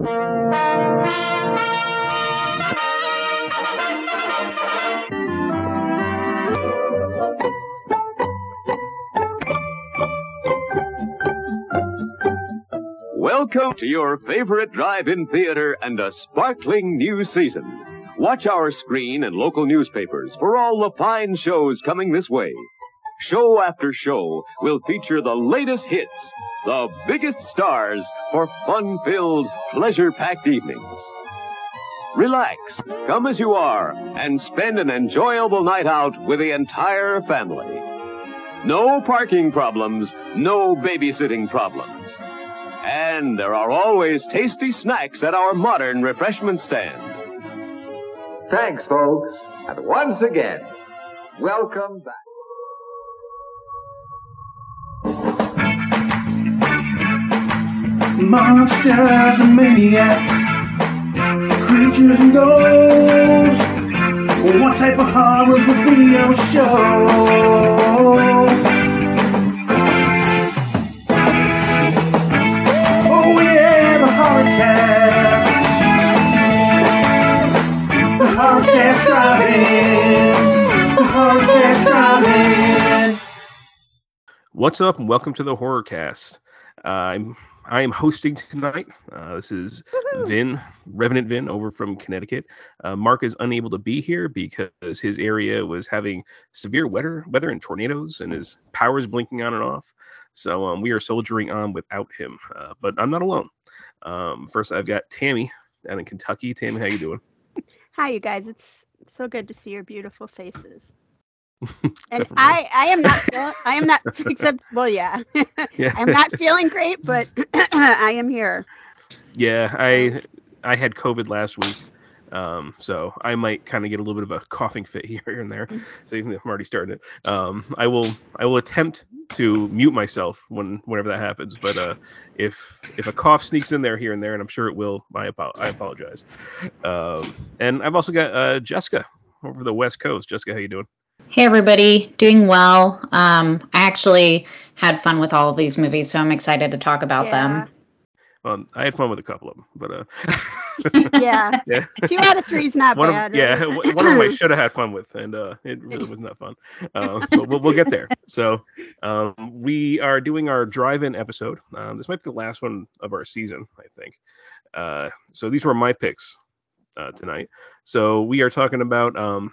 Welcome to your favorite drive-in theater and a sparkling new season. Watch our screen and local newspapers for all the fine shows coming this way. Show after show will feature the latest hits, the biggest stars for fun-filled, pleasure-packed evenings. Relax, come as you are, and spend an enjoyable night out with the entire family. No parking problems, no babysitting problems. And there are always tasty snacks at our modern refreshment stand. Thanks, folks. And once again, welcome back. Monsters and maniacs, creatures and ghosts. What type of horrors be your show? Oh yeah, the horror cast. The horror cast driving. The horror cast driving. What's up, and welcome to the Horror Cast. Uh, I'm I am hosting tonight. Uh, this is Vin, Revenant Vin, over from Connecticut. Uh, Mark is unable to be here because his area was having severe weather, weather and tornadoes, and his power's blinking on and off. So um, we are soldiering on without him. Uh, but I'm not alone. Um, first, I've got Tammy down in Kentucky. Tammy, how you doing? Hi, you guys. It's so good to see your beautiful faces. And Except for mine. I, I am not, feel- I am not, except, well, yeah, yeah. I'm not feeling great, but I am here. Yeah, I I had COVID last week, um, so I might kind of get a little bit of a coughing fit here and there. So even if I'm already starting it, um, I will I will attempt to mute myself when whenever that happens. But uh, if if a cough sneaks in there here and there, and I'm sure it will, I apo- I apologize. Um, and I've also got uh, Jessica over the West Coast. Jessica, how you doing? Hey everybody, doing well. Um, I actually had fun with all of these movies, so I'm excited to talk about them. Um, I had fun with a couple of them, but uh, Yeah. yeah. Two out of three is not one bad. Of, yeah, right? w- one of them I should have had fun with, and uh, it really wasn't that fun. Um, but we'll, we'll get there. So um, we are doing our drive-in episode. Um, this might be the last one of our season, I think. Uh, so these were my picks uh, tonight. So we are talking about um,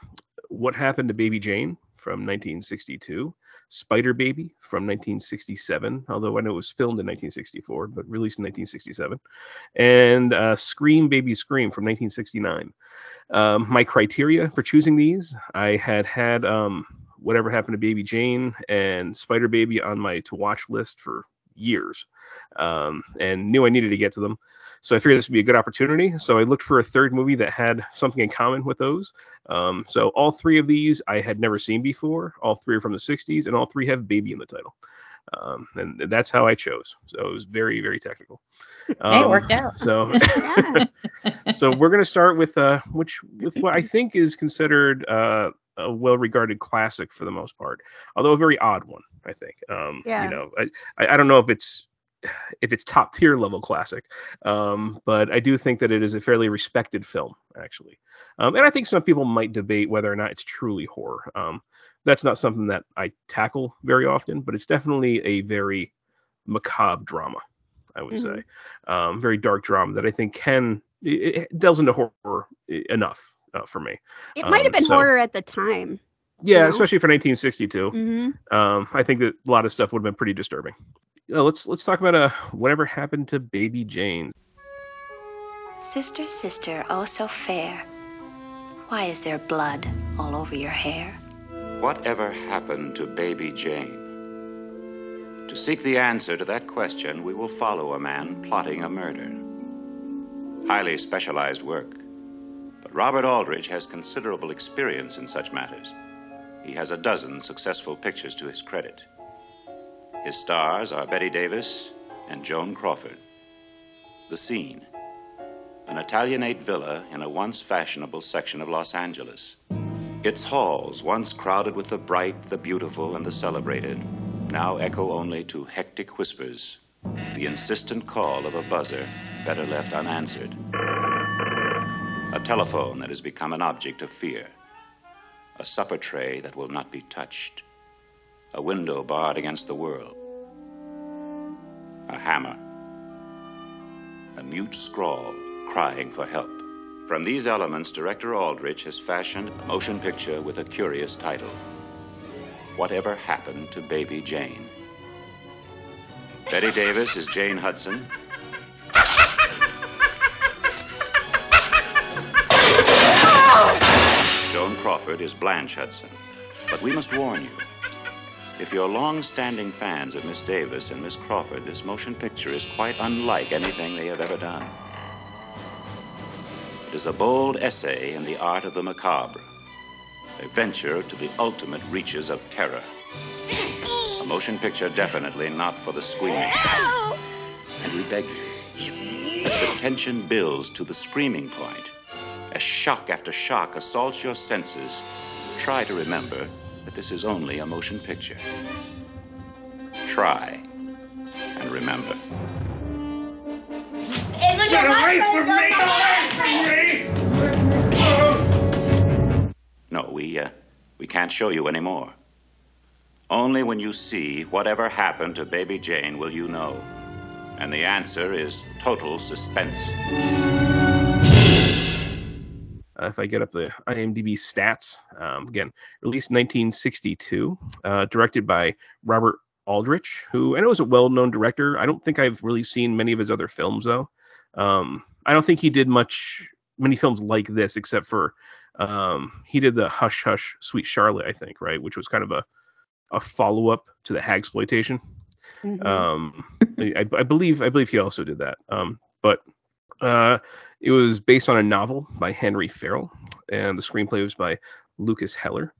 what happened to Baby Jane from 1962. Spider Baby from 1967, although I know it was filmed in 1964, but released in 1967, and uh, Scream Baby Scream from 1969. Um, my criteria for choosing these, I had had um, Whatever Happened to Baby Jane and Spider Baby on my to watch list for years, um, and knew I needed to get to them. So I figured this would be a good opportunity. So I looked for a third movie that had something in common with those. Um, so all three of these I had never seen before. All three are from the 60s, and all three have baby in the title. Um, and that's how I chose. So it was very, very technical. Hey, it Um, worked out. So, so we're going to start with uh, which with what I think is considered uh, a well-regarded classic for the most part, although a very odd one. I think. Um, Yeah. You know, I, I don't know if it's if it's top tier level classic, um, but I do think that it is a fairly respected film actually. Um, and I think some people might debate whether or not it's truly horror. Um, that's not something that I tackle very often, but it's definitely a very macabre drama. I would say, um, very dark drama that I think can it, it delves into horror e- enough uh, for me. It might have Um, been so- horror at the time. Yeah, know? especially for 1962. hmm Um, I think that a lot of stuff would have been pretty disturbing. Uh, let's let's talk about uh, whatever happened to Baby Jane. Sister, sister, oh so fair. Why is there blood all over your hair? Whatever happened to baby Jane? To seek the answer to that question, we will follow a man plotting a murder. Highly specialized work. But Robert Aldrich has considerable experience in such matters. He has a dozen successful pictures to his credit. His stars are Bette Davis and Joan Crawford. The scene an Italianate villa in a once fashionable section of Los Angeles. Its halls, once crowded with the bright, the beautiful, and the celebrated, now echo only to hectic whispers, the insistent call of a buzzer better left unanswered. A telephone that has become an object of fear. A supper tray that will not be touched. A window barred against the world. A hammer. A mute scrawl crying for help. From these elements, director Aldrich has fashioned a motion picture with a curious title Whatever Happened to Baby Jane? Bette Davis is Jane Hudson. Joan Crawford is Blanche Hudson. But we must warn you if you're long standing fans of Miss Davis and Miss Crawford, this motion picture is quite unlike anything they have ever done. It is a bold essay in the art of the macabre, a venture to the ultimate reaches of terror. A motion picture definitely not for the squeamish. And we beg you, as the tension builds to the screaming point, as shock after shock assaults your senses, try to remember that this is only a motion picture. Try and remember. Get away from me! Away from me! No, we uh, we can't show you anymore. Only when you see whatever happened to baby Jane will you know. And the answer is total suspense. Uh, if I get up the IMDb stats, um, again, released 1962, uh, directed by Robert Aldrich, who I know is a well-known director. I don't think I've really seen many of his other films though. Um, I don't think he did much, many films like this, except for um, he did the Hush Hush Sweet Charlotte, I think, right, which was kind of a a follow-up to the hagsploitation. Mhm. Um, I, I believe I believe he also did that. Um, but uh, it was based on a novel by Henry Farrell, and the screenplay was by Lukas Heller.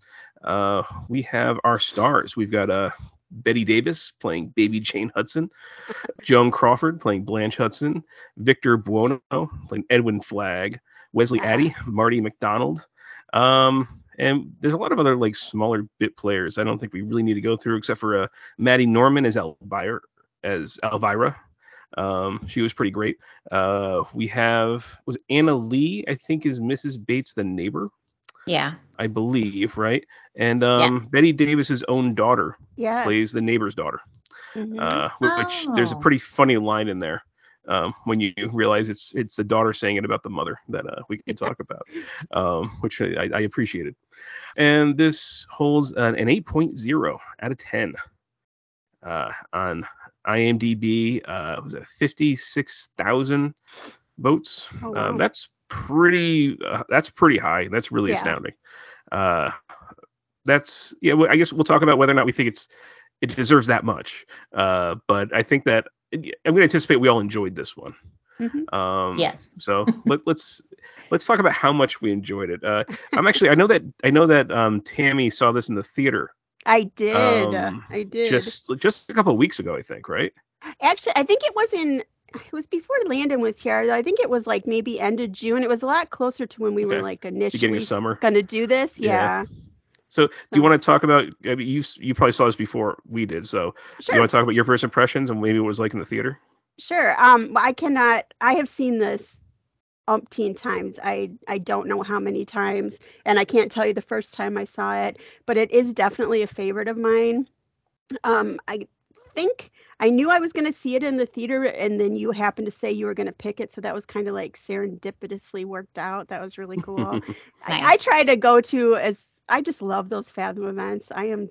Uh, we have our stars. We've got uh, Bette Davis playing Baby Jane Hudson, Joan Crawford playing Blanche Hudson, Victor Buono playing Edwin Flagg, Wesley Addy, Marty McDonald. Um, and there's a lot of other like smaller bit players. I don't think we really need to go through, except for uh, Maidie Norman as Elvira. As Elvira, um, she was pretty great. Uh, we have was Anna Lee, I think, is Mrs. Bates, the neighbor, Yeah. I believe, right? And um, Yes. Bette Davis's own daughter Yes. plays the neighbor's daughter, Mhm. uh, wh- which there's a Oh. pretty funny line in there. Um, when you realize it's it's the daughter saying it about the mother that uh, we can talk about, um, which I, I appreciated. And this holds an, an 8.0 out of 10 uh, on IMDb. Uh, was it 56,000 votes? Oh, Um, that's pretty. Uh, that's pretty high. That's really Yeah. astounding. Uh, that's yeah. well, I guess we'll talk about whether or not we think it's it deserves that much. Uh, but I think that I'm going to anticipate we all enjoyed this one. Mhm. Um, Yes. So let, let's let's talk about how much we enjoyed it. Uh, I'm actually I know that I know that um, Tammy saw this in the theater I did. um, I did. just just a couple of weeks ago, I think, right? Actually, I think it was in. It was before Landon was here. I think it was like maybe end of June. It was a lot closer to when we were like initially Beginning of summer. going to do this. Yeah. Yeah. So do you want to talk about? I mean, you you probably saw this before we did. So you want to talk about your first impressions and maybe what it was like in the theater? Sure. Um, I cannot. I have seen this umpteen times. I I don't know how many times, and I can't tell you the first time I saw it, but it is definitely a favorite of mine. Um, I think I knew I was going to see it in the theater, and then you happened to say you were going to pick it, so that was kind of like serendipitously worked out. That was really cool. I, I try to go to as I just love those Fathom events. I am,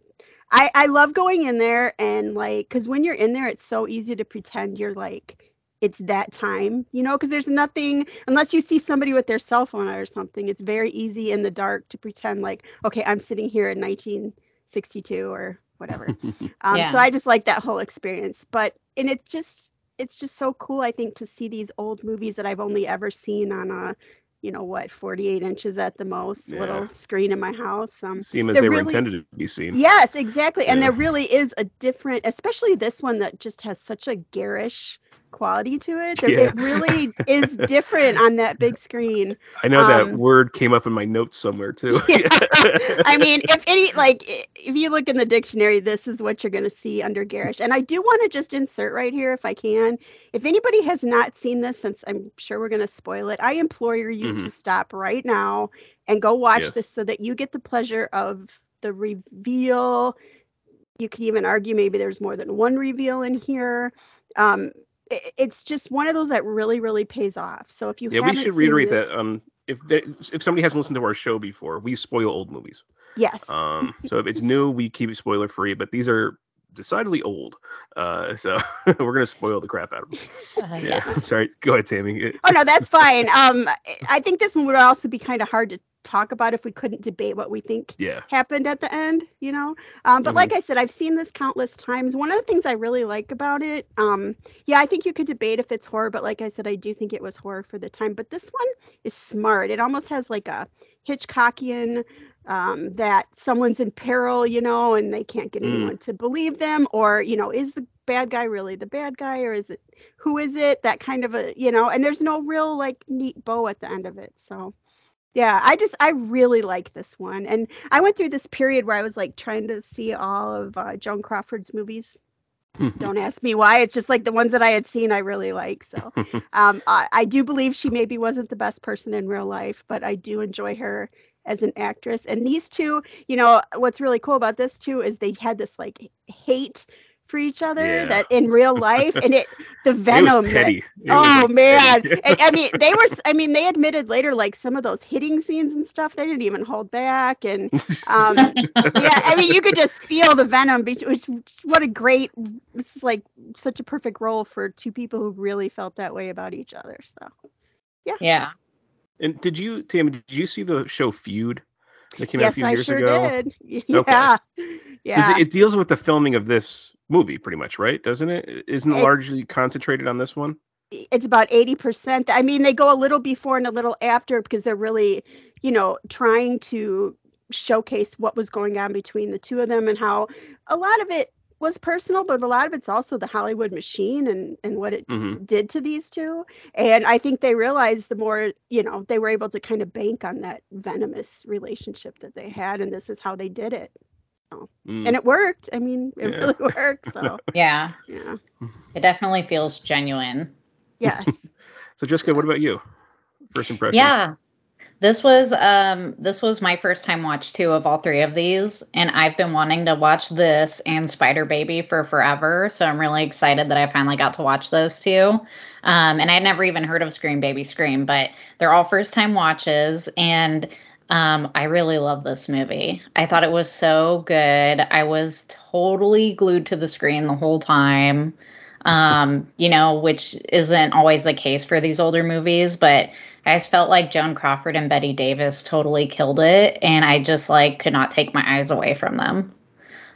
I I love going in there and like because when you're in there, it's so easy to pretend you're like it's that time, you know, because there's nothing unless you see somebody with their cell phone or something. It's very easy in the dark to pretend like okay, I'm sitting here in 1962 or whatever. Um, Yeah. So I just like that whole experience. But and it's just it's just so cool. I think to see these old movies that I've only ever seen on a, you know what, 48 inches at the most, Yeah. little screen in my house. Um, See them as they're they were really- intended to be seen. yes, exactly. And Yeah. there really is a different, especially this one that just has such a garish quality to it. Yeah. It really is different on that big screen. I know that Um, word came up in my notes somewhere too. I mean, if any, like, if you look in the dictionary, this is what you're going to see under garish. And I do want to just insert right here, if I can. If anybody has not seen this, since I'm sure we're going to spoil it, I implore you Mhm. to stop right now and go watch Yes. this so that you get the pleasure of the reveal. You could even argue maybe there's more than one reveal in here. Um, it's just one of those that really, really pays off. So if you yeah, we haven't should reiterate this- that. Um, if they, if somebody hasn't listened to our show before, we spoil old movies. yes, Um, so if it's new, we keep it spoiler free. But these are decidedly old, uh, so we're gonna spoil the crap out of them. Uh, Yeah. Sorry. Go ahead, Tammy. Oh no, that's fine. Um, I think this one would also be kind of hard to talk about if we couldn't debate what we think Yeah. happened at the end, you know. Um, but Mhm. like I said, I've seen this countless times. One of the things I really like about it, um, yeah, I think you could debate if it's horror, but like I said, I do think it was horror for the time. But this one is smart. It almost has like a Hitchcockian um, that someone's in peril, you know, and they can't get Mm. anyone to believe them, or you know, is the bad guy really the bad guy, or is it who is it? That kind of a, you know, and there's no real like neat bow at the end of it. So yeah, I just I really like this one, and I went through this period where I was like trying to see all of uh, Joan Crawford's movies. Don't ask me why. It's just like the ones that I had seen, I really like. So, um, I, I do believe she maybe wasn't the best person in real life, but I do enjoy her as an actress. And these two, you know, what's really cool about this too is they had this like hate for each other Yeah. that in real life, and it the it was venom. that- It Oh like, man! petty. and, I mean, they were. I mean, they admitted later, like some of those hitting scenes and stuff, they didn't even hold back. And um, yeah, I mean, you could just feel the venom. bet- Which, what a great! This is like such a perfect role for two people who really felt that way about each other. So yeah Yeah. and did you, Tammy? Did you see the show Feud that came out a yes, few I years sure ago? did. Y- Okay. Yeah. It, it deals with the filming of this movie, pretty much, right? Doesn't it? Isn't it It- largely concentrated on this one? it's about 80%. I mean, they go a little before and a little after because they're really, you know, trying to showcase what was going on between the two of them and how a lot of it was personal, but a lot of it's also the Hollywood machine and, and what it hmm did to these two. And I think they realized the more, you know, they were able to kind of bank on that venomous relationship that they had. And this is how they did it. Mm. And it worked. I mean, it Yeah. really worked. So, Yeah. yeah. It definitely feels genuine. Yes. So, Jessica, what about you? First impression. Yeah. This was um this was my first time watch too of all three of these and I've been wanting to watch this and Spider Baby for forever so I'm really excited that I finally got to watch those two. Um and I'd never even heard of Scream Baby Scream but they're all first time watches and um I really love this movie. I thought it was so good. I was totally glued to the screen the whole time um, you know, which isn't always the case for these older movies, but I just felt like Joan Crawford and Bette Davis totally killed it, and I just like could not take my eyes away from them.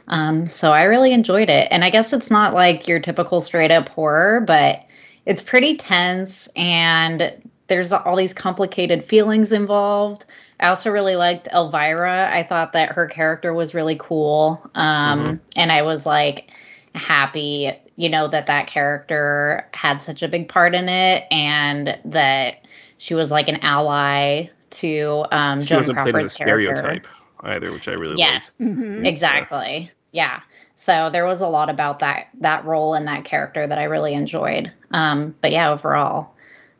Um, so I really enjoyed it, and I guess it's not like your typical straight up horror, but it's pretty tense, and there's all these complicated feelings involved. I also really liked Elvira. I thought that her character was really cool, um, and I was like happy, you know, that that character had such a big part in it, and that she was like an ally to um, She Joan wasn't played Crawford's as a character. stereotype either, which I really liked. Yes, Mhm. exactly. Yeah. So there was a lot about that that role and that character that I really enjoyed. Um, but yeah, overall,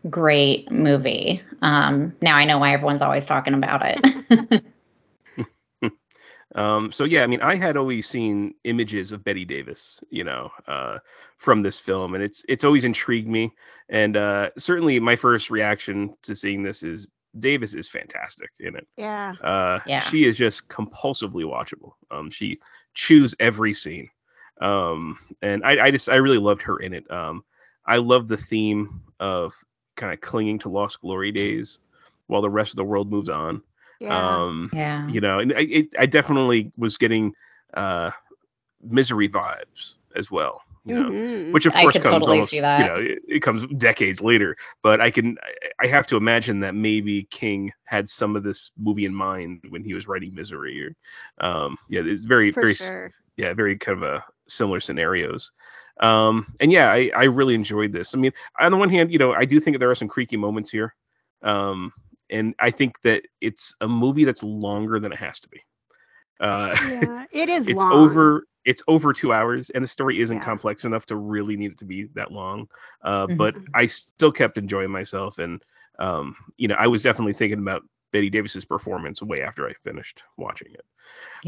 great movie. Um, now I know why everyone's always talking about it. liked. Um, so yeah, I mean, I had always seen images of Bette Davis, you know, uh, from this film, and it's it's always intrigued me. And uh, certainly, my first reaction to seeing this is Davis is fantastic in it. Yeah. Uh, Yeah. She is just compulsively watchable. Um, she chews every scene. Um, and I, I just, I really loved her in it. Um, I love the theme of kind of clinging to lost glory days while the rest of the world moves on. Yeah. Um, yeah. you know, and I, it, I definitely was getting uh, misery vibes as well. You know, Mhm. which of course comes totally almost, you know, it, it comes decades later. But I can, I- I have to imagine that maybe King had some of this movie in mind when he was writing Misery. Or, um, yeah, it's very, For very, sure. yeah, very kind of a similar scenarios. Um, and yeah, I, I really enjoyed this. I mean, on the one hand, you know, I do think there are some creaky moments here. Um, and I think that it's a movie that's longer than it has to be. Uh, Yeah, it is it's long. over it's over two hours and the story isn't Yeah. complex enough to really need it to be that long uh, but Mhm. i still kept enjoying myself and um, you know i was definitely thinking about bette davis's performance way after i finished watching it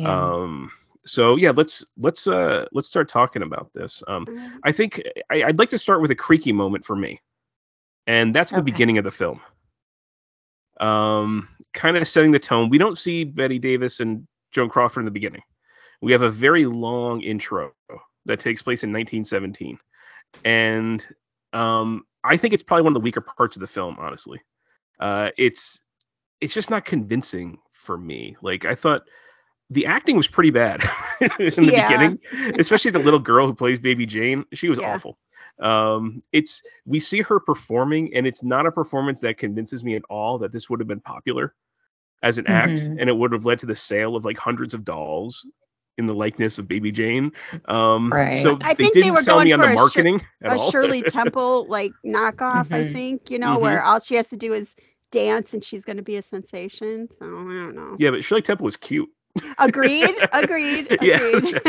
um, so yeah let's let's uh let's start talking about this um, Mhm. i think I, i'd like to start with a creaky moment for me and that's the Okay. beginning of the film um kind of setting the tone. We don't see bette davis and joan crawford in the beginning. We have a very long intro that takes place in 1917 and um i think it's probably one of the weaker parts of the film honestly. Uh it's it's just not convincing for me. Like i thought the acting was pretty bad in the Yeah. beginning especially the little girl who plays baby jane. She was Yeah. awful um it's we see her performing and it's not a performance that convinces me at all that this would have been popular as an act Mhm. and it would have led to the sale of like hundreds of dolls in the likeness of baby jane um Right. so I they think they didn't were sell me going on for the a Shir- marketing at a all Shirley Temple like knockoff, I Mhm. think, you know, Mhm. where all she has to do is dance and she's going to be a sensation. So I don't know. yeah but shirley temple was cute Agreed. Agreed. yeah Agreed.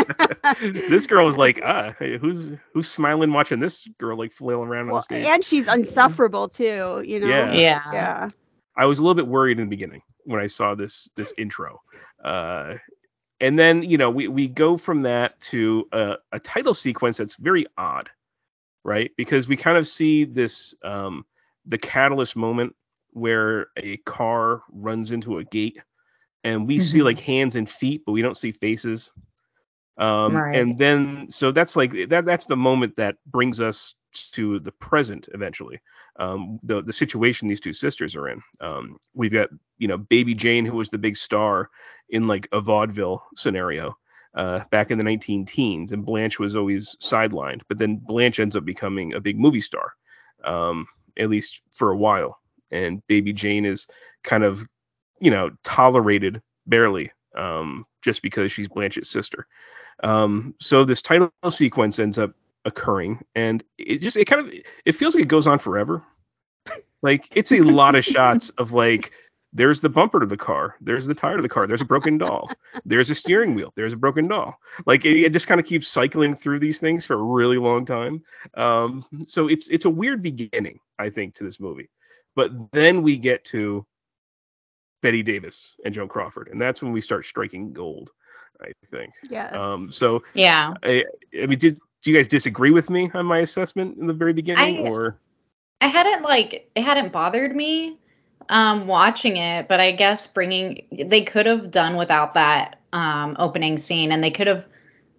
this girl was like ah who's who's smiling watching this girl like flailing around on stage and she's insufferable too, you know. Yeah. yeah Yeah. I was a little bit worried in the beginning when I saw this this intro. Uh, and then you know we we go from that to a, a title sequence that's very odd, right? Because we kind of see this um, the catalyst moment where a car runs into a gate, and we see Mhm. like hands and feet, but we don't see faces. Um, Right. And then so that's like that that's the moment that brings us to the present eventually um, the the situation these two sisters are in. Um, we've got you know Baby Jane, who was the big star in like a vaudeville scenario uh, back in the 19 teens, and Blanche was always sidelined. But then Blanche ends up becoming a big movie star, um, at least for a while. And Baby Jane is kind of you know tolerated barely um, just because she's Blanche's sister. Um, so this title sequence ends up occurring and it just it kind of it feels like it goes on forever. Like it's a lot of shots of like there's the bumper to the car there's the tire to the car there's a broken doll there's a steering wheel there's a broken doll. Like it, it just kind of keeps cycling through these things for a really long time. Um so it's it's a weird beginning i think to this movie. But then we get to bette davis and joan crawford and that's when we start striking gold i think Yes. um so yeah I, I mean, did do you guys disagree with me on my assessment in the very beginning, I- or I hadn't like it hadn't bothered me um watching it, but I guess bringing they could have done without that um opening scene and they could have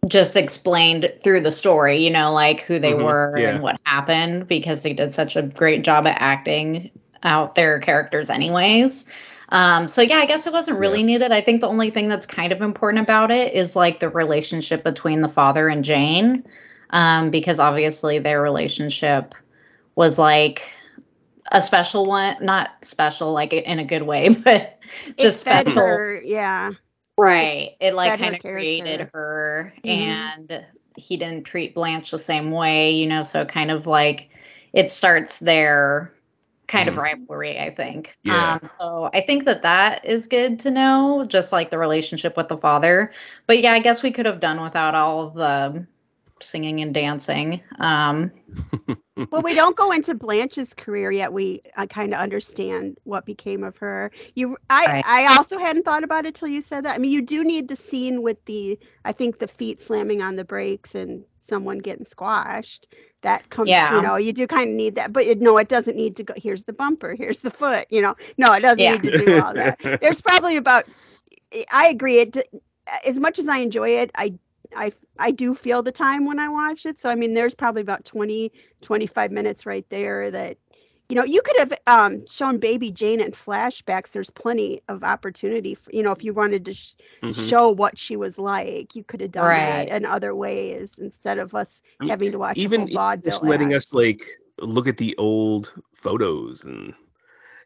just explained through the story, you know, like who they Mhm, were yeah. and what happened because they did such a great job at acting out their characters anyways. Um so yeah, I guess it wasn't really needed. I think the only thing that's kind of important about it is like the relationship between the father and Jane. Um because obviously their relationship was like a special one, not special like in a good way, but It just fed special. her, yeah. Right. It like kind of created character. her Mhm. and he didn't treat Blanche the same way, you know, so kind of like it starts their kind of Mhm. rivalry, I think. Yeah. Um so I think that that is good to know, just like the relationship with the father. But yeah, I guess we could have done without all of the singing and dancing. Um Well, we don't go into Blanche's career yet. We uh, kind of understand what became of her. You, I, Right. I also hadn't thought about it till you said that. I mean, you do need the scene with the, I think the feet slamming on the brakes and someone getting squashed. That comes, Yeah. you know, you do kind of need that, but it, no, it doesn't need to go. Here's the bumper. Here's the foot. You know, no, it doesn't Yeah. need to do all that. There's probably about. I agree. It as much as I enjoy it, I I I do feel the time when I watch it. So I mean, there's probably about 20, 25 minutes right there that you know you could have um, shown Baby Jane in flashbacks. There's plenty of opportunity. For, you know, if you wanted to sh- Mhm. show what she was like, you could have done Right. that in other ways instead of us I mean, having to watch even a whole vaudeville just letting act. us like look at the old photos and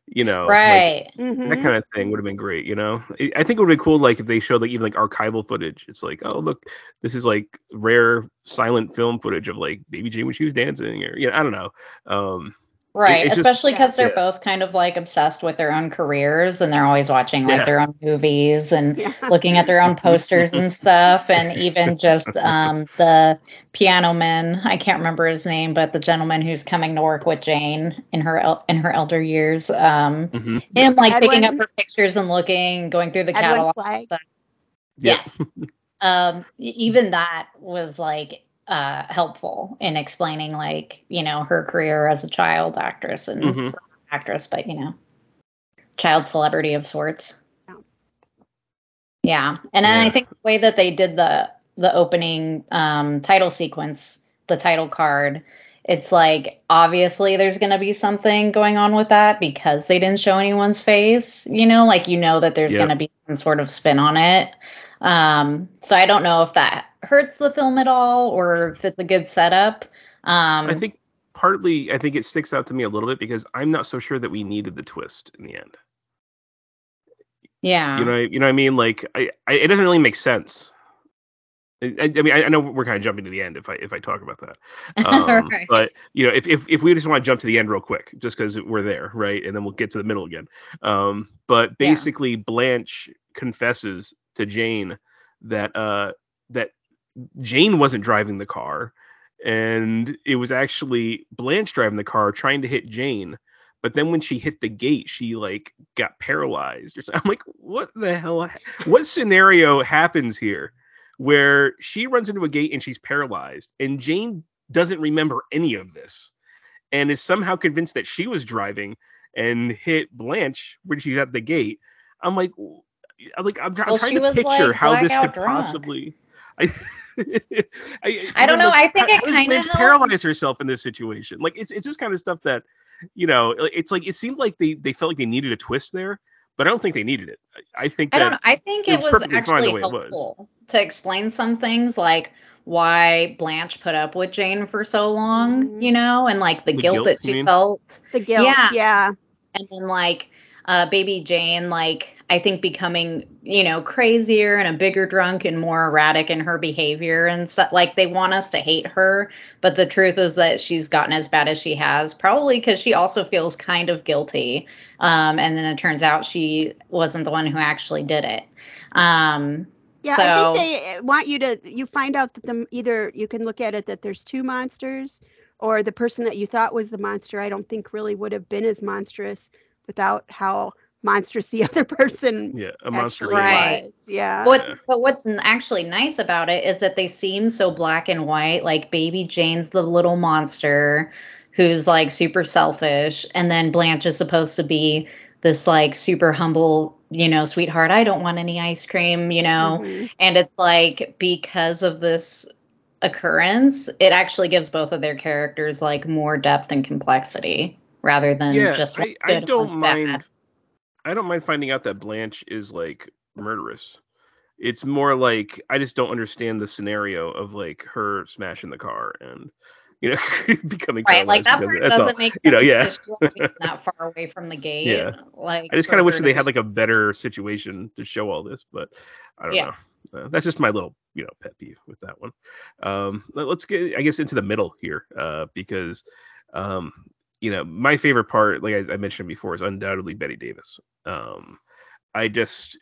you know, like, Right. that kind of thing would have been great. You know, I I think it would be cool like if they showed like even like archival footage. It's like, oh look, this is like rare silent film footage of like Baby Jane when she was dancing, or yeah, I don't know. Um, Right, it's especially because they're Yeah. both kind of like obsessed with their own careers and they're always watching like Yeah. their own movies and Yeah. looking at their own posters and stuff and even just um the piano man, I can't remember his name, but the gentleman who's coming to work with Jane in her el- in her elder years. Um mhm. him like picking up her pictures and looking, going through the Edwin catalog. Stuff. Yeah. Yes. um even that was like uh helpful in explaining like, you know, her career as a child actress and Mhm. actress, but you know, child celebrity of sorts. Yeah. Yeah. And then I think the way that they did the the opening um title sequence, the title card, it's like obviously there's going to be something going on with that because they didn't show anyone's face, you know, like you know that there's Yep. going to be some sort of spin on it. Um so I don't know if that hurts the film at all or if it's a good setup. Um I think partly I think it sticks out to me a little bit because I'm not so sure that we needed the twist in the end. yeah. You know, you know what I mean? Like, I, I it doesn't really make sense. I, I mean, I I know we're kind of jumping to the end if I if I talk about that, um, Right. but you know, if, if if we just want to jump to the end real quick, just because we're there, right, and then we'll get to the middle again. Um, but Yeah. basically, Blanche confesses to Jane that uh that Jane wasn't driving the car, and it was actually Blanche driving the car trying to hit Jane. But then when she hit the gate, she like got paralyzed. Or something. I'm like, what the hell? ha- What scenario happens here where she runs into a gate and she's paralyzed, and Jane doesn't remember any of this, and is somehow convinced that she was driving and hit Blanche when she's at the gate. I'm like, I'm like, I'm, I'm Well, trying to picture like, how this could drunk. possibly. I, I, I don't know, I think how- it kinda Blanche paralyze herself in this situation. Like it's it's this kind of stuff that, you know, it's like it seemed like they they felt like they needed a twist there, but I don't think they needed it. I, I think I that don't know. I think it it was was, perfectly fine the actually way it was. to explain some things like why Blanche put up with Jane for so long, Mhm. you know, and like the, The guilt, guilt, that she felt. The guilt. Yeah. Yeah. And then like uh baby Jane like I think becoming, you know, crazier and a bigger drunk and more erratic in her behavior and stuff. Like they want us to hate her, but the truth is that she's gotten as bad as she has, probably because she also feels kind of guilty. Um, and then it turns out she wasn't the one who actually did it. Um, Yeah, so I think they uh, want you to. You find out that the either you can look at it that there's two monsters, or the person that you thought was the monster. I don't think really would have been as monstrous without how monstrous the other person yeah, a monster. actually Right. was. Yeah. What, but what's actually nice about it is that they seem so black and white. Like baby Jane's the little monster who's like super selfish, and then Blanche is supposed to be this like super humble, you know, sweetheart. I don't want any ice cream, you know. Mhm. And it's like because of this occurrence, it actually gives both of their characters like more depth and complexity rather than Yeah, just I, I don't one's bad. mind. I don't mind finding out that Blanche is like murderous. It's more like I just don't understand the scenario of like her smashing the car and you know becoming Right, like that part. That's all. doesn't make You know, yeah. because she wasn't even that far away from the gate. Yeah. Like I just kind of wish they to had like a better situation to show all this, but I don't Yeah. know. Uh, that's just my little, you know, pet peeve with that one. Um, let, us get, I guess, into the middle here, uh, because, um, you know, my favorite part, like I, I mentioned before, is undoubtedly Bette Davis. Um, I just,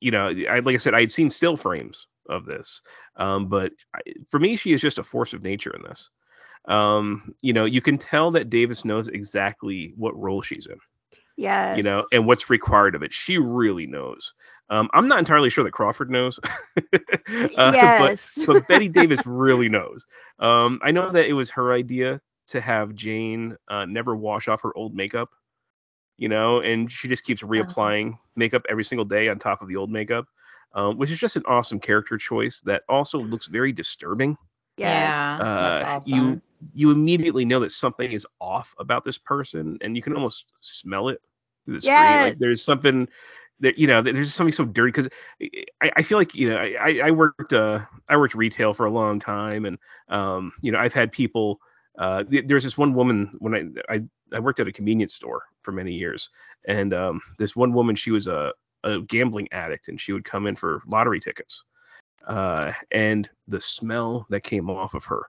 you know, I like I said, I had seen still frames of this, um, but I, for me, she is just a force of nature in this. Um, you know, you can tell that Davis knows exactly what role she's in Yes. you know, and what's required of it. She really knows. Um, I'm not entirely sure that Crawford knows, uh, yes. but but Bette Davis really knows. Um, I know that it was her idea to have Jane uh, never wash off her old makeup, you know, and she just keeps reapplying makeup every single day on top of the old makeup, um, which is just an awesome character choice that also looks very disturbing. Yeah, uh, that's you you immediately know that something is off about this person, and you can almost smell it through the screen. Like there's something that you know. There's something so dirty because I, I feel like you know I, I worked uh I worked retail for a long time, and um you know I've had people Uh, this one woman when I, I I worked at a convenience store for many years, and um, this one woman she was a a gambling addict, and she would come in for lottery tickets, uh, and the smell that came off of her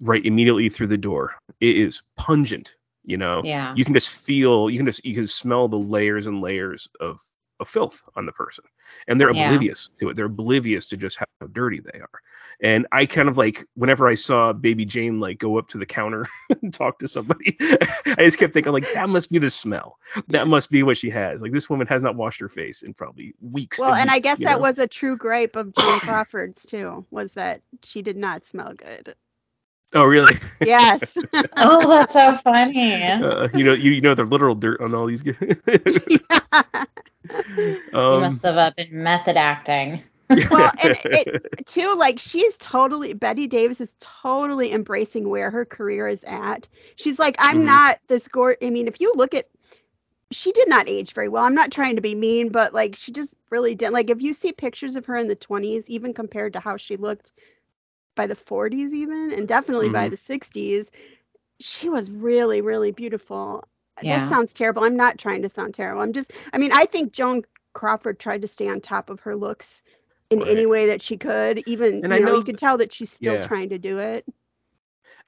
right immediately through the door it is pungent you know Yeah. you can just feel you can just you can smell the layers and layers of of filth on the person and they're Yeah. oblivious to it they're oblivious to just how dirty they are and i kind of like whenever i saw baby jane like go up to the counter and talk to somebody i just kept thinking like that must be the smell that must be what she has like this woman has not washed her face in probably weeks Well, and I weeks, guess that know? was a true gripe of Jane Crawford's too, was that she did not smell good. Oh really Yes. oh, that's so funny. uh, you know you, you know the literal dirt on all these guys. you um, must have uh, been method acting. well, and it, too, like she's totally Bette Davis is totally embracing where her career is at. She's like, I'm Mhm. not this gore. I mean, if you look at, she did not age very well. I'm not trying to be mean, but like she just really didn't. Like if you see pictures of her in the 20s, even compared to how she looked by the 40s, even, and definitely by Mhm. the 60s, she was really, really beautiful. Yeah. That sounds terrible. I'm not trying to sound terrible. I'm just, I mean, I think Joan Crawford tried to stay on top of her looks in Right. any way that she could. Even And you I know, know you can tell that she's still yeah. trying to do it.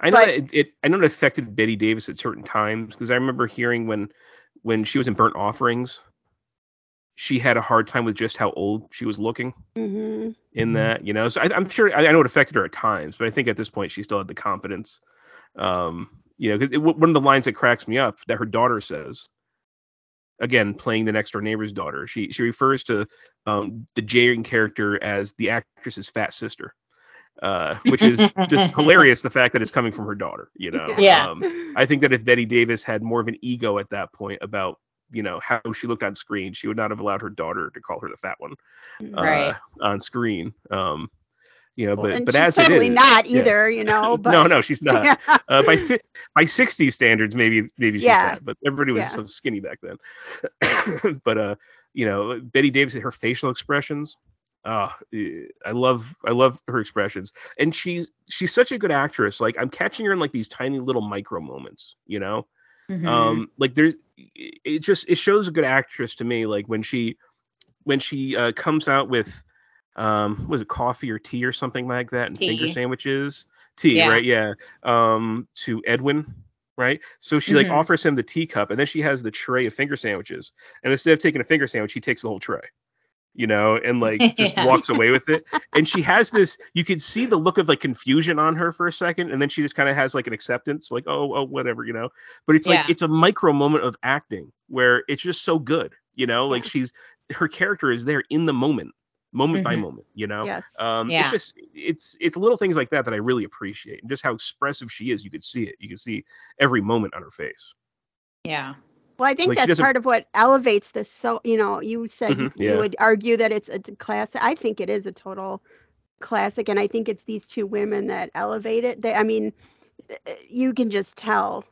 I know But- that it, it I know it affected Bette Davis at certain times because I remember hearing when when she was in Burnt Offerings, she had a hard time with just how old she was looking hmm in that. You know, so I, I'm sure I, I know it affected her at times, but I think at this point she still had the confidence. Um, you know, because one of the lines that cracks me up that her daughter says, again playing the next door neighbor's daughter, she she refers to um, the Jane character as the actress's fat sister. Uh, which is just hilarious. The fact that it's coming from her daughter, you know. Yeah. Um, I think that if Bette Davis had more of an ego at that point about you know how she looked on screen, she would not have allowed her daughter to call her the fat one uh, Right. on screen. Um, you know, Well, but and but she's as totally it is, not yeah. either, you know. But no, no, she's not. Yeah. Uh, by fi- by 60 standards, maybe maybe she's Yeah. fat, but everybody was Yeah. so skinny back then. but uh, you know, Bette Davis, her facial expressions. Uh, I love I love her expressions, and she's she's such a good actress. Like I'm catching her in like these tiny little micro moments, you know Mhm. um like there's it just it shows a good actress to me like when she when she uh comes out with um was it coffee or tea or something like that and finger sandwiches? Tea Yeah. right? Yeah. Um to edwin right? So she like Mhm. offers him the teacup and then she has the tray of finger sandwiches. And instead of taking a finger sandwich he takes the whole tray you know and like just Yeah. walks away with it and she has this you could see the look of like confusion on her for a second and then she just kind of has like an acceptance like oh oh whatever you know but it's like Yeah. it's a micro moment of acting where it's just so good you know like she's her character is there in the moment moment by Mhm. moment you know yes. um Yeah. it's just it's it's little things like that that i really appreciate and just how expressive she is you could see it you can see every moment on her face yeah. Well, I think Like, that's part of what elevates this. So, you know, you said you, Mhm, you yeah. would argue that it's a classic. I think it is a total classic, and I think it's these two women that elevate it. They, I mean, uh, you can just tell.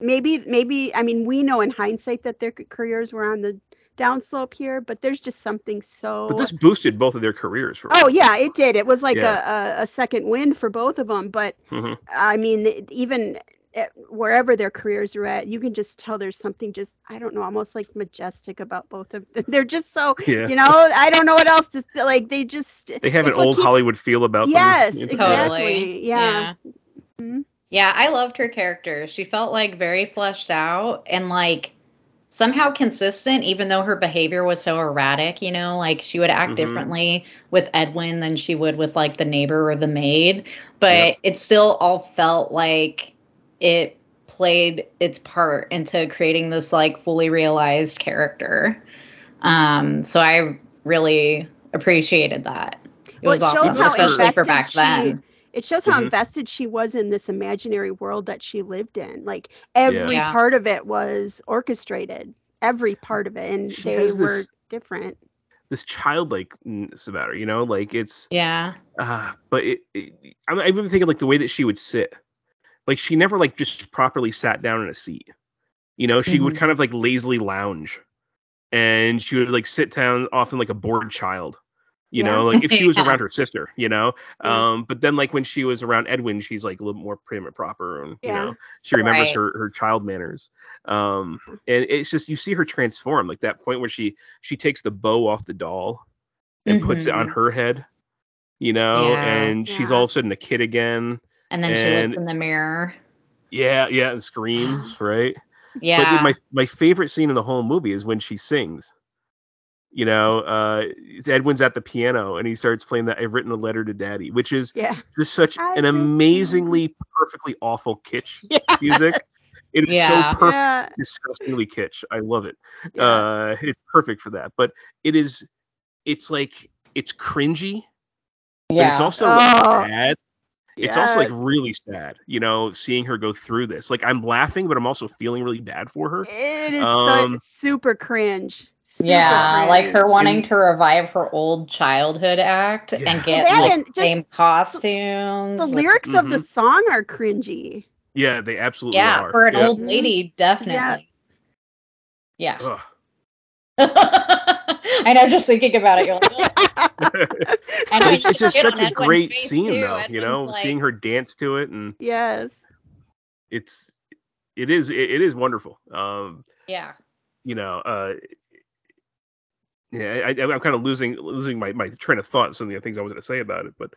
Maybe, maybe. I mean, we know in hindsight that their careers were on the downslope here, but there's just something so. but this boosted both of their careers for Oh yeah, it did. It was like Yeah. a, a second win for both of them. But Mhm. I mean, even at wherever their careers are at, you can just tell there's something just I don't know, almost like majestic about both of them. They're just so yeah you know I don't know what else to say. Like they just they have an old keeps- hollywood feel about Yes, them exactly. Totally. Yeah. Yeah. Mhm. Yeah, I loved her character. She felt like very fleshed out and like somehow consistent, even though her behavior was so erratic, you know, like she would act Mhm. differently with Edwin than she would with like the neighbor or the maid. But Yep. it still all felt like it played its part into creating this like fully realized character. Um, so I really appreciated that. It Well, was it shows awesome, how especially for back she- then. It shows how Mhm. invested she was in this imaginary world that she lived in. Like every Yeah. part of it was orchestrated. Every part of it, and She they were this- different. this childlikeness about her you know like it's Yeah. uh but it, it I'm, I'm even thinking like the way that she would sit like she never like just properly sat down in a seat you know she would Mhm. kind of like lazily lounge and she would like sit down often like a bored child You Yeah. know, like if she was Yeah. around her sister, you know. Yeah. Um, but then like when she was around Edwin, she's like a little more prim and proper, and you know, she remembers Right. her her child manners. Um, and it's just you see her transform, like that point where she she takes the bow off the doll and puts it on Mhm. her head, you know, and she's all of a sudden a kid again. And then she looks in the mirror. Yeah, yeah, and screams, right? Yeah. But my my favorite scene in the whole movie is when she sings. You know, uh, Edwin's at the piano and he starts playing that "I've written a letter to Daddy," which is Yeah. just such I've an written- amazingly perfectly awful kitsch Yeah. music. It is Yeah. so perfect, Yeah. disgustingly kitsch. I love it. yeah. Uh, it's perfect for that. But it is, it's like it's cringy, but yeah. it's also Oh. like sad. It's also like really sad, you know, seeing her go through this. Like I'm laughing, but I'm also feeling really bad for her. It is Um, so super cringe. Super yeah, like her wanting to revive her old childhood act Yeah. and get That like and just same costumes. The with- lyrics of the Mhm. song are cringy. Yeah, they absolutely yeah, are. for an yeah. old lady, definitely. Yeah. Ugh. I know, just thinking about it, you're like, "Ugh." And it's, it's just such a Edwin's great scene, too, though. You know, like- seeing her dance to it, and yes. it's it is it, it is wonderful. Um, yeah. you know, uh, yeah, I, I, I'm kind of losing losing my, my train of thought. Some of the things I was going to say about it, but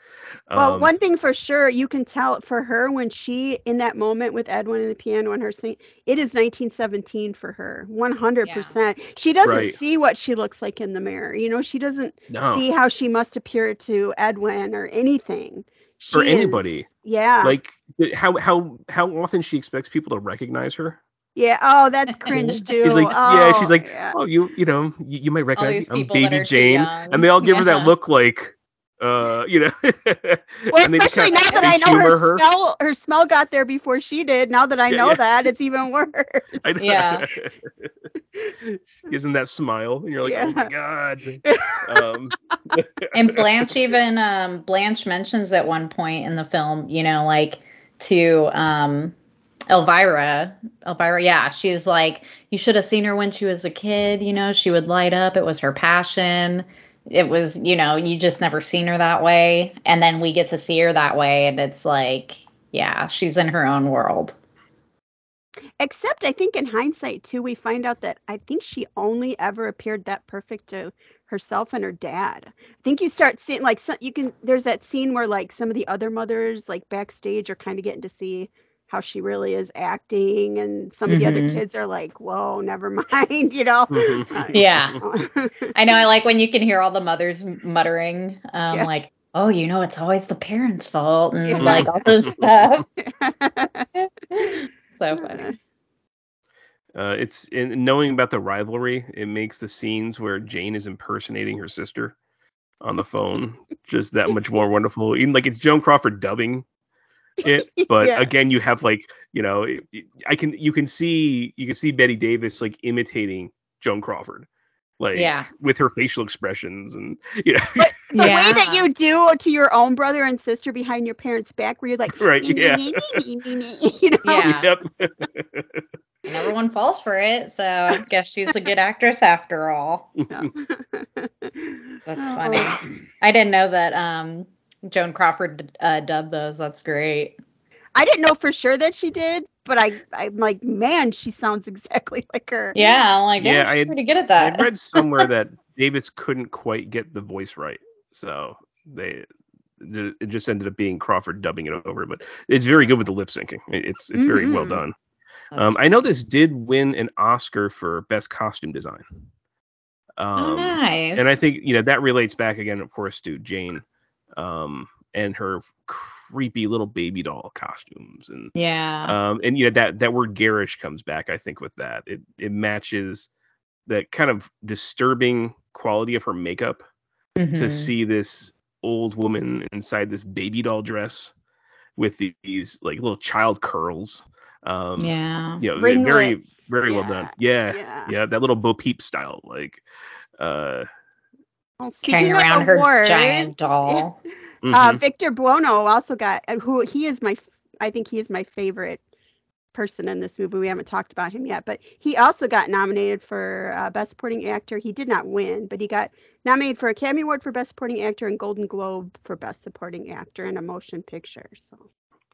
um, Well, one thing for sure, you can tell for her when she in that moment with Edwin and the piano and her singing, it is 1917 for her, 100%. She doesn't Right. see what she looks like in the mirror. You know, she doesn't no, see how she must appear to Edwin or anything. For She is- anybody. yeah. like how how how often she expects people to recognize her. Yeah. Oh, that's cringe too. She's like, yeah, she's Oh, like, yeah. oh, you you know, you, you might recognize me. I'm Baby Jane, and they all give her that look like, uh, you know. Well, and they just especially now that I know humor her, smell, her smell got there before she did. Now that I Yeah, know yeah. that, it's even worse. I know. Yeah. Gives him that smile, and you're like, oh my god. Um, and Blanche even um Blanche mentions at one point in the film, you know, like to um Elvira. Elvira, yeah, she's like, you should have seen her when she was a kid, you know, she would light up. It was her passion. It was, you know, you just never seen her that way. And then we get to see her that way, and it's like, yeah, she's in her own world. Except I think in hindsight too, we find out that I think she only ever appeared that perfect to herself and her dad. I think you start seeing like some, you can there's that scene where like some of the other mothers like backstage are kind of getting to see how she really is acting and some of the other Mhm. kids are like, whoa, never mind, you know. Mhm. Uh, Yeah. I know. I like when you can hear all the mothers muttering, um, Yeah. like, "Oh, you know, it's always the parents' fault," and Yeah. like all this stuff. so funny. uh, it's in knowing about the rivalry. It makes the scenes where Jane is impersonating her sister on the phone just that much more wonderful. Even like it's Joan Crawford dubbing it, but Yes. again, you have like you know, it- it- I can you can see you can see Bette Davis like imitating Joan Crawford, like Yeah. with her facial expressions and you know, But the way that you do to your own brother and sister behind your parents' back, where you're like, right? "Me, me, Yeah. me, me, me, me, me," you know, Yeah. Yep. And everyone falls for it, so I guess she's a good actress after all. That's Oh. funny. I didn't know that um, Joan Crawford uh, dubbed those. That's great. I didn't know for sure that she did, but I, I'm like, man, she sounds exactly like her. Yeah, I'm like, Yeah, yeah, I she's had- pretty good at that. I read somewhere that Davis couldn't quite get the voice right, so they it just ended up being Crawford dubbing it over. But it's very good with the lip syncing. It- It's it's very well Mhm. done. Um, I know this did win an Oscar for best costume design. oh, Um, nice. and I think you know that relates back again, of course, to Jane um, and her creepy little baby doll costumes and yeah, um, and you know that that word garish comes back. I think with that, it it matches that kind of disturbing quality of her makeup to Mhm. see this old woman inside this baby doll dress with the- these like little child curls. Um, yeah. you know, ve- very Ringlets. very well done. Yeah, Yeah. yeah, that little Bo Peep style, like. Uh, Well, Carrying speaking of around her awards, giant doll. Uh, mhm. Victor Buono also got uh, who he is my I think he is my favorite person in this movie. We haven't talked about him yet, but he also got nominated for uh, Best Supporting Actor. He did not win, but he got nominated for Academy Award for Best Supporting Actor and Golden Globe for Best Supporting Actor in a Motion Picture. So,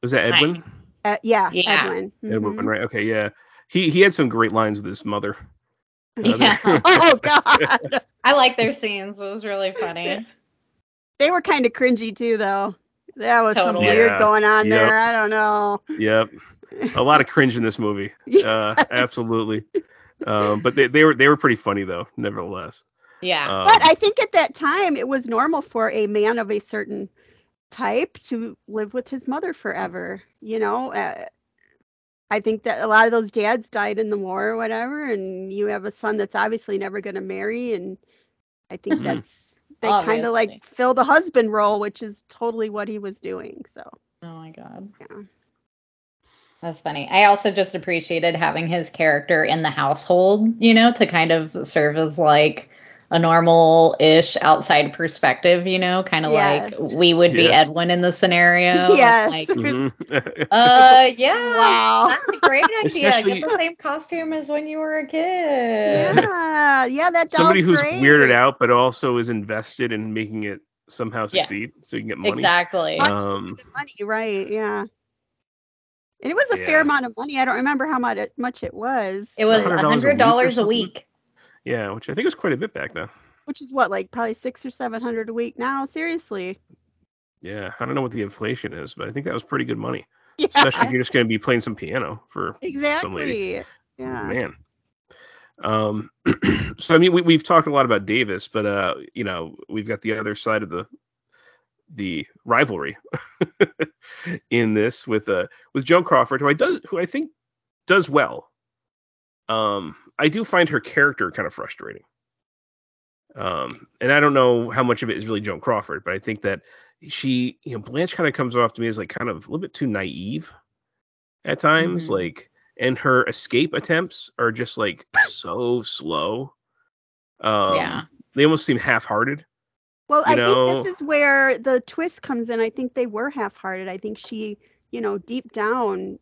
Was that Edwin? uh, yeah, Yeah. Edwin. Edwin, Mhm. right? Okay, yeah. He he had some great lines with his mother. Yeah. Oh God, I like their scenes. It was really funny. they were kind of cringy too, though. That was some weird Yeah. going on Yep. there. I don't know. Yep. A lot of cringe in this movie. Uh, absolutely. Um, but they, they were they were pretty funny though, nevertheless. Yeah. Um, But I think at that time it was normal for a man of a certain type to live with his mother forever. You know, uh, I think that a lot of those dads died in the war or whatever, and you have a son that's obviously never going to marry, and I think Mhm. that's they kind of like fill the husband role, which is totally what he was doing. So Oh my god. yeah, That's funny. I also just appreciated having his character in the household, you know, to kind of serve as like a normal ish outside perspective, you know, kind of Yeah. like we would be Yeah. Edwin in the scenario. It's Yes. Like, mhm. uh, yeah. Wow. That's a great idea. Especially- Get the same costume as when you were a kid. yeah, yeah. That's Somebody doll's who's weirded out, but also is invested in making it somehow Yeah. succeed, so you can get money. Exactly. Um, money, right? Yeah. And it was a fair amount of money. I don't remember how much it, much it was. It was a $100 a hundred week Yeah, which I think was quite a bit back then. which is what, like probably six or seven hundred a week now. Seriously. Yeah, I don't know what the inflation is, but I think that was pretty good money, Yeah. especially if you're just going to be playing some piano for Exactly. Yeah. man. Um, so I mean, we, we've talked a lot about Davis, but uh, you know, we've got the other side of the the rivalry in this with uh with Joan Crawford, who I does who I think does well. Um, I do find her character kind of frustrating. Um, and I don't know how much of it is really Joan Crawford, but I think that she, you know, Blanche kind of comes off to me as like kind of a little bit too naive at times, Mhm. like, and her escape attempts are just like so slow. Um, Yeah. they almost seem half-hearted. Well, I you think this is where the twist comes in. I think they were half-hearted. I think she, you know, deep down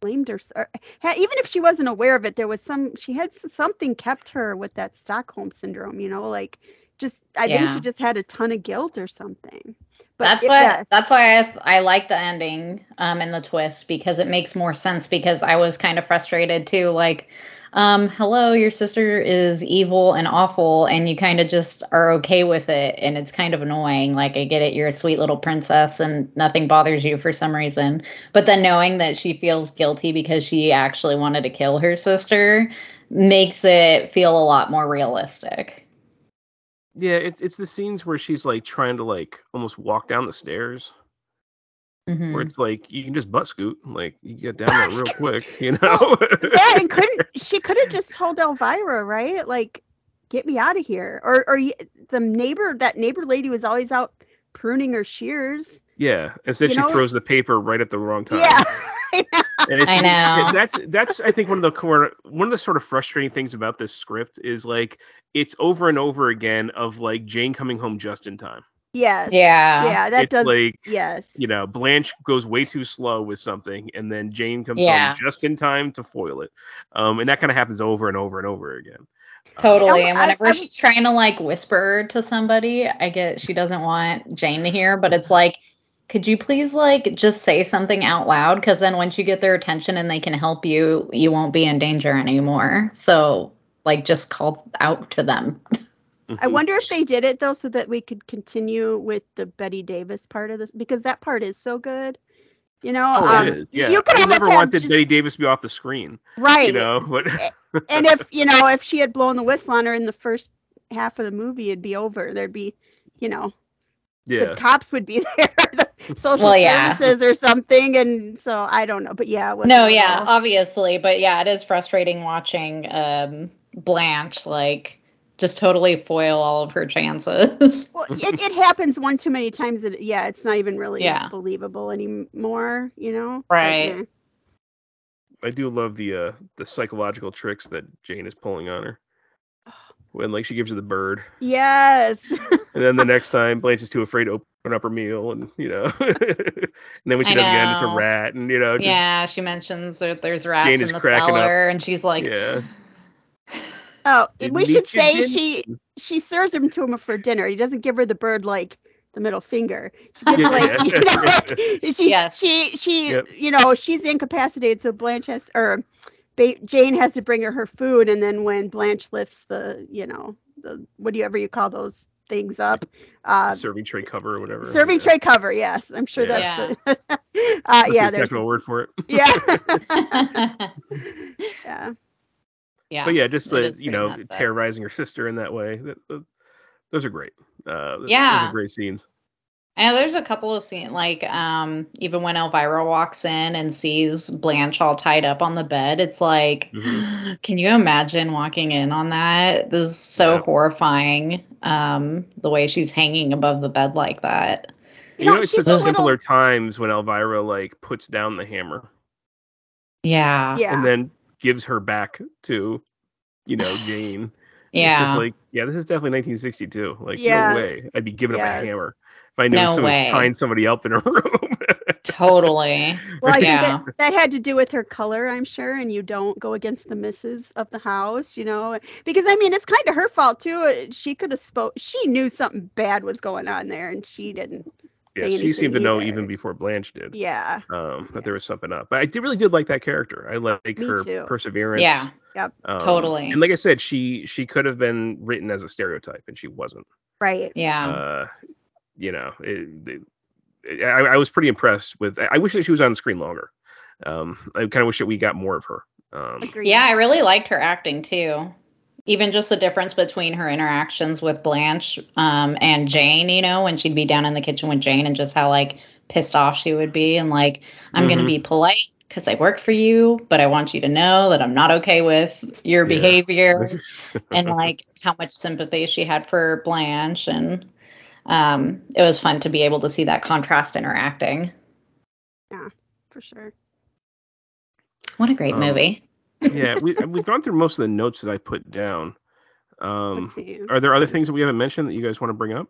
blamed her. Even if she wasn't aware of it, there was some. She had something kept her with that Stockholm syndrome. You know, like just. I think she just had a ton of guilt or something. But that's why yes. that's why I, I like the ending um and the twist because it makes more sense because I was kind of frustrated too like um hello your sister is evil and awful and you kind of just are okay with it and it's kind of annoying. Like I get it you're a sweet little princess and nothing bothers you for some reason. But then knowing that she feels guilty because she actually wanted to kill her sister makes it feel a lot more realistic. Yeah, it's it's the scenes where she's like trying to like almost walk down the stairs, Mhm. where it's like you can just butt scoot, like you get down there real quick, you know. Well, that and couldn't she could have just told Elvira, right? Like, get me out of here. Or or the neighbor, that neighbor lady was always out pruning her shears. yeah, instead You she know- throws the paper right at the wrong time. Yeah. And it's, I know. That's that's I think one of the core one of the sort of frustrating things about this script is like it's over and over again of like Jane coming home just in time. Yes. yeah Yeah, that it's does like yes. you know Blanche goes way too slow with something, and then Jane comes Yeah. home just in time to foil it. Um, and that kind of happens over and over and over again. Totally. I- And I- whenever I- she's trying to like whisper to somebody, I get she doesn't want Jane to hear, but it's like, could you please like just say something out loud? Because then once you get their attention and they can help you, you won't be in danger anymore. So like just call out to them. I Mhm. wonder if they did it though so that we could continue with the Bette Davis part of this because that part is so good. You know, Oh, um, it is. Yeah, you could I never have wanted just- Bette Davis to be off the screen. right. You know, but and if you know if she had blown the whistle on her in the first half of the movie, it'd be over. There'd be, you know, yeah, the cops would be there, the social Well, yeah. services or something, and so I don't know, but yeah, No, yeah, obviously, but yeah, it is frustrating watching um Blanche like just totally foil all of her chances. Well, it, it happens one too many times that yeah, it's not even really Yeah. believable anymore. You know, But, Right. eh. I do love the uh the psychological tricks that Jane is pulling on her. When like she gives her the bird, Yes. and then the next time Blanche is too afraid to open up her meal, and you know, and then when she I does again, it's a rat, and you know, just, yeah, she mentions that there's rats Jane in is the cracking up. cellar, and she's like, yeah. Oh, Did we should say dinner? she she serves him to him for dinner. He doesn't give her the bird like the middle finger. She gives Yeah, like yeah. you know, like, she Yes. she she Yep. you know she's incapacitated, so Blanche has or ba- Jane has to bring her her food, and then when Blanche lifts the you know the whatever you call those things up, uh, serving tray cover or whatever. serving yeah. tray cover. Yes, I'm sure Yeah. that's the uh, That's yeah. the There's technical word for it. yeah yeah. Yeah, but yeah, just the, you know messed up. terrorizing her sister in that way. That, that- those are great. Uh, th- those Yeah. are great scenes. I know there's a couple of scenes, like um, even when Elvira walks in and sees Blanche all tied up on the bed, it's like, Mhm. can you imagine walking in on that? This is so Yeah. horrifying. Um, the way she's hanging above the bed like that. You, know, it's she's such a little- simpler times when Elvira like puts down the hammer Yeah. Yeah. and then gives her back to, you know, Jane. It's Yeah. just like, yeah, this is definitely 1962. Like, Yes. no way. I'd be giving up Yes. a hammer if I knew No someone was tying somebody up in a room. totally. Well, I Yeah. think that, that had to do with her color, I'm sure, and you don't go against the misses of the house, you know, because I mean, it's kind of her fault too. She could have spoke. She knew something bad was going on there, and she didn't. Yeah, say she seemed to anything know even before Blanche did. Yeah, Um, that there was something up. But I did really did like that character. I like Me her too. perseverance. Yeah. Um, Totally. And like I said, she she could have been written as a stereotype, and she wasn't. right. Yeah. Uh, you know, it, it- I, I was pretty impressed with. I wish that she was on the screen longer. Um, I kind of wish that we got more of her. Um, Yeah, I really liked her acting too. Even just the difference between her interactions with Blanche um, and Jane, you know, when she'd be down in the kitchen with Jane and just how like pissed off she would be and like, I'm going to be polite because I work for you, but I want you to know that I'm not okay with your Yeah. behavior and like how much sympathy she had for Blanche. And um, it was fun to be able to see that contrast interacting. Yeah, for sure. What a great Um, movie. Yeah, we we've gone through most of the notes that I put down. Um, are there other things that we haven't mentioned that you guys want to bring up?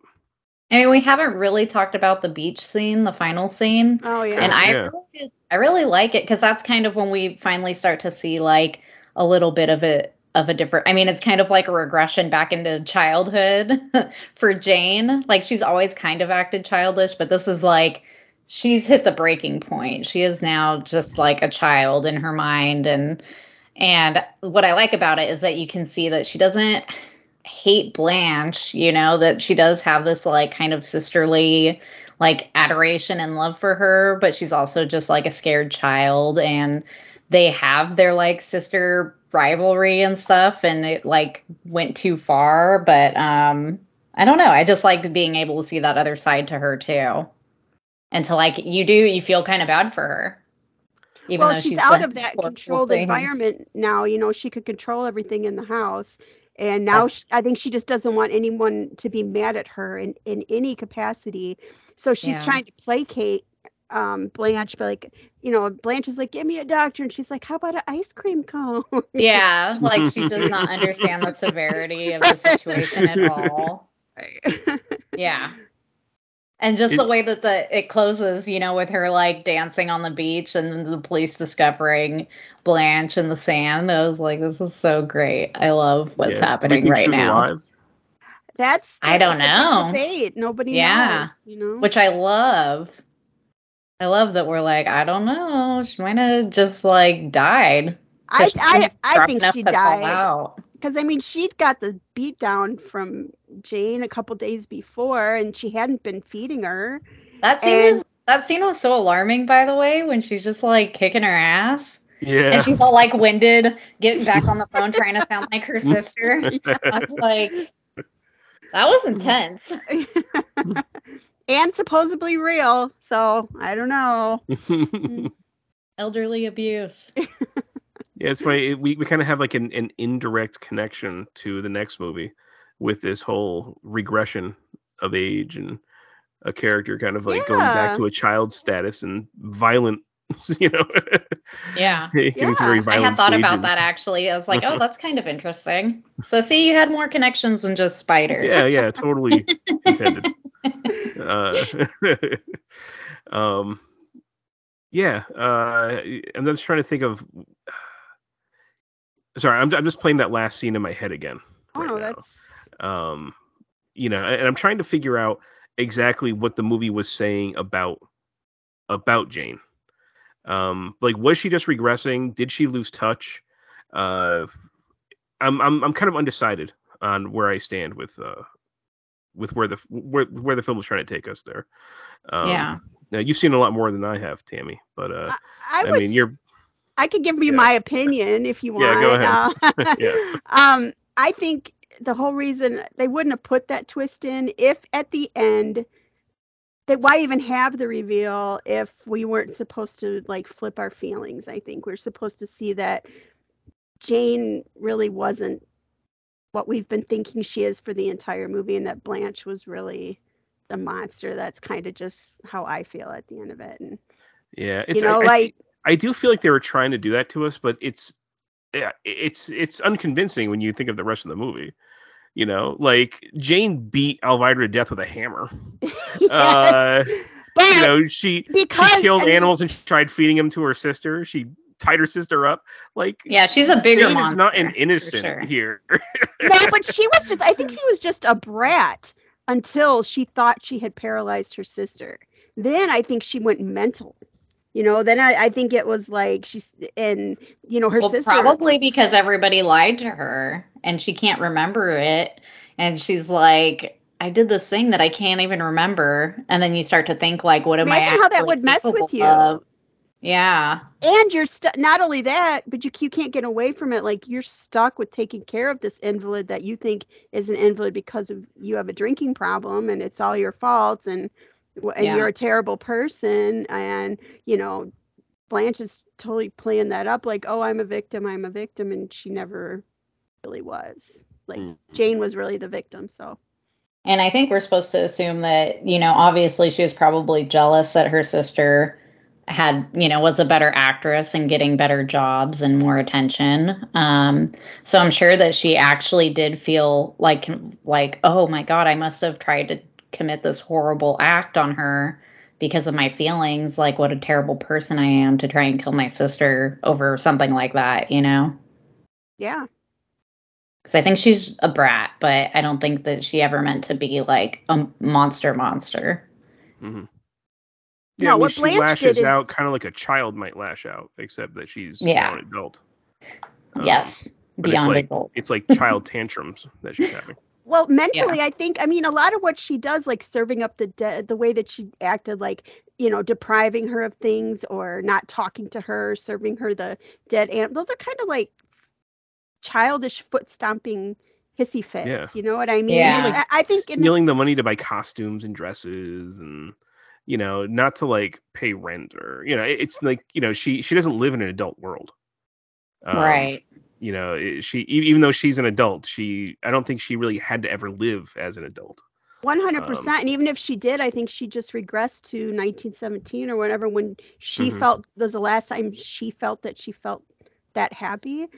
I mean, we haven't really talked about the beach scene, the final scene. Oh yeah. and I Yeah. really, I really like it because that's kind of when we finally start to see like a little bit of it of a different I mean it's kind of like a regression back into childhood for Jane like she's always kind of acted childish but this is like she's hit the breaking point she is now just like a child in her mind and and what I like about it is that you can see that she doesn't hate Blanche you know that she does have this like kind of sisterly like adoration and love for her, but she's also just like a scared child and they have their like sister rivalry and stuff and it like went too far, but um I don't know. I just like being able to see that other side to her too. And to like you do you feel kind of bad for her. Even well, though she's, she's out of that controlled environment now. You know, she could control everything in the house, and now she, I think she just doesn't want anyone to be mad at her in in any capacity. So she's Yeah. trying to placate um, Blanche, but like, you know, Blanche is like, "Give me a doctor," and she's like, "How about an ice cream cone?" Yeah, like she does not understand the severity of the situation at all. Yeah. And just It- the way that the it closes, you know, with her like dancing on the beach and then the police discovering Blanche in the sand. I was like, this is so great. I love what's Yeah. Happening think right now. alive? That's I don't know. debate. Nobody Yeah. knows. You know. Which I love. I love that we're like, I don't know. She might have just like died. I I, I think she died. out. because I mean she'd got the beat down from Jane a couple days before, and she hadn't been feeding her. That scene And- was that scene was so alarming, by the way, when she's just like kicking her ass. Yeah. And she's all like winded, getting back on the phone, trying to sound like her sister. I was like, that was intense. and supposedly real, so I don't know. Elderly abuse. Yeah, it's funny. We, we kind of have like an, an indirect connection to the next movie with this whole regression of age and a character kind of like going back to a child status and violent, you know, Yeah. getting very Yeah. I had thought about that actually. I was like, oh, that's kind of interesting. So, see, you had more connections than just Spider. Yeah, yeah, totally intended. uh, um, yeah. Uh, I'm just trying to think of. Sorry, I'm I'm just playing that last scene in my head again. oh, right now. That's um you know and i'm trying to figure out exactly what the movie was saying about about jane um like was she just regressing did she lose touch uh i'm i'm, I'm kind of undecided on where i stand with uh with where the where, where the film was trying to take us there um, Yeah. now you've seen a lot more than i have tammy but uh I, i, would mean you're I could give you Yeah. my opinion if you want. Yeah, go ahead. Uh, Yeah. Um, I think the whole reason they wouldn't have put that twist in if at the end that why even have the reveal if we weren't supposed to like flip our feelings? I think we're supposed to see that jane really wasn't what we've been thinking she is for the entire movie and that blanche was really the monster. That's kind of just how i feel at the end of it and yeah it's you know I- I like I do feel like they were trying to do that to us, but it's it's it's unconvincing when you think of the rest of the movie. You know, like Jane beat Elvira to death with a hammer. yes, Uh, but you know, she because she killed I mean, animals and she tried feeding them to her sister. She tied her sister up. Like Yeah, she's a bigger Jane monster. is not an innocent sure. here. no, but she was just I think she was just a brat until she thought she had paralyzed her sister. Then I think she went mental. You know, then I, I think it was like she's and you know her well, sister probably because everybody lied to her and she can't remember it. And she's like, I did this thing that I can't even remember. And then you start to think, like, what am Imagine I how that would mess with you. of? Yeah. and you're stuck not only that, but you you can't get away from it. Like you're stuck with taking care of this invalid that you think is an invalid because of you have a drinking problem and it's all your fault and and Yeah. you're a terrible person and you know Blanche is totally playing that up like oh I'm a victim I'm a victim and she never really was like Mm. Jane was really the victim so And I think we're supposed to assume that, you know, obviously she was probably jealous that her sister had, you know, was a better actress and getting better jobs and more attention. Um, so I'm sure that she actually did feel like, like, oh my God, I must have tried to commit this horrible act on her because of my feelings. Like, what a terrible person I am to try and kill my sister over something like that, you know? yeah Because I think she's a brat, but I don't think that she ever meant to be like a monster monster. Mhm. No, Yeah, I mean, what she Blanche lashes did is- out kind of like a child might lash out, except that she's Yeah. now an adult. Um, yes, but it's beyond like- adult. It's like child tantrums that she's having. Well, mentally, I think. I mean, a lot of what she does, like serving up the dead, the way that she acted, like you know, depriving her of things or not talking to her, serving her the dead animal. Those are kind of like childish foot stomping hissy fits. Yeah. You know what I mean? Yeah. And I, I think in, stealing the money to buy costumes and dresses and you know not to like pay rent or you know it's like you know she she doesn't live in an adult world Um, right. You know she even though she's an adult she i don't think she really had to ever live as an adult One hundred Um, percent. And even if she did, I think she just regressed to 1917 or whatever when she Mhm. felt was the last time she felt that she felt that happy.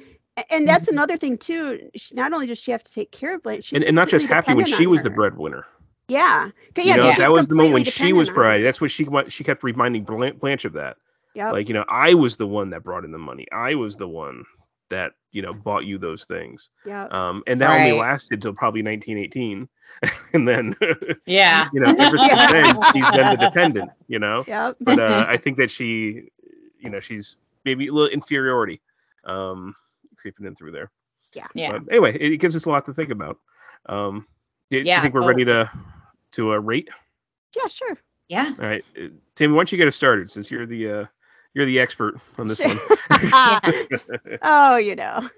And that's Mhm. another thing too. She, not only does she have to take care of Blanche, she's and, and not just happy when she was the her. breadwinner Yeah, 'Cause- you yeah, know she's that was the moment when she was bride that's what she she kept reminding blanche of that Yep. like you know i was the one that brought in the money i was the one that you know bought you those things yeah. um and that only lasted till probably 1918 and then Yeah. you know ever since Yeah. then she's been the dependent you know Yeah. but uh i think that she you know she's maybe a little inferiority um creeping in through there Yeah. but anyway it gives us a lot to think about um do, do you think we're ready to to uh, rate Yeah, sure. Yeah. all right uh, tim why don't you get us started since you're the uh you're the expert on this one oh, you know.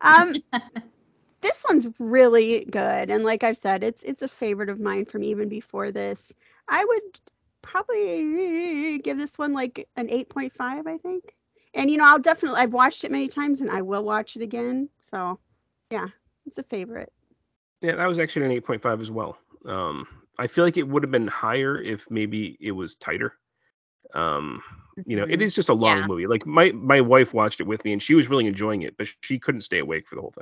Um this one's really good and like I've said it's it's a favorite of mine from even before this. I would probably give this one like an 8.5, I think. And you know, I'll definitely I've watched it many times and I will watch it again. So, yeah, it's a favorite. Yeah, that was actually an 8.5 as well. Um, I feel like it would have been higher if maybe it was tighter. Um, you know, it is just a long Yeah. movie. Like my my wife watched it with me, and she was really enjoying it, but she couldn't stay awake for the whole thing.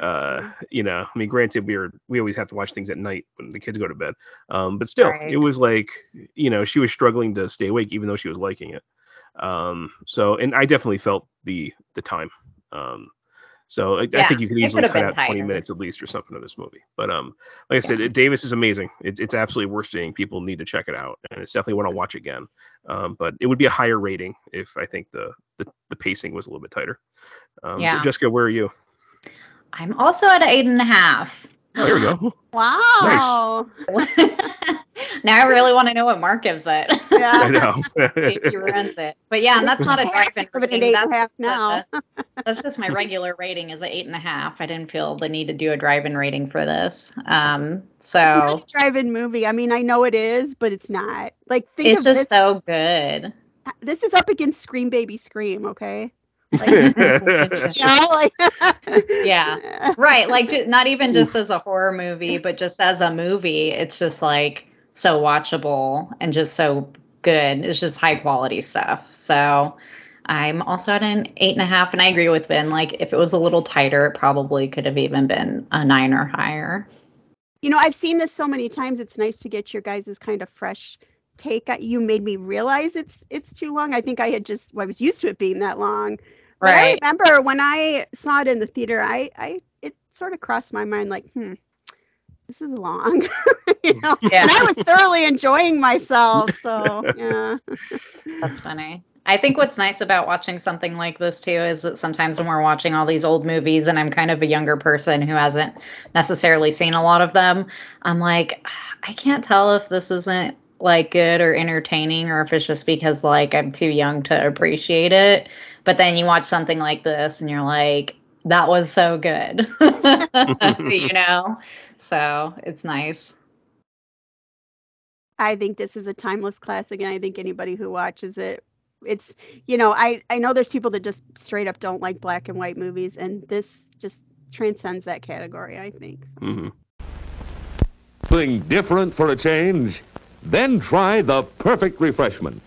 Uh, you know, I mean, granted, we were we always have to watch things at night when the kids go to bed. Um, but still, Right. it was like you know she was struggling to stay awake, even though she was liking it. Um, so, and I definitely felt the the time. Um, so I, I think you could easily cut been out 20 minutes at least or something of this movie. But um, like I said, it, Davis is amazing. It's it's absolutely worth seeing. People need to check it out, and it's definitely one I'll watch again. Um, but it would be a higher rating if I think the the, the pacing was a little bit tighter. Um, so Yeah. Jessica, where are you? I'm also at eight and a half. Oh, there we go. Wow. now I really want to know what Mark gives it. I Yeah. know. if he runs it. But yeah, and that's not a drive-in Give an rating. eight and a That's, half now. that's just my regular rating is an eight and a half. I didn't feel the need to do a drive-in rating for this. Um, so It's drive-in movie. I mean, I know it is, but it's not. Like, think it's of just this. so good. This is up against Scream Baby Scream. Okay. Like, you know, like, Yeah. Right, like not even just as a horror movie, but just as a movie, it's just like so watchable and just so good. It's just high quality stuff. So I'm also at an eight and a half, and I agree with Ben. Like if it was a little tighter, it probably could have even been a nine or higher. you know, I've seen this so many times. It's nice to get your guys' kind of fresh take. You made me realize it's it's too long. I think I had just I was used to it being that long. But I Right. remember when I saw it in the theater, I I it sort of crossed my mind like, hmm, this is long. you know? Yeah. And I was thoroughly enjoying myself. So yeah. That's funny. I think what's nice about watching something like this too is that sometimes when we're watching all these old movies and I'm kind of a younger person who hasn't necessarily seen a lot of them, I'm like, I can't tell if this isn't like good or entertaining or if it's just because like I'm too young to appreciate it. But then you watch something like this and you're like, that was so good. you know? So it's nice. I think this is a timeless classic, and I think anybody who watches it, it's you know, I I know there's people that just straight up don't like black and white movies, and this just transcends that category. I think. Mm-hmm. Something different for a change? Then try the perfect refreshment.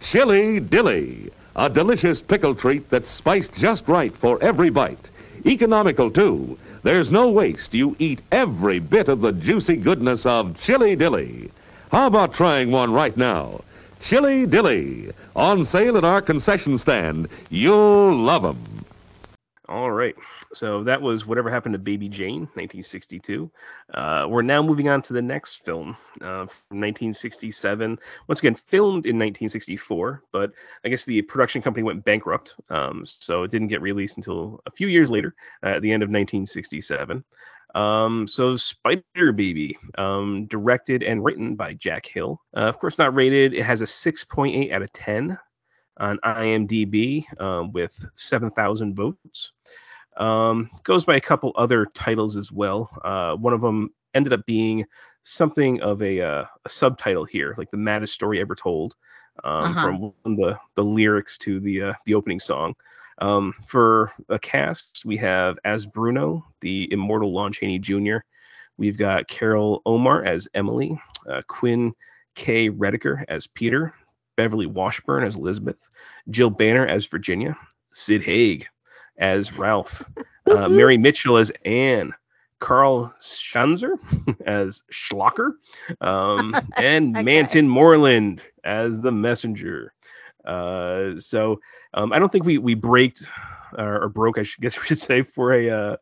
Chili Dilly, a delicious pickle treat that's spiced just right for every bite. Economical, too. There's no waste. You eat every bit of the juicy goodness of Chili Dilly. How about trying one right now? Chili Dilly, on sale at our concession stand. You'll love 'em. All right. So that was Whatever Happened to Baby Jane, 1962. Uh, we're now moving on to the next film uh, from 1967. Once again, filmed in 1964, but I guess the production company went bankrupt. Um, so it didn't get released until a few years later, uh, at the end of 1967. Um, so Spider Baby, um, directed and written by Jack Hill. Uh, of course, not rated. It has a 6.8 out of 10 on IMDb um, with 7,000 votes. Um, goes by a couple other titles as well. Uh, one of them ended up being something of a, uh, a subtitle here, like the maddest story ever told, um, Uh-huh. from the the lyrics to the uh, the opening song. Um, for a cast, we have as Bruno, the immortal Lon Chaney Jr. We've got Carol Ohmart as Emily, uh, Quinn K. Redeker as Peter, Beverly Washburn as Elizabeth, Jill Banner as Virginia, Sid Haig as Ralph, uh, Mary Mitchell as Anne, Karl Schanzer as Schlocker, um, and Okay. Mantan Moreland as the messenger. Uh, so um, I don't think we we braked or, or broke, I should, guess we should say, for a uh,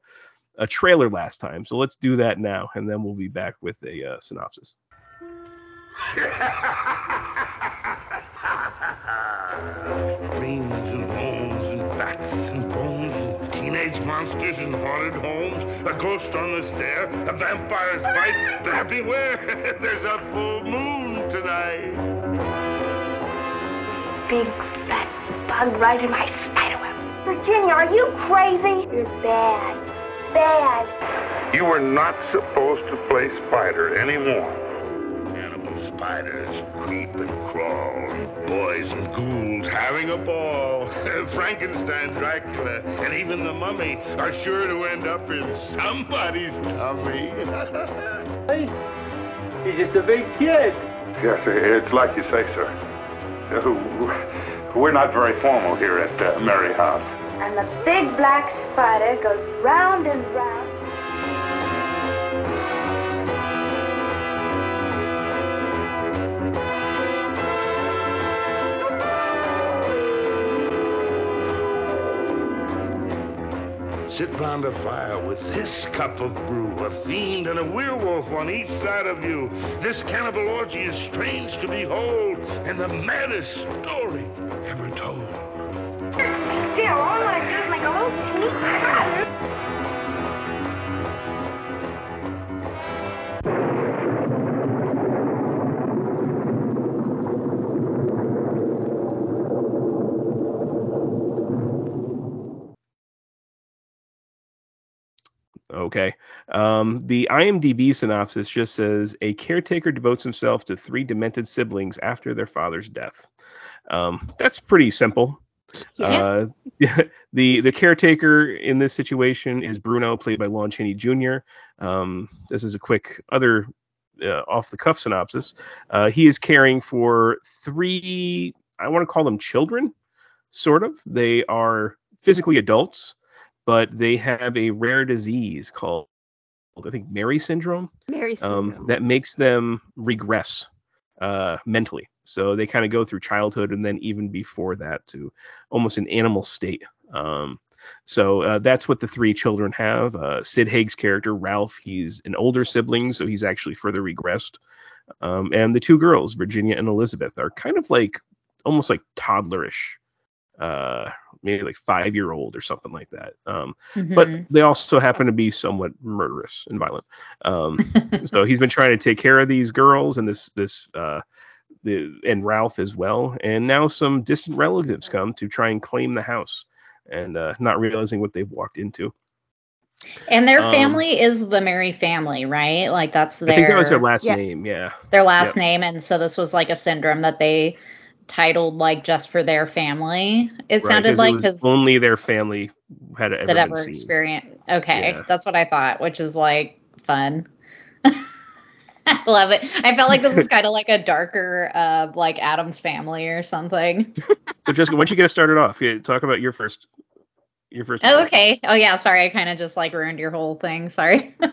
a trailer last time. So let's do that now, and then we'll be back with a uh, synopsis. monsters in haunted homes. A ghost on the stair, a vampire's bite. Beware, there's a full moon tonight. big fat bug right in my spiderweb. Virginia, are you crazy? You're bad. Bad. You were not supposed to play spider anymore. Animal spiders creep and crawl, boys and ghouls having a ball. Frankenstein, Dracula, and even the mummy are sure to end up in somebody's tummy. He's just a big kid. yes, it's like you say, sir. We're not very formal here at uh, Merrye House. And the big black spider goes round and round. Sit round a fire with this cup of brew, a fiend and a werewolf on each side of you. This cannibal orgy is strange to behold, and the maddest story Okay. Um, the IMDb synopsis just says a caretaker devotes himself to three demented siblings after their father's death. Um, that's pretty simple. Uh, the the caretaker in this situation is Bruno, played by Lon Chaney Jr. Um, this is a quick other uh, off the cuff synopsis. Uh, he is caring for three. I want to call them children, sort of. They are physically adults, but they have a rare disease called I think Merrye syndrome Merrye syndrome. um, that makes them regress uh, mentally. So they kind of go through childhood and then even before that to almost an animal state. Um, so uh, that's what the three children have. Uh, Sid Haig's character, Ralph, he's an older sibling, so he's actually further regressed. Um, and the two girls, Virginia and Elizabeth, are kind of like almost like toddlerish, uh, maybe like five year old or something like that. Um, but Mhm. they also happen to be somewhat murderous and violent. Um, so he's been trying to take care of these girls and this this uh, the and Ralph as well. And now some distant relatives come to try and claim the house, and uh, not realizing what they've walked into. And their Um, family is the Merrye family, right? Like that's their I think that was their last Yeah. name. Yeah. their last Yep. name, and so this was like a syndrome that they titled like just for their family. It Right, sounded like because only their family had ever that ever experienced. Okay, Yeah. that's what I thought, which is like fun. I love it. I felt like this was kind of like a darker, uh, like Addams family or something. So Jessica, why don't you get us started off? Yeah, talk about your first, your first. Oh, okay. Oh yeah. Sorry, I kind of just like ruined your whole thing. Sorry.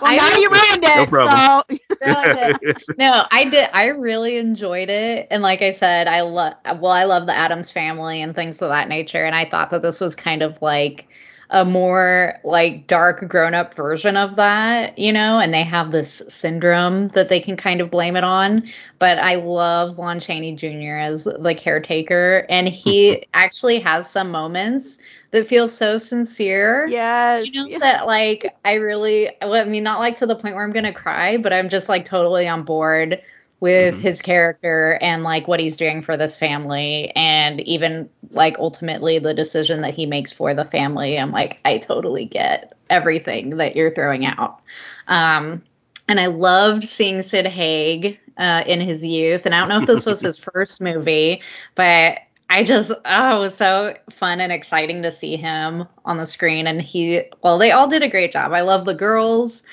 Well, now you ruined it. No problem. So Ruined it. no, I did. I really enjoyed it, and like I said, I love. Well, I love the Addams family and things of that nature, and I thought that this was kind of like a more like dark grown-up version of that, you know. And they have this syndrome that they can kind of blame it on. But I love Lon Chaney Jr. as the caretaker, and he actually has some moments that feels so sincere yes. you know yeah. that like i really well, i mean not like to the point where i'm gonna cry but i'm just like totally on board with Mhm. his character and like what he's doing for this family and even like ultimately the decision that he makes for the family i'm like i totally get everything that you're throwing out um and i loved seeing sid haig uh, in his youth and i don't know if this was his first movie but I just oh, it was so fun and exciting to see him on the screen. And he, well, they all did a great job. I love the girls.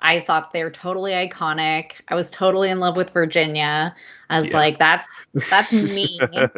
I thought they're totally iconic. I was totally in love with Virginia. I was Yeah. like, that's that's me.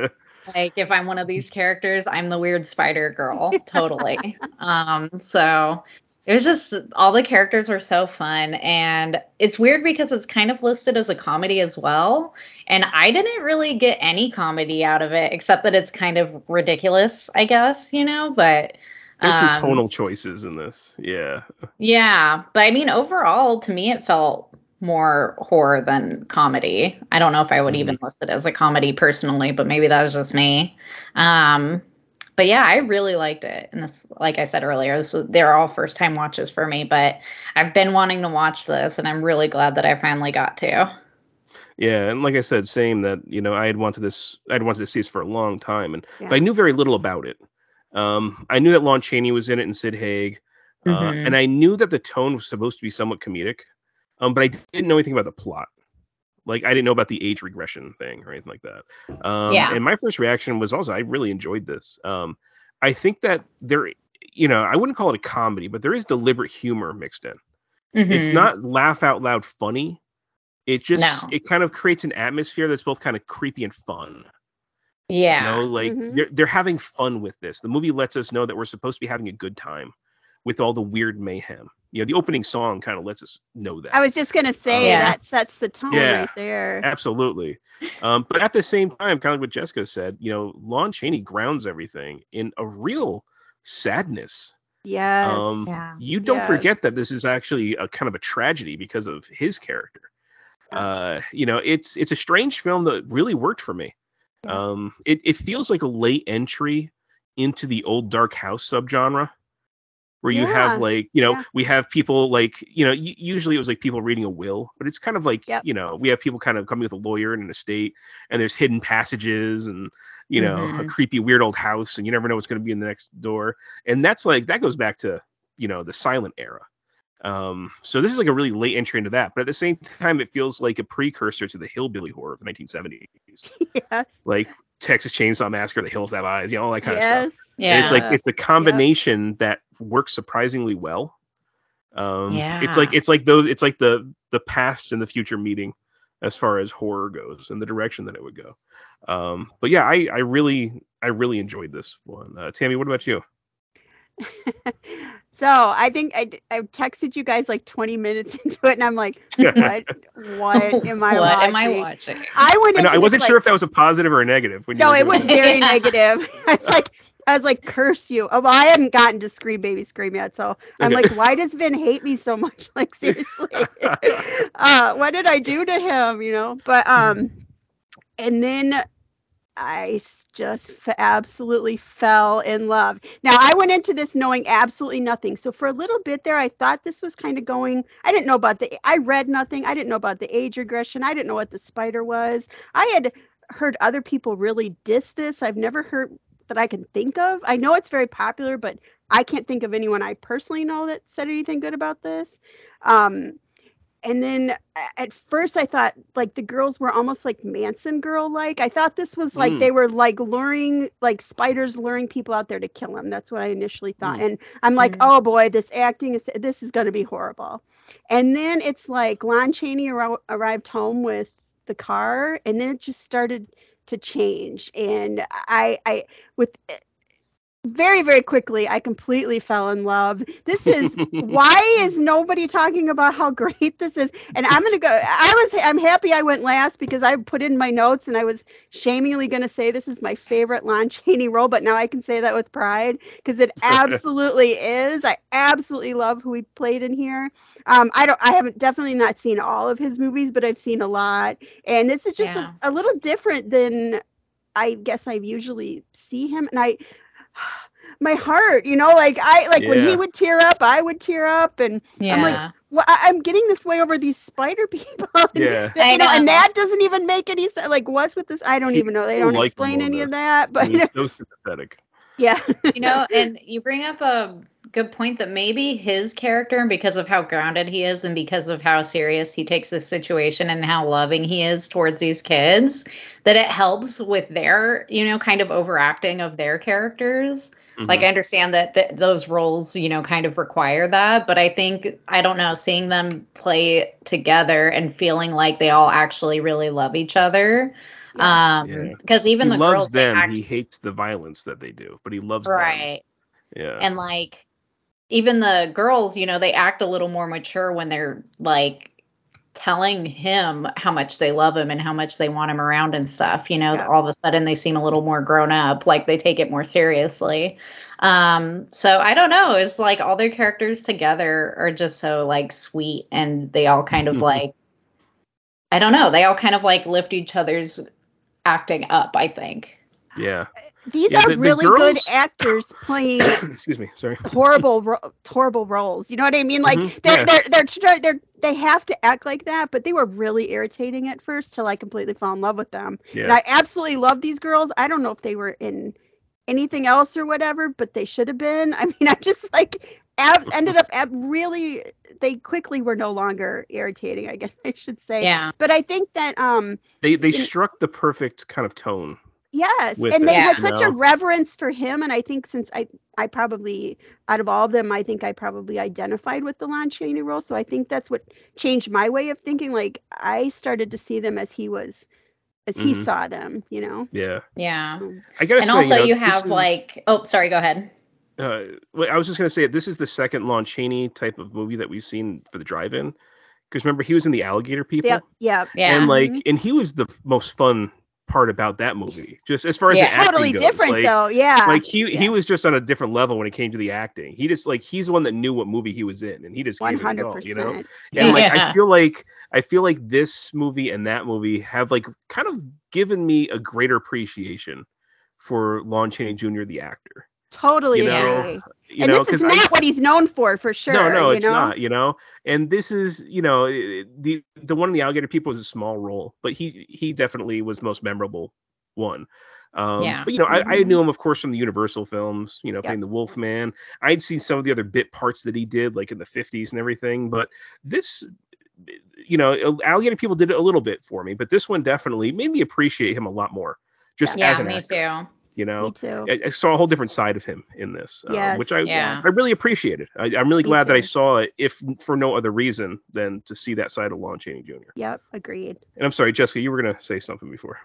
like if I'm one of these characters, I'm the weird spider girl. Totally. um, so it was just all the characters were so fun. And it's weird because it's kind of listed as a comedy as well. And I didn't really get any comedy out of it, except that it's kind of ridiculous, I guess, you know, but There's some um, tonal choices in this. Yeah. yeah, but I mean, overall, to me, it felt more horror than comedy. I don't know if I would even list it as a comedy personally, but maybe that's just me. Um, but yeah, I really liked it. And this, like I said earlier, this was, they're all first time watches for me, but I've been wanting to watch this, and I'm really glad that I finally got to. Yeah, and like I said, same that you know I had wanted this, I'd wanted to see this for a long time, and Yeah. but I knew very little about it. Um, I knew that Lon Chaney was in it and Sid Haig, uh, Mhm. and I knew that the tone was supposed to be somewhat comedic, um, but I didn't know anything about the plot. Like I didn't know about the age regression thing or anything like that. Um, Yeah. And my first reaction was also I really enjoyed this. Um, I think that there, you know, I wouldn't call it a comedy, but there is deliberate humor mixed in. It's Mhm. not laugh out loud funny, It just No. it kind of creates an atmosphere that's both kind of creepy and fun. Yeah. You know, like Mhm. they're they're having fun with this. The movie lets us know that we're supposed to be having a good time with all the weird mayhem. You know, the opening song kind of lets us know that. I was just gonna say Yeah. that sets the tone Yeah. right there. Absolutely. Um, but at the same time, kind of what Jessica said, you know, Lon Chaney grounds everything in a real sadness. Yes. Um, Yeah. You don't Yes. forget that this is actually a kind of a tragedy because of his character. Uh, you know, it's it's a strange film that really worked for me. Yeah. Um, it, it feels like a late entry into the old dark house subgenre where you Yeah. have like you know Yeah. we have people like you know u- usually it was like people reading a will but it's kind of like Yep. you know we have people kind of coming with a lawyer and an estate and there's hidden passages and you know a Mhm. creepy weird old house and you never know what's going to be in the next door and that's like that goes back to you know the silent era um so this is like a really late entry into that but at the same time it feels like a precursor to the hillbilly horror of the 1970s yes. like texas chainsaw massacre the hills have eyes you know all that kind of stuff Yes. Yeah. and it's like it's a combination that works surprisingly well. Um, it's like it's like those it's like the the past and the future meeting as far as horror goes and the direction that it would go. Um, but yeah, I I really I really enjoyed this one. Uh, Tammy, what about you? so I think I, I texted you guys like 20 minutes into it, and I'm like, what? What am I what watching? am I watching? I went I, know, I wasn't this, sure like, if that was a positive or a negative. When No, were it doing was very negative. I was like, I was like, curse you. Oh, well, I hadn't gotten to Scream Baby Scream yet, so I'm like, why does Vin hate me so much? Like seriously, uh, what did I do to him? You know, but um, and then I just f- absolutely fell in love. Now I went into this knowing absolutely nothing. So for a little bit there, I thought this was kind of going. I didn't know about the. I read nothing. I didn't know about the age regression. I didn't know what the spider was. I had heard other people really diss this. I've never heard that I can think of. I know it's very popular, but I can't think of anyone I personally know that said anything good about this. Um, and then at first I thought like the girls were almost like Manson girl like. I thought this was like Mm. they were like luring like spiders luring people out there to kill them. That's what I initially thought. Mm. And I'm like, Mm. oh boy, this acting is this is going to be horrible. And then it's like Lon Chaney arri- arrived home with the car, and then it just started to change. And I, I with very very quickly i completely fell in love. This is why is nobody talking about how great this is? And i'm gonna go i was i'm happy i went last because i put in my notes and i was shamingly gonna say this is my favorite lon chaney role but now i can say that with pride because it absolutely is. I absolutely love who he played in here. Um i don't i haven't definitely not seen all of his movies but i've seen a lot. And this is just Yeah. a, a little different than i guess i usually see him. And i my heart you know like i like when he would tear up i would tear up and Yeah. I'm like, well, I- I'm getting this way over these spider people. and, Yeah. that- you know, and that doesn't even make any sense. Like, what's with this? I don't even know. They don't like explain any of that. But He so sympathetic. yeah, you know, and you bring up a good point that maybe his character, and because of how grounded he is, and because of how serious he takes this situation and how loving he is towards these kids, that it helps with their, you know, kind of overacting of their characters. Like Mhm. I understand that th- those roles, you know, kind of require that, but I think I don't know, seeing them play together and feeling like they all actually really love each other. Um, Yeah. because even he the loves girls them. act He hates the violence that they do, but he loves them. right. Yeah. and like even the girls you know they act a little more mature when they're like telling him how much they love him and how much they want him around and stuff you know Yeah. all of a sudden they seem a little more grown up like they take it more seriously um so i don't know it's like all their characters together are just so like sweet and they all kind of Mhm. like i don't know they all kind of like lift each other's acting up i think yeah. these Yeah, are the- the really good actors playing Excuse me. Sorry. horrible, ro- horrible roles. You know what I mean? Like Mhm, they're yeah. they're they're try- they're they have to act like that, but they were really irritating at first till I completely fell in love with them. And Yeah. I absolutely love these girls. I don't know if they were in anything else or whatever, but they should have been. I mean, I just like ab- ended up ab- really. They quickly were no longer irritating. I guess I should say. yeah But I think that um They they in- struck the perfect kind of tone Yes, with and it, they had you such a reverence for him, and I think since I, I probably out of all of them, I think I probably identified with the Lon Chaney role. So I think that's what changed my way of thinking. Like I started to see them as he was, as he Mhm. saw them. You know. Yeah. Yeah. I gotta And say, also know, you this have is- like oh sorry, go ahead. Uh, well, I was just gonna say this is the second Lon Chaney type of movie that we've seen for the drive-in. Because remember, he was in the Alligator People. Yep. Yep. Yeah. And like, Mhm. and he was the most fun part about that movie. Just as far as Yeah. his acting totally goes, different like, though. Yeah. Like he he was just on a different level when it came to the acting. He just like he's the one that knew what movie he was in, and he just One gave it all, you know. percent. And like I feel like I feel like this movie and that movie have like kind of given me a greater appreciation for Lon Chaney Jr. the actor. Totally You know, agree. You and know, this is 'cause I- not what he's known for, for sure. no, no, you it's know? not. You know, and this is, you know, the the one in the alligator people was a small role, but he he definitely was the most memorable one. Um, Yeah. But you know, I, I knew him, of course, from the Universal films. You know, Yep. playing the Wolfman. I'd seen some of the other bit parts that he did, like in the '50s and everything. But this, you know, alligator people did it a little bit for me, but this one definitely made me appreciate him a lot more, just Yeah, as an me actor. too. You know, Me too. I, I saw a whole different side of him in this, uh, which I Yeah. I really appreciated. I, I'm really Me glad that I saw it, if for no other reason than to see that side of Lon Chaney Jr. Yep. Agreed. And I'm sorry, Jessica, you were gonna say something before.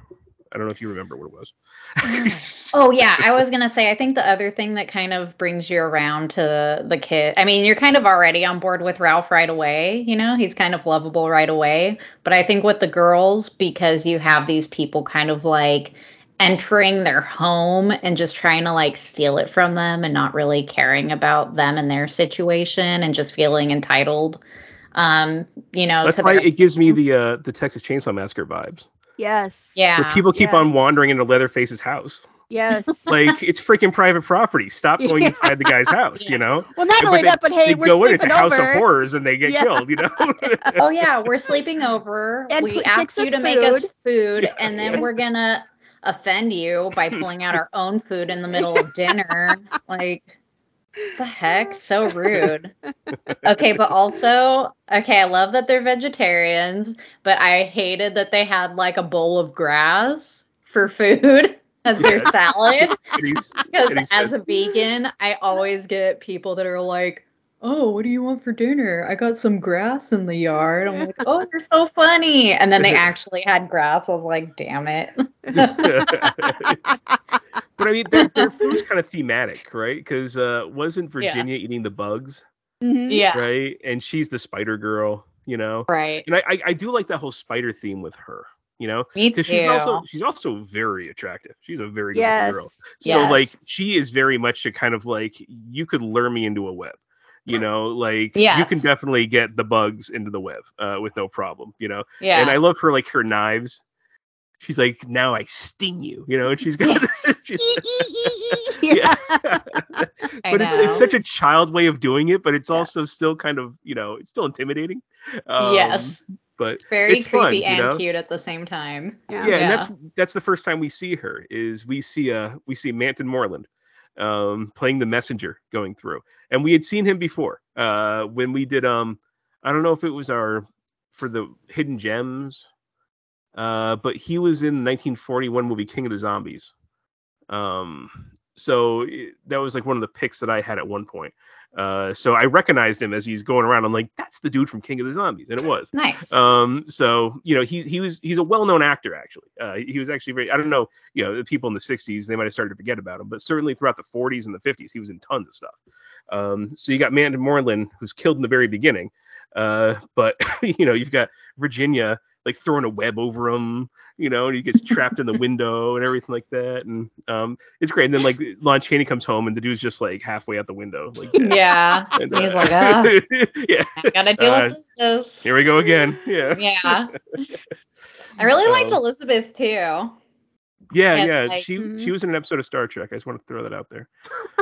I don't know if you remember what it was. Oh yeah, I was gonna say I think the other thing that kind of brings you around to the kid. I mean, you're kind of already on board with Ralph right away. You know, he's kind of lovable right away. But I think with the girls, because you have these people kind of like entering their home and just trying to like steal it from them and not really caring about them and their situation and just feeling entitled. Um, you know, That's to why their- it gives me the uh, the Texas Chainsaw Massacre vibes, Yes. yeah. where people keep yes. on wandering into Leatherface's house. Yes. Like it's freaking private property. Stop going Yeah. inside the guy's house. You know. well, not But only they- that, but hey, they we're go in, it's a house over. of horrors, and they get Yeah. killed. You know. oh yeah, we're sleeping over. And we pl- asked you us to make us food. food, Yeah. and then we're gonna offend you by pulling out our own food in the middle of dinner. like the heck? So rude. Okay, but also, okay, I love that they're vegetarians, but I hated that they had like a bowl of grass for food as their Yes. salad. Because as a vegan, I always get people that are like, "Oh, what do you want for dinner? I got some grass in the yard." I'm like, "Oh, you're so funny!" And then they actually had grass. I was like, "Damn it!" but I mean, their, their food's kind of thematic, right? Because uh, wasn't Yeah. Virginia eating the bugs, Mhm. yeah, right? And she's the spider girl, you know. right. And I, I, I do like that whole spider theme with her, you know, Me too. because she's also she's also very attractive. She's a very good Yes. girl. Yes. So like she is very much a kind of like you could lure me into a web. You know, like you can definitely get the bugs into the web uh, with no problem. You know, yeah. and I love her like her knives. She's like, now I sting you, you know, and she's got she's yeah. But it's it's such a child way of doing it, but it's also still kind of, you know, it's still intimidating. Um, yes, But very it's creepy fun, you and know? cute at the same time. Yeah. yeah, and that's that's the first time we see her is we see uh we see Mantan Moreland um playing the messenger going through. And we had seen him before. Uh when we did um I don't know if it was our for the hidden gems uh but he was in the 1941 movie King of the Zombies. Um so that was like one of the picks that I had at one point. Uh so I recognized him as he's going around. I'm like that's the dude from King of the Zombies and it was. Nice. Um, so you know, he he was he's a well-known actor actually. Uh, he was actually very I don't know, you know, the people in the '60s they might have started to forget about him, but certainly throughout the '40s and the '50s he was in tons of stuff. Um, so you got Mantan Moreland who's killed in the very beginning, uh, but you know you've got Virginia like throwing a web over him, you know, and he gets trapped in the window and everything like that, and um, it's great. And then like Lon Chaney comes home and the dude's just like halfway out the window, like dead. yeah. And, He's uh, like, ah, yeah, I gotta deal Uh, with this. here we go again. Yeah. Yeah. I really liked Um, Elizabeth too. Yeah, Yeah, yeah. like- she Mhm. she was in an episode of Star Trek. I just want to throw that out there.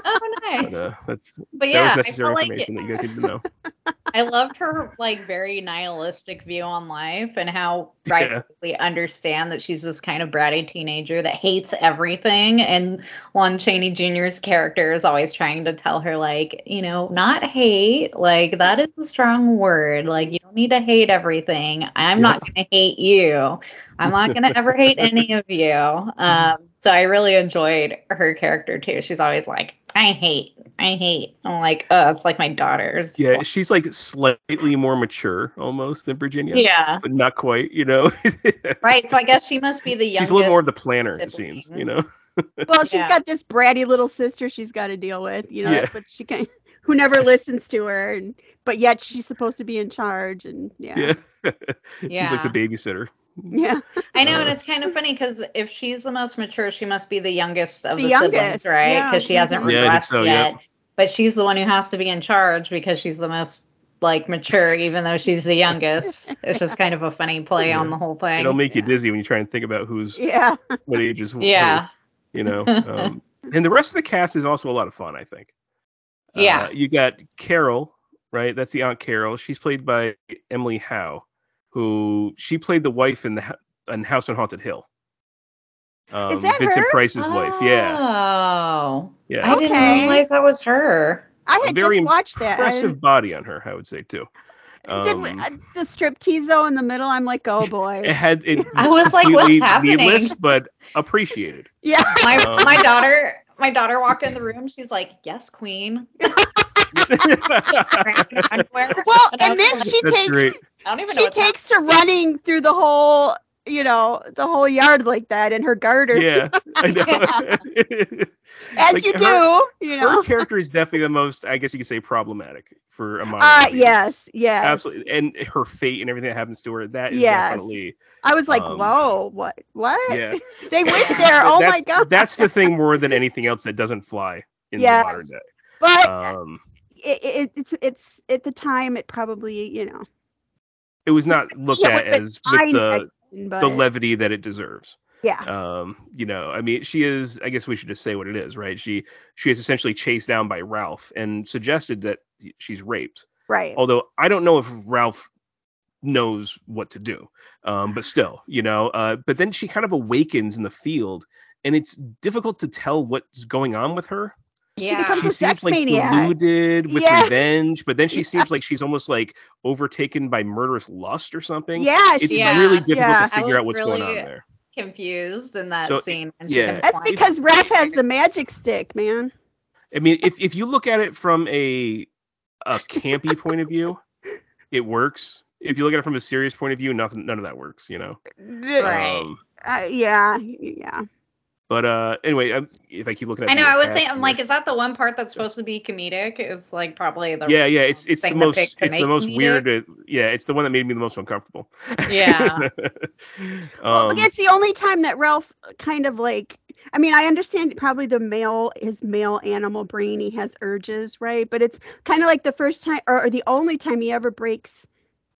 Oh, But, nice. uh, that's But that yeah, was I necessary like information that you guys need to know. I loved her like very nihilistic view on life and how right we understand that she's this kind of bratty teenager that hates everything. And Lon Chaney Jr.'s character is always trying to tell her, like, you know, not hate. Like, that is a strong word. Like, you don't need to hate everything. I'm not going to hate you. I'm not going to ever hate any of you. Um, so I really enjoyed her character too. She's always like, I hate, I hate. I'm like, oh, it's like my daughter's. Yeah, she's like slightly more mature almost than Virginia. Yeah. But not quite, you know. Right. So I guess she must be the youngest. She's a little more of the planner, it seems, you know. Well, she's Yeah. got this bratty little sister she's got to deal with. You know, Yeah. that's what she can. Who never listens to her, and but yet she's supposed to be in charge, and yeah, Yeah. Yeah. He's like the babysitter. Yeah. I know, and Uh, it's kind of funny because if she's the most mature, she must be the youngest of The the, youngest, siblings, right? yeah. Because she hasn't Mhm. Yeah, regressed so, yet. yep. But she's the one who has to be in charge because she's the most like mature, even though she's the youngest. It's just kind of a funny play on the whole thing. It'll make you dizzy when you try and think about who's Yeah. what age is who, Yeah. you know. Um, and the rest of the cast is also a lot of fun, I think. Yeah. Uh, you got Carol, right? That's the Aunt Carol. She's played by Emily Howe, who she played the wife in the in House on Haunted Hill. Um, that Vincent her? Price's wife. Yeah. Oh. Yeah. I didn't Okay. realize that was her. I had Very just watched that. I- Impressive body on her, I would say too. Did we, Um, uh, the strip tease though in the middle? I'm like, oh boy. it had it I was like, what's completely happening? needless, but appreciated. yeah. My Um, my daughter my daughter walked in the room. She's like, "Yes, queen." Well, And and then like, she takes great. I don't even know. she what's takes to running through the whole, you know, the whole yard like that in her garter. Yeah, I know. As Like, you her- do, you know. Her character is definitely the most, I guess you could say, problematic for a modern. Uh audience. yes, yes. absolutely, and her fate and everything that happens to her. That is Yes. definitely. I was like, Um, whoa, what what? Yeah, They went there. Oh my god. That's the thing more than anything else that doesn't fly in Yes. the modern day. but Um, it, it, it's it's at the time it probably, you know. It was not looked Yeah, at as with the But, the levity that it deserves. yeah. um you know i mean she is i guess we should just say what it is right she she is essentially chased down by ralph and suggested that she's raped Right. although i don't know if ralph knows what to do um but still you know uh but then she kind of awakens in the field and it's difficult to tell what's going on with her She Yeah. becomes she a seems sex like maniac. deluded with Yeah. revenge but then she Yeah. seems like she's almost like overtaken by murderous lust or something Yeah, it's Yeah. really difficult Yeah. to figure out was what's going on there confused in that So, scene. when yeah. she that's because Ralph has the magic stick, man. I mean, if if you look at it from a a campy point of view, it works. If you look at it from a serious point of view, nothing none of that works, you know. Right. Um, Uh, yeah, yeah. But uh anyway, um, if I keep looking at I know. I was cast saying, I'm like, is that the one part that's supposed to be comedic? It's like probably the yeah, yeah, it's it's the most it's the most comedic. weird. uh, yeah, it's the one that made me the most uncomfortable. Yeah. Well, um, it's the only time that Ralph kind of like. I mean, I understand probably the male, his male animal brain, he has urges, right? But it's kind of like the first time, or, or the only time he ever breaks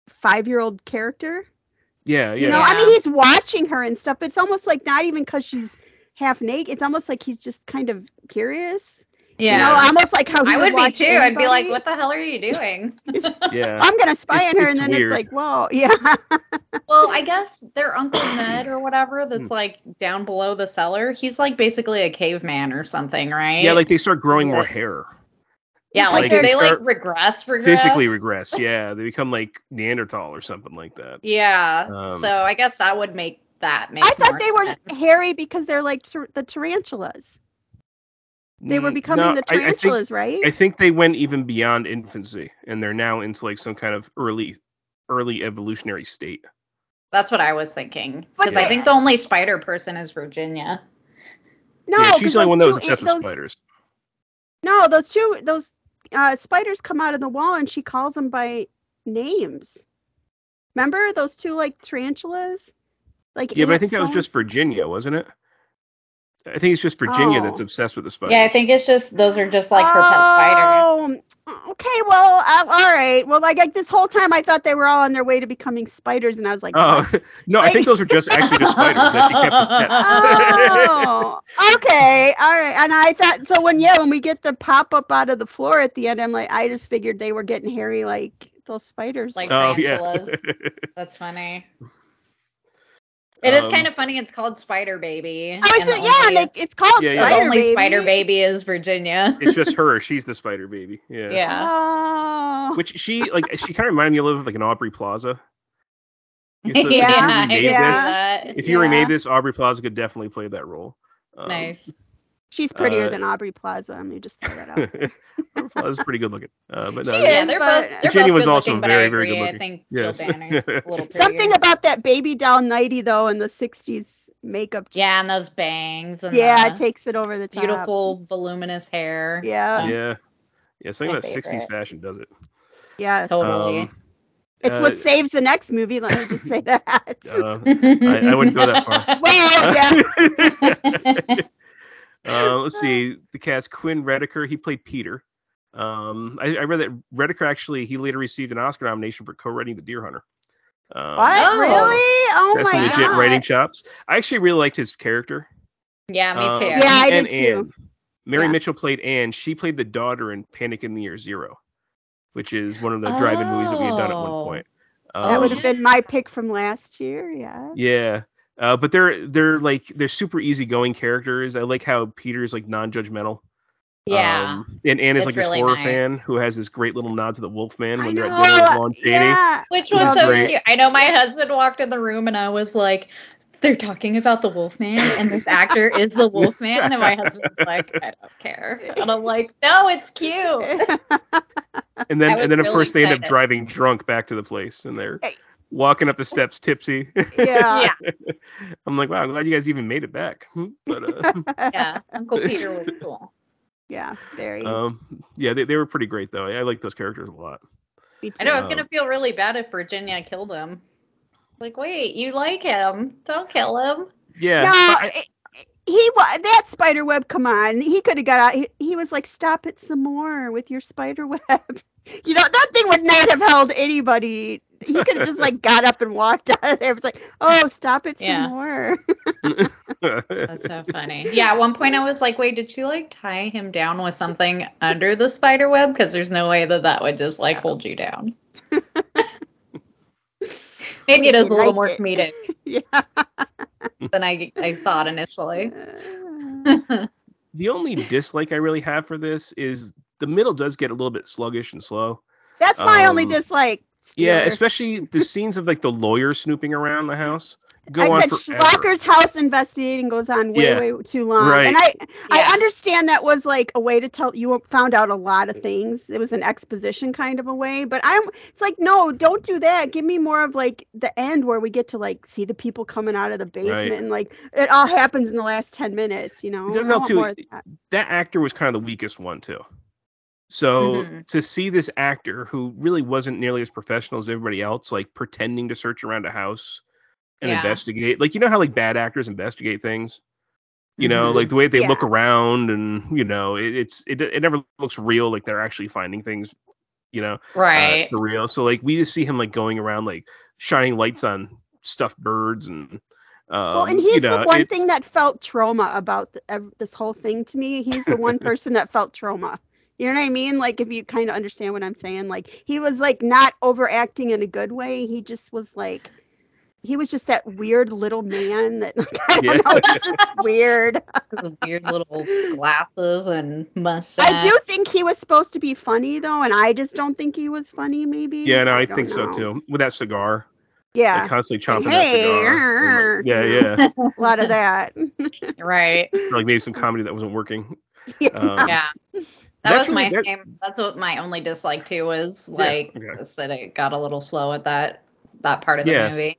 five-year-old character. yeah, yeah. You know, I mean, he's watching her and stuff. But it's almost like not even because she's half naked. It's almost like he's just kind of curious. Yeah. You know, almost like how he I would be watch too. I'd be like, what the hell are you doing? yeah. I'm gonna spy It's- on her, and then weird. it's like, whoa, yeah, well, I guess their Uncle Ned or whatever Hmm. that's like down below the cellar, he's like basically a caveman or something, right? Yeah, like they start growing more hair. yeah, like, like they they like regress, regress? Physically regress. Yeah, they become like Neanderthal or something like that. Yeah. Um, so I guess that would make that make I thought more they were hairy because they're like tar- the tarantulas. They were Mm, becoming no, the I- I think- tarantulas, right? I think they went even beyond infancy, and they're now into like some kind of early, early evolutionary state. That's what I was thinking. But Because I think the only spider person is Virginia. no, yeah, 'cause she's the only one those that was two- obsessed with those- spiders. No, those two, those uh, spiders come out of the wall, and she calls them by names. Remember those two like tarantulas? Like Yeah, but I Aunt think that was just Virginia, wasn't it? I think it's just Virginia that's Oh. obsessed with the spider. Yeah, I think it's just those are just like her pet spiders. Oh, okay. Well, uh, all right. Well, like, like this whole time, I thought they were all on their way to becoming spiders, and I was like, Oh what? no, I think those are just actually just spiders that she kept as pets. oh, okay, all right. And I thought so when yeah, when we get the pop up out of the floor at the end, I'm like, I just figured they were getting hairy like those spiders. Like were. oh yeah. That's funny. It is Um, kind of funny. It's called Spider Baby. I was, and yeah, only- they, it's called Yeah, yeah. the Spider only Baby. Spider Baby is Virginia. It's just her. She's the spider baby. Yeah. yeah. Oh. Which she like she kind of reminded me a little of like an Aubrey Plaza. So if you Yeah, remade yeah. this, if you Yeah. remade this, Aubrey Plaza could definitely play that role. Um, nice. She's prettier uh, than Aubrey Plaza. Let me just throw that out. Aubrey Plaza's pretty good looking. Uh, but no, She Yeah, is, they're both. They're Virginia both was good also looking, very, very agree. good I looking. think Yes. Banner's a little prettier. Something about that baby doll nighty though in the '60s makeup. just- yeah, and those bangs and yeah, it takes it over the top. beautiful voluminous hair. Yeah, yeah, yeah. Something My about '60s fashion does it. Yeah, Totally. Um, It's uh, what saves the next movie. Let me just say that. uh, I, I wouldn't go that far. well, yeah. Uh, let's see. The cast Quinn Redeker. He played Peter. Um, I, I read that Redeker actually he later received an Oscar nomination for co-writing The Deer Hunter. Um, What? Oh. Really? Oh That's my legit god. writing chops. I actually really liked his character. yeah, me Um, too. Yeah, I and did too. Anne. Mary Yeah. Mitchell played Anne. She played the daughter in Panic in the Year Zero, which is one of the drive-in movies that we had done at one point. That would Um, have been my pick from last year. Yeah. Yeah. Uh, but they're they're like they're super easygoing characters. I like how Peter's like non-judgmental. Yeah. Um, and Anne is It's like this really horror nice. fan who has this great little nod to the Wolfman I when they're at know, dinner with Lon Yeah. Which Which was so great. cute. I know my husband walked in the room and I was like, they're talking about the Wolfman and this actor is the Wolfman. And my husband was like, I don't care. And I'm like, no, it's cute. And then and then of really course they end up driving drunk back to the place and they're Hey. Walking up the steps tipsy. yeah. Yeah. I'm like, wow, I'm glad you guys even made it back. Hmm, But uh, Yeah. Uncle Peter was cool. Yeah. Very. um, yeah, they, they were pretty great though. I, I like those characters a lot. I know I was Um, gonna feel really bad if Virginia killed him. Like, wait, you like him? Don't kill him. Yeah, no, I- he was that spider web. Come on, he could have got out. He, he was like, "Stop it some more with your spider web." You know that thing would not have held anybody. He could have just like got up and walked out of there. It was like, "Oh, stop it some Yeah. more." That's so funny. Yeah, at one point I was like, wait, did she like tie him down with something under the spider web? Because there's no way that that would just like hold you down. Maybe it is a little more it. comedic yeah. than I I thought initially. the only dislike I really have for this is the middle does get a little bit sluggish and slow. That's my only Um, dislike. Yeah, especially the scenes of like the lawyer snooping around the house go I on said forever. Schlocker's house investigating goes on way, Yeah. way too long. Right. And I, Yeah. I understand that was like a way to tell you found out a lot of things. It was an exposition kind of a way, but I'm it's like no, don't do that. Give me more of like the end where we get to like see the people coming out of the basement Right. and like it all happens in the last 10 minutes, you know. It doesn't help too. that. That actor was kind of the weakest one too. So Mhm. to see this actor who really wasn't nearly as professional as everybody else, like pretending to search around a house and Yeah. investigate, like you know how like bad actors investigate things. You know, Mhm. like the way they look around, and you know, it, it's it, it never looks real. Like they're actually finding things, you know, uh, Right. for real. So like we just see him like going around like shining lights on stuffed birds and um, Well, and he's you know, the one thing that felt trauma about the, ev- this whole thing to me. He's the one person that felt trauma. You know what I mean? Like, if you kind of understand what I'm saying, like he was like not overacting in a good way. He just was like, he was just that weird little man that I don't Yeah. know, he's just weird. Weird little glasses and mustache. I do think he was supposed to be funny though, and I just don't think he was funny. Maybe. yeah, no, I, don't think so too. With that cigar, Yeah, like constantly chomping Like, that cigar. like, yeah, yeah. a lot of that. right. Or, like maybe some comedy that wasn't working. Yeah. Um, Yeah. That That's was my really- that- same. That's what my only dislike too was Yeah, like okay. just that it got a little slow at that that part of the Yeah. movie.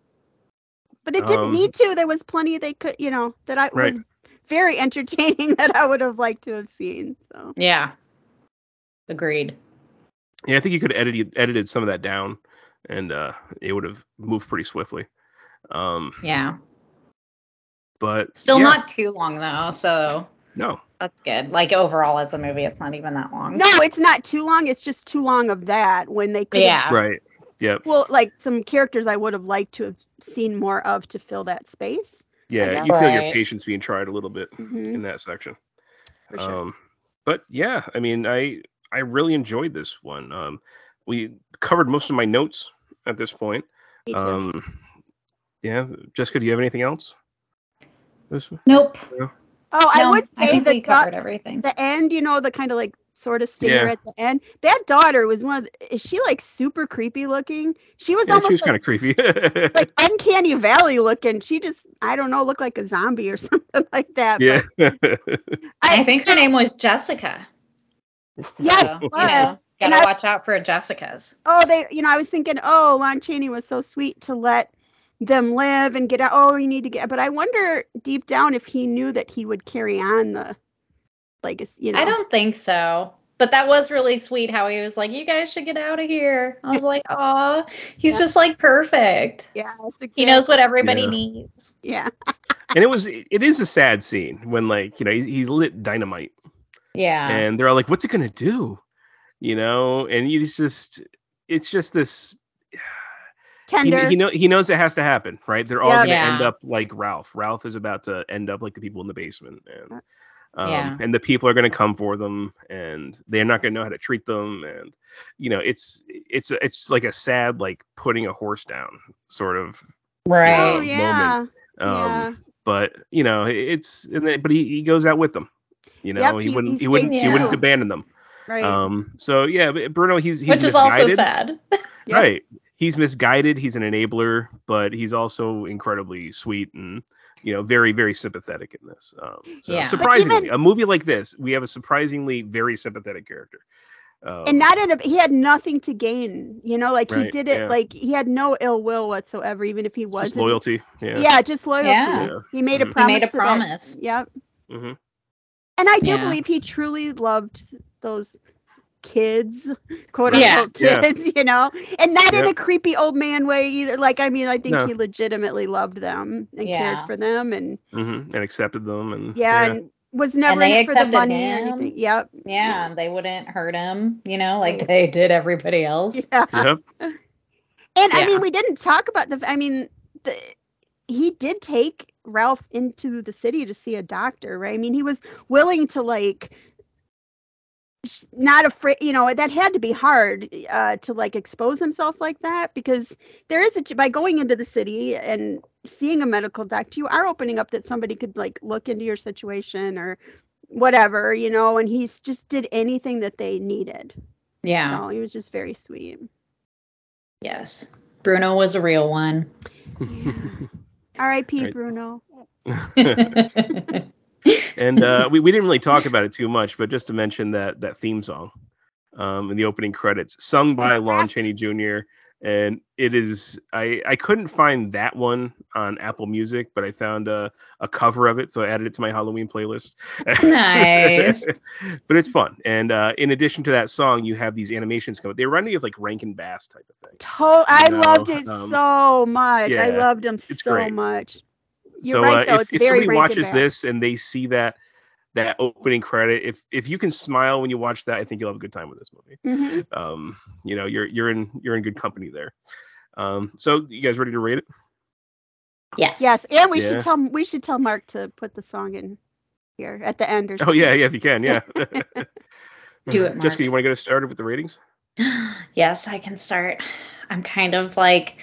But it didn't Um, need to. There was plenty they could, you know, that I Right. was very entertaining that I would have liked to have seen. So Yeah. Agreed. Yeah, I think you could have edited edited some of that down, and uh, it would have moved pretty swiftly. Um, Yeah. but Still yeah, not too long though, so no. that's good. Like overall as a movie, it's not even that long. no, it's not too long. It's just too long of that when they could. Yeah. Right. Yep. Well, like some characters I would have liked to have seen more of to fill that space. Yeah, you feel your patience being tried a little bit Mhm, in that section. for sure. Um, but yeah, I mean, I I really enjoyed this one. Um, we covered most of my notes at this point. Me too. Um, Yeah, Jessica, do you have anything else? This- Nope. no? Oh, I would say think the we covered da- everything. the end, you know, the kind of like sort of stinger Yeah. at the end. That daughter was one of the, is she like super creepy looking? She was Yeah, almost she was like, kind of creepy. like uncanny valley looking. She just I don't know, looked like a zombie or something like that. yeah. I think her name was Jessica. Yes, So, it you know. And gotta I- watch out for Jessicas. Oh, they, you know, I was thinking, oh, Lon Chaney was so sweet to let them live and get out. Oh, you need to get, but I wonder deep down if he knew that he would carry on the, like, you know. I don't think so. But that was really sweet how he was like, You guys should get out of here. I was like, Aw, he's Yeah. just like perfect. Yeah, He knows what everybody Yeah. needs. Yeah. and it was it is a sad scene when like you know he's, he's lit dynamite Yeah. and they're all like what's it gonna do you know and he's just it's just this he, Tender. he know he knows it has to happen right they're all Yeah. gonna end up like ralph ralph is about to end up like the people in the basement and um, Yeah. and the people are going to come for them and they're not going to know how to treat them and you know it's it's it's like a sad like putting a horse down sort of right. oh, moment. yeah. um Yeah. but you know it's and then, but he, he goes out with them you know Yep, he, he- wouldn't he he wouldn't stayed he wouldn't abandon them Right. um so yeah bruno he's he's Which is also sad. Yep. right he's misguided he's an enabler but he's also incredibly sweet and you know very very sympathetic in this um so Yeah. Surprisingly even- a movie like this we have a surprisingly very sympathetic character um, and not in a, he had nothing to gain, you know, like he did it, yeah. like he had no ill will whatsoever, even if he wasn't. loyalty yeah Yeah, just loyalty. Yeah. He made a Mhm. He promise. made a to that- promise. Yep. hmm And I do Yeah. believe he truly loved those kids, quote Yeah. unquote Yeah. kids, you know, and not in a creepy old man way either. Like, I mean, I think No. he legitimately loved them and Yeah. cared for them, and hmm and accepted them and yeah, and was never they in for the accepted money or anything. Yep. Yeah, and they wouldn't hurt him, you know, like Right. they did everybody else. Yeah. yep And I mean, we didn't talk about the. I mean, the he did take Ralph into the city to see a doctor, right? I mean, he was willing to like sh- not afraid you know that had to be hard uh to like expose himself like that because there is a by going into the city and seeing a medical doctor you are opening up that somebody could like look into your situation or whatever you know and he's just did anything that they needed Yeah. so he was just very sweet Yes. Bruno was a real one. R.I.P. Right. Bruno. and uh, we, we didn't really talk about it too much, but just to mention that that theme song um, in the opening credits, sung by Lon Chaney Jr. And it is I I couldn't find that one on Apple Music, but I found a, a cover of it, so I added it to my Halloween playlist. Nice. but it's fun, and uh, in addition to that song, you have these animations come. They remind me of like Rankin Bass type of thing. To- I know, loved it um, so much. I loved them so great. much. You're so right, uh, though. if, if somebody watches this and they see that that opening credit, if if you can smile when you watch that, I think you'll have a good time with this movie. Mhm. Um, you know, you're you're in you're in good company there. Um, so you guys ready to rate it? yes. Yes, and we Yeah. should tell we should tell Mark to put the song in here at the end or something. Oh yeah, yeah, if you can, yeah. Do it, Jessica, you want to get us started with the ratings? Yes, I can start. I'm kind of like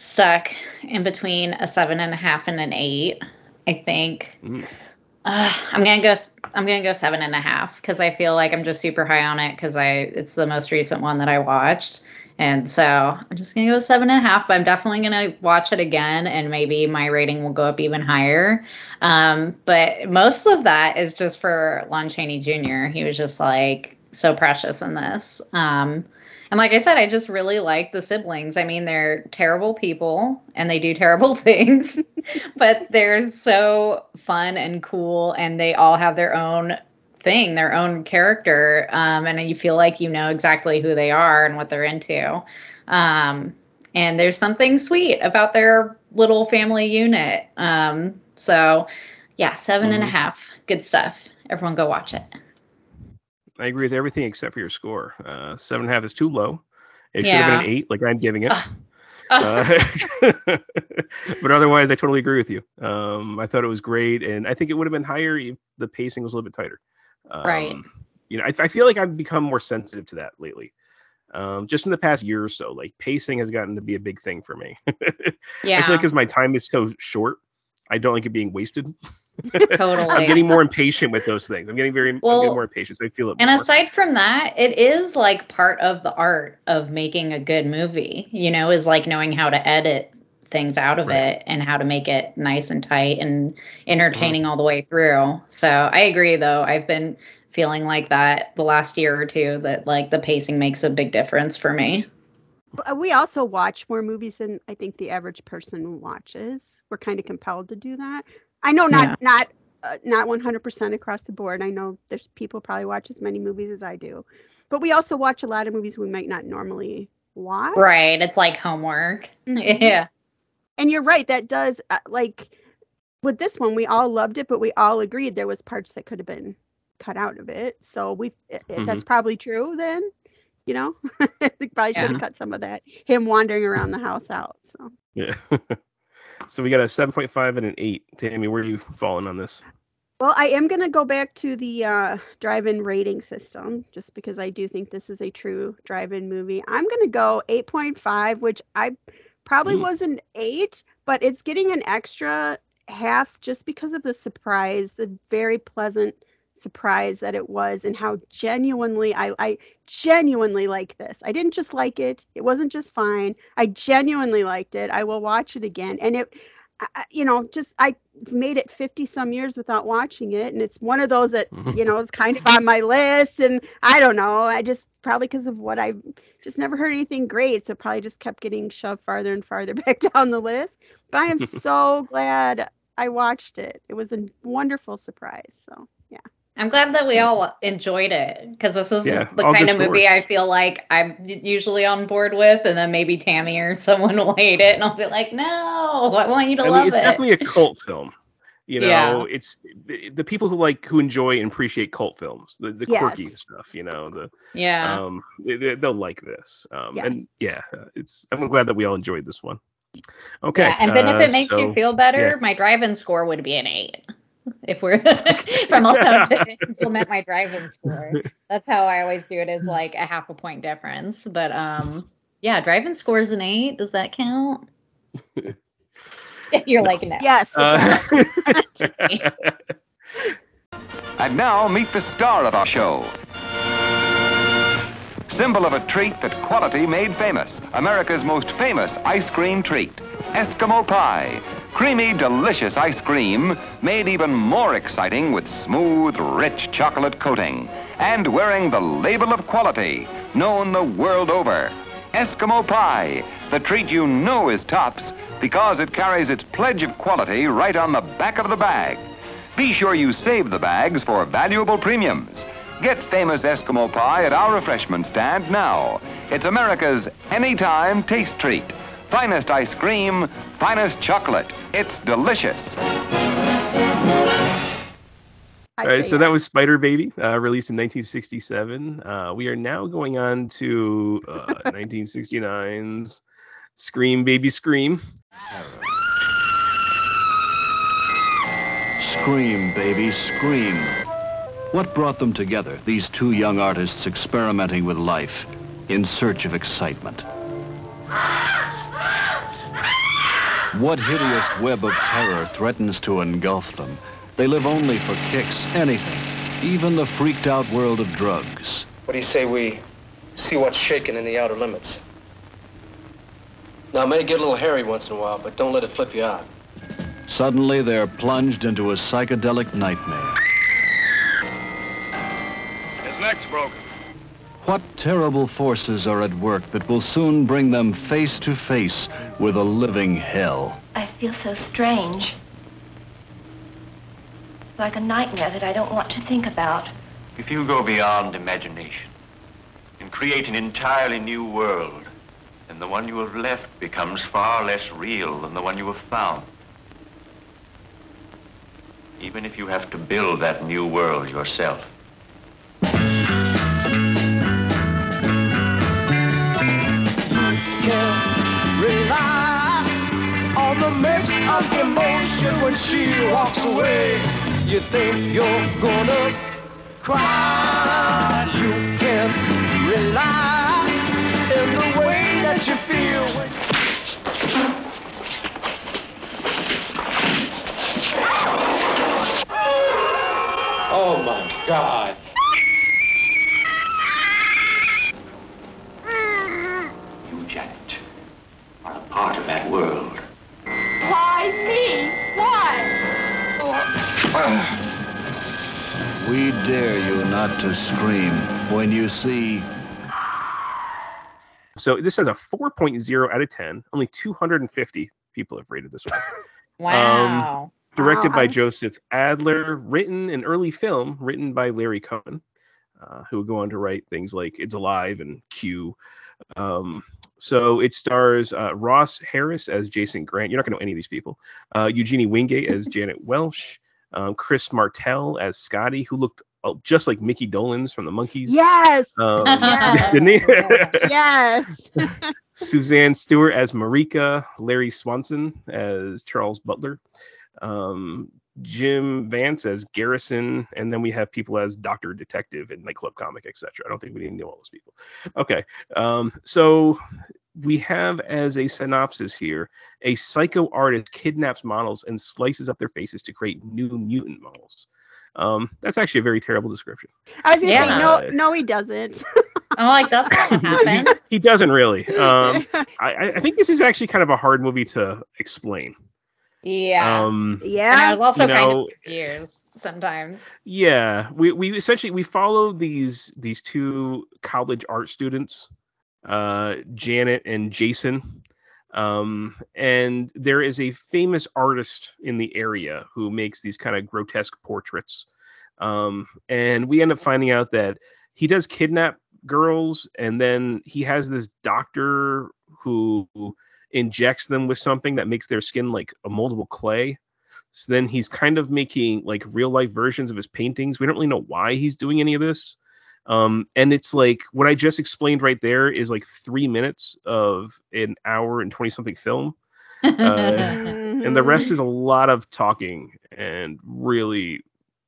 stuck in between a seven and a half and an eight. I think Mm. uh, I'm gonna go. I'm gonna go seven and a half because I feel like I'm just super high on it because I it's the most recent one that I watched, and so I'm just gonna go seven and a half. But I'm definitely gonna watch it again, and maybe my rating will go up even higher. Um, but most of that is just for Lon Chaney Jr. He was just like so precious in this. Um, and like I said, I just really like the siblings. I mean, they're terrible people and they do terrible things, but they're so fun and cool, and they all have their own thing, their own character. Um, and you feel like you know exactly who they are and what they're into. Um, and there's something sweet about their little family unit. Um, so, yeah, seven and a Mhm. half. Good stuff. Everyone go watch it. I agree with everything except for your score. Uh, seven and a half is too low. It should have been an eight, like I'm giving it. Uh, but otherwise, I totally agree with you. Um, I thought it was great, and I think it would have been higher if the pacing was a little bit tighter. Um, Right. You know, I, I feel like I've become more sensitive to that lately. Um, just in the past year or so, like pacing has gotten to be a big thing for me. Yeah. I feel like because my time is so short, I don't like it being wasted. Totally. I'm getting more impatient with those things. I'm getting very I'm getting more impatient. So I feel it. And more. aside from that, it is like part of the art of making a good movie, you know, is like knowing how to edit things out of it and how to make it nice and tight and entertaining mm-hmm. all the way through. So I agree though. I've been feeling like that the last year or two that like the pacing makes a big difference for me. Uh, we also watch more movies than I think the average person watches. We're kind of compelled to do that. I know not Yeah. not uh, not 100% across the board. I know there's people probably watch as many movies as I do. But we also watch a lot of movies we might not normally watch. Right. It's like homework. Mhm. yeah. And you're right, that does uh, like with this one we all loved it, but we all agreed there was parts that could have been cut out of it. So we have that's probably true then. You know, they probably should have Yeah. cut some of that him wandering around the house out. So Yeah. so we got a 7.5 and an 8. Tammy, where are you falling on this? Well, I am going to go back to the uh, drive-in rating system just because I do think this is a true drive-in movie. I'm going to go 8.5, which I probably Mm. was an 8, but it's getting an extra half just because of the surprise, the very pleasant surprise that it was and how genuinely I I genuinely like this. I didn't just like it. It wasn't just fine. I genuinely liked it. I will watch it again. And it I- you know, just I made it 50 some years without watching it. And it's one of those that, you know, is kind of on my list. And I don't know. I just probably because of what I just never heard anything great. So probably just kept getting shoved farther and farther back down the list. But I am so glad I watched it. It was a wonderful surprise. So yeah. I'm glad that we all enjoyed it because this is Yeah, the kind good of movie. I feel like I'm usually on board with, and then maybe Tammy or someone will hate it, and I'll be like, "No, I want you to I love mean, it's it." definitely a cult film. You know, Yeah. it's the, the people who like who enjoy and appreciate cult films, the, the quirky stuff. You know, the yeah. um, they, they- they'll like this. Um, and yeah, it's. I'm glad that we all enjoyed this one. Okay. yeah. And then if uh, it makes so- you feel better, yeah. my drive-in score would be an eight. If we're if I'm allowed to implement my drive-in score, that's how I always do it. Is like a half a point difference. But um, yeah, drive-in score is an eight. Does that count? You're like no. Yes. Uh. And now meet the star of our show. Symbol of a treat that quality made famous. America's most famous ice cream treat. Eskimo pie. Creamy, delicious ice cream made even more exciting with smooth, rich chocolate coating. And wearing the label of quality, known the world over. Eskimo pie, the treat you know is tops because it carries its pledge of quality right on the back of the bag. Be sure you save the bags for valuable premiums. Get famous Eskimo pie at our refreshment stand now. It's America's anytime taste treat. Finest ice cream, finest chocolate. It's delicious. I All right, so that was Spider Baby, uh, released in 1967. Uh, we are now going on to uh, 1969's Scream Baby Scream. Scream, baby, scream. What brought them together, these two young artists experimenting with life in search of excitement? What hideous web of terror threatens to engulf them? They live only for kicks, anything, even the freaked out world of drugs. What do you say we see what's shaking in the outer limits? Now, it may get a little hairy once in a while, but don't let it flip you out. Suddenly, they're plunged into a psychedelic nightmare. His neck's broken. What terrible forces are at work that will soon bring them face to face with a living hell? I feel so strange. Like a nightmare that I don't want to think about. If you go beyond imagination and create an entirely new world, then the one you have left becomes far less real than the one you have found. Even if you have to build that new world yourself. Can rely on the mix of emotion when she walks away. You think you're gonna cry. You can rely in the way that you feel when Oh my God. Are part of that world. Why me? Why? We dare you not to scream when you see So this has a 4.0 out of 10. Only 250 people have rated this one. Wow. directed Wow, by I'm- Joseph Adler, written an early film written by Larry Cohen, uh, who would go on to write things like It's Alive and Q. Um, so it stars uh, Ross Harris as Jason Grant. You're not going to know any of these people. Uh, Eugenie Wingate as Janet Welsh. Um, Chris Martell as Scotty, who looked uh, just like Mickey Dolenz from the Monkees. Yes. Um, Yes. didn't he? yes. Suzanne Stewart as Marika, Larry Swanson as Charles Butler, um, Jim Vance as Garrison, and then we have people as Doctor Detective and Nightclub Comic, etc. I don't think we need to know all those people. Okay, um, so we have as a synopsis here: a psycho artist kidnaps models and slices up their faces to create new mutant models. Um, that's actually a very terrible description. I was gonna say Yeah. no, no, he doesn't. I'm like, that's not what happened. He doesn't really. Um, I, I- I think this is actually kind of a hard movie to explain. Yeah. Um, and I was also you kind of confused sometimes. Yeah, we we essentially we follow these these two college art students, uh, Janet and Jason, um, and there is a famous artist in the area who makes these kind of grotesque portraits, um, and we end up finding out that he does kidnap girls, and then he has this doctor who injects them with something that makes their skin like a moldable clay. So then he's kind of making like real life versions of his paintings. We don't really know why he's doing any of this. Um, and it's like what I just explained right there is like three minutes of an hour and 20 something film. Uh, and the rest is a lot of talking and really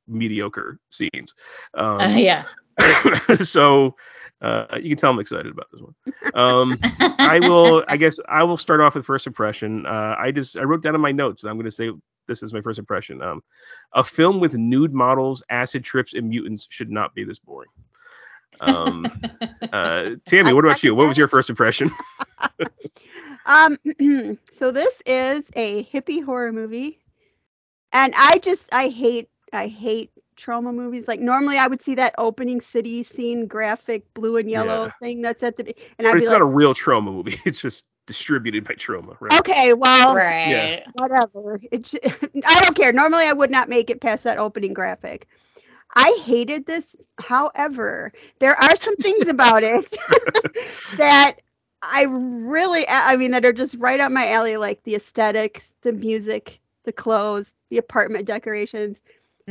mediocre scenes. Um, Uh, yeah. so uh, you can tell I'm excited about this one. Um, I will, I guess, I will start off with first impression. Uh, I just I wrote down in my notes. I'm going to say this is my first impression. Um, a film with nude models, acid trips, and mutants should not be this boring. Um, uh, Tammy, what about you? What was your first impression? Um, so this is a hippie horror movie, and I just I hate I hate Troma movies. Like normally I would see that opening city scene graphic blue and yellow Yeah. thing that's at the be- and I'd But be it's like, not a real Troma movie. It's just distributed by Troma, right? okay, well, Right. Yeah. whatever. It's I don't care. Normally I would not make it past that opening graphic. I hated this. However, there are some things about it that I really, I mean, that are just right up my alley, like the aesthetics, the music, the clothes, the apartment decorations.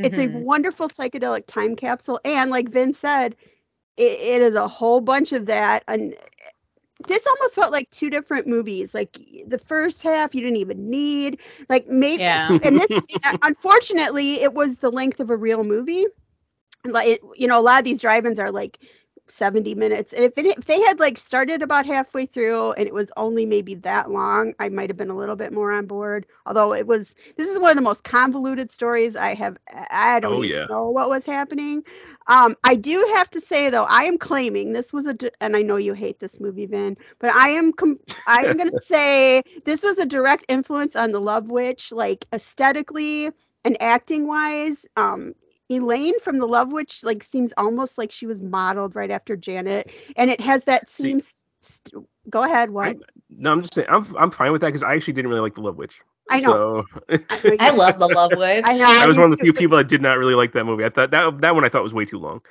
It's a Mhm. wonderful psychedelic time capsule. And like Vin said, it, it is a whole bunch of that. And this almost felt like two different movies. Like the first half, you didn't even need, like, maybe, Yeah. and this, unfortunately, it was the length of a real movie. Like, you know, a lot of these drive ins are like 70 minutes. And if, it, if they had like started about halfway through and it was only maybe that long, I might have been a little bit more on board. Although it was, this is one of the most convoluted stories I have. I don't Oh, yeah. know what was happening. Um, I do have to say though, I am claiming this was a, and I know you hate this movie, Vin, but I am, com- I am gonna say this was a direct influence on the Love Witch, like aesthetically and acting wise. Um, Elaine from the Love Witch like seems almost like she was modeled right after Janet, and it has that seems. St- go ahead. What? No, I'm just saying I'm I'm fine with that because I actually didn't really like the Love Witch. I know. So I love the Love Witch. I know. I was one of the too, few people that did not really like that movie. I thought that that one I thought was way too long.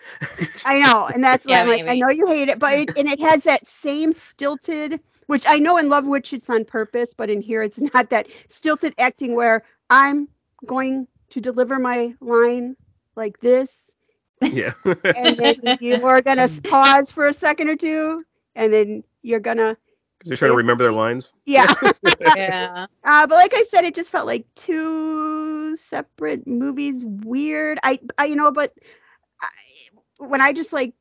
I know, and that's why Yeah, I'm like, I know you hate it, but it, and it has that same stilted, which I know in Love Witch it's on purpose, but in here it's not that stilted acting where I'm going to deliver my line like this, Yeah. and then you are gonna pause for a second or two, and then you're gonna, Because they're trying to remember their lines. yeah. Yeah. Uh, but like I said, it just felt like two separate movies. Weird. I, I you know, but I, when I just like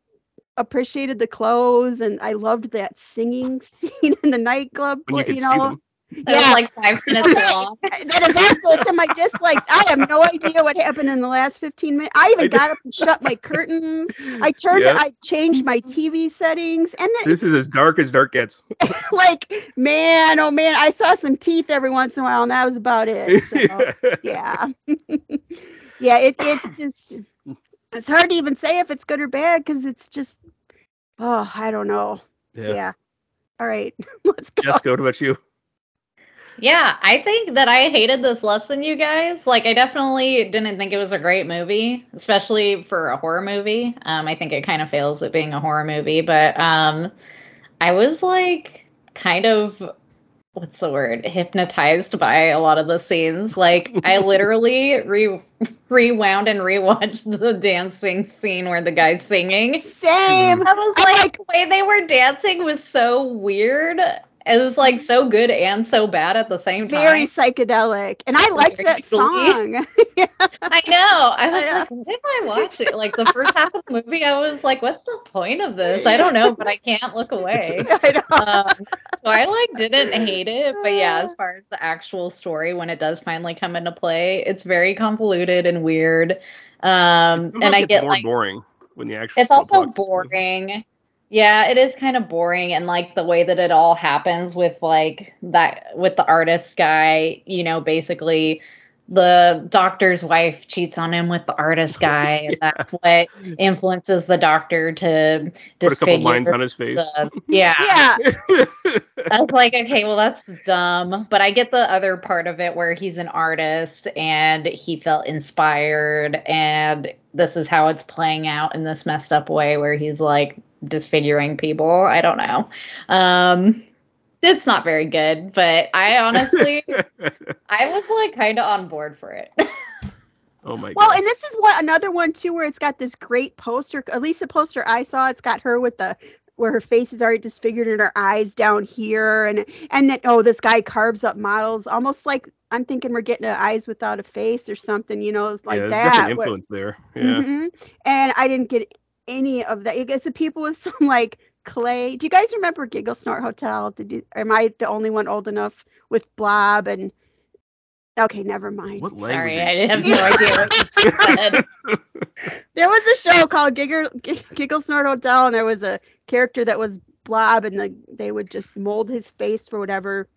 appreciated the clothes, and I loved that singing scene in the nightclub. When you pla- you see know, them. It was like five minutes long. that is also to my dislikes. I have no idea what happened in the last 15 minutes. I even got up and shut my curtains. I turned Yep. I changed my TV settings. And then This is as dark as dark gets. like, man, oh man, I saw some teeth every once in a while, and that was about it. So, yeah. yeah, it, it's just it's hard to even say if it's good or bad because it's just oh, I don't know. Yeah. Yeah. All right. Let's go. Jessica, what about you? Yeah, I think that I hated this less than you guys. Like, I definitely didn't think it was a great movie, especially for a horror movie. Um, I think it kind of fails at being a horror movie, but um, I was like kind of what's the word hypnotized by a lot of the scenes. Like, I literally re- rewound and rewatched the dancing scene where the guy's singing. Same. I was like, the way they were dancing was so weird. It was like so good and so bad at the same time. Very psychedelic. And I liked that song. I know. I was like, what am I watching? Like the first half of the movie, I was like, what's the point of this? I don't know, but I can't look away. Um, so I like didn't hate it, but yeah, as far as the actual story, when it does finally come into play, it's very convoluted and weird. Um, and I it's get more like boring when the actual. it's also plot- boring. Yeah, it is kind of boring and like the way that it all happens with like that with the artist guy, you know, basically the doctor's wife cheats on him with the artist guy and that's what influences the doctor to Put a couple disfigure lines on his face. the- yeah. Yeah. I was like, okay, well, that's dumb. But I get the other part of it where he's an artist and he felt inspired, and this is how it's playing out in this messed up way where he's like disfiguring people. I don't know. Um, it's not very good, but I honestly, I was like kind of on board for it. Oh my god. Well, god. and this is what another one too, where it's got this great poster. At least the poster I saw, it's got her with the where her face is already disfigured and her eyes down here, and and then oh, this guy carves up models, almost like I'm thinking we're getting an eyes without a face or something, you know, it's like yeah, there's that. definitely where- influence there. Yeah. Mhm. And I didn't get any of that. You guys, the people with some like clay. Do you guys remember Giggle Snort Hotel? Did you? Am I the only one old enough with Blob and? Okay, never mind. What Sorry, I have no idea what you said. There was a show called Giggle, Giggle Snort Hotel, and there was a character that was Blob, and the, they would just mold his face for whatever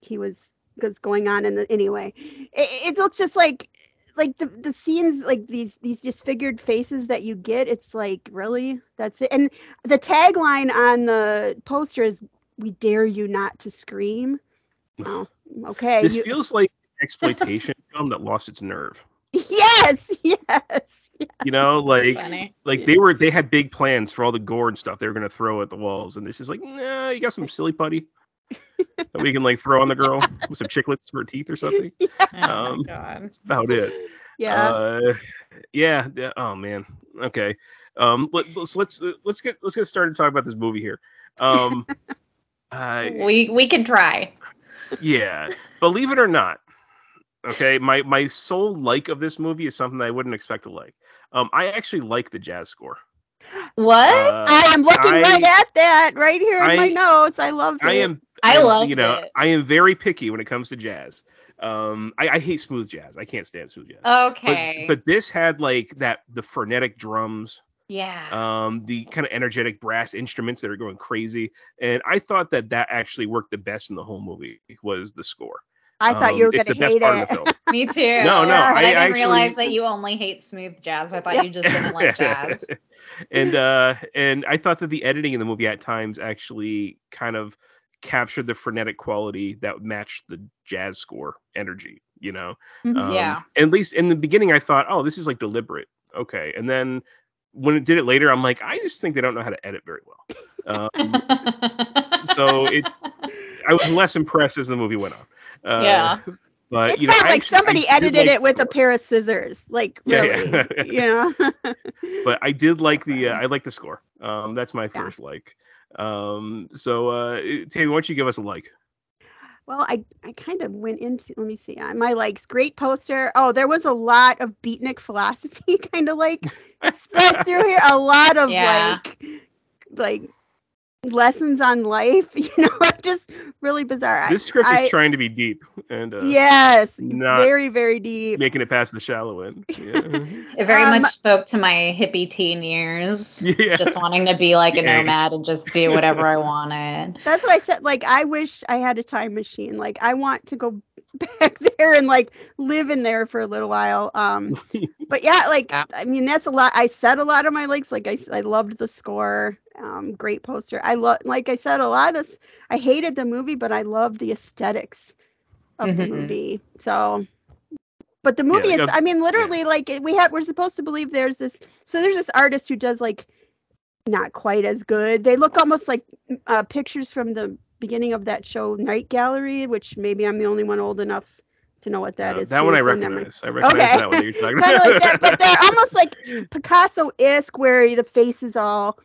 he was was going on. In the anyway, it, it looks just like like the the scenes like these these disfigured faces that you get. It's like really that's it. And the tagline on the poster is "We dare you not to scream." Oh, okay. This you- feels like exploitation film that lost its nerve. yes, yes. You know, like Funny. like they were they had big plans for all the gore and stuff they were gonna throw at the walls, and this is like, nah, you got some silly putty that we can like throw on the girl with some chiclets for her teeth or something. Oh Um, my god. That's about it. Yeah. Uh, yeah. yeah, Oh man. Okay. Um. Let, let's let's let's get let's get started talking about this movie here. Um. uh, We we can try. yeah. Believe it or not. Okay. My my sole like of this movie is something that I wouldn't expect to like. Um. I actually like the jazz score. What? Uh, I am looking I- right at that right here in my notes. I love it. I am. I am, loved You know, it. I am very picky when it comes to jazz. Um. I, I hate smooth jazz. I can't stand smooth jazz. Okay. But, this had like that the frenetic drums. yeah. um, the kind of energetic brass instruments that are going crazy. And I thought that that actually worked the best in the whole movie was the score. I thought you Um, were going to hate it. of the film. Me too. No, no, But I I, didn't actually- realize that you only hate smooth jazz. I thought you just didn't like jazz. and uh, and I thought that the editing in the movie at times actually kind of captured the frenetic quality that matched the jazz score energy. You know, Mhm. Um, yeah. At least in the beginning, I thought, oh, this is like deliberate. Okay, and then when it did it later, I'm like, I just think they don't know how to edit very well. Um, so it's I was less impressed as the movie went on. Uh, Yeah. But It you know, felt like actually- somebody did edited like it with the a pair of scissors. Like Yeah, really, yeah. you know. but I did like the uh, I like the score. Um, that's my first like. Um, so uh, Tammy, why don't you give us a like? Well, I, I kind of went into let me see uh, my likes. Great poster. Oh, there was a lot of beatnik philosophy kind of like spread through here. A lot of Yeah. like like lessons on life. You know, just really bizarre. This script I- is trying to be deep and uh, yes, very very deep. making it past the shallow end. Yeah. It very Um, much spoke to my hippie teen years. Yeah. Just wanting to be like a Yes. nomad and just do whatever I wanted. That's what I said. Like, I wish I had a time machine. Like, I want to go back there and like live in there for a little while. Um, but yeah, like, I mean, that's a lot. I said a lot of my likes. Like, I, I loved the score. Um, great poster. I love, like I said, a lot of this. I hated the movie, but I loved the aesthetics of the Mhm. movie. So, but the movie, like it's, a- I mean, literally, like we have, we're supposed to believe there's this. So there's this artist who does like not quite as good. They look almost like uh, pictures from the beginning of that show Night Gallery, which maybe I'm the only one old enough to know what that Uh, is. that too, one I so recognize. I recognize Okay. that one that you're talking about. like that, but they're almost like Picasso-esque, where the face is all,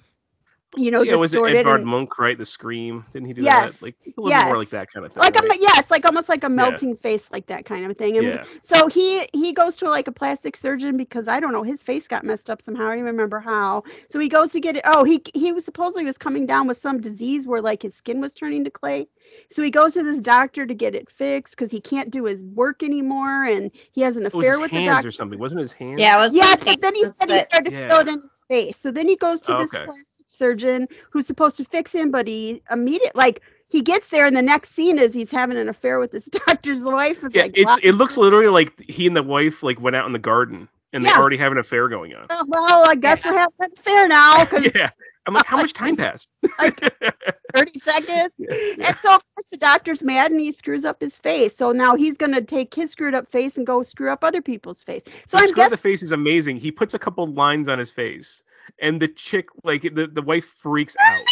you know, yeah, was it. Edvard and- Munch, right? The Scream. Didn't he do Yes, that? Like a little more like that kind of thing. like a right? yes, like almost like a melting face, like that kind of thing. And Yeah. so he he goes to like a plastic surgeon because I don't know his face got messed up somehow. I don't remember how. So he goes to get it. Oh, he he was supposedly was coming down with some disease where like his skin was turning to clay. So he goes to this doctor to get it fixed because he can't do his work anymore, and he has an It was affair his with the doctor. or something. Wasn't it his hands? Yeah, it was Yes, his but then he hands, said he but- started to Yeah. fill it in his face. So then he goes to this Okay. plastic surgeon who's supposed to fix him, but he immediately like he gets there and the next scene is he's having an affair with this doctor's wife. It's Yeah, like, it's wow. it looks literally like he and the wife like went out in the garden and Yeah. they already have an affair going on. Oh, well, I guess we're having an affair now Yeah. I'm like, how much time passed? 30 seconds. And so, of course, the doctor's mad and he screws up his face. So now he's going to take his screwed up face and go screw up other people's face. So the I'm screw on the face is amazing. He puts a couple lines on his face, and the chick, like the, the wife, freaks out.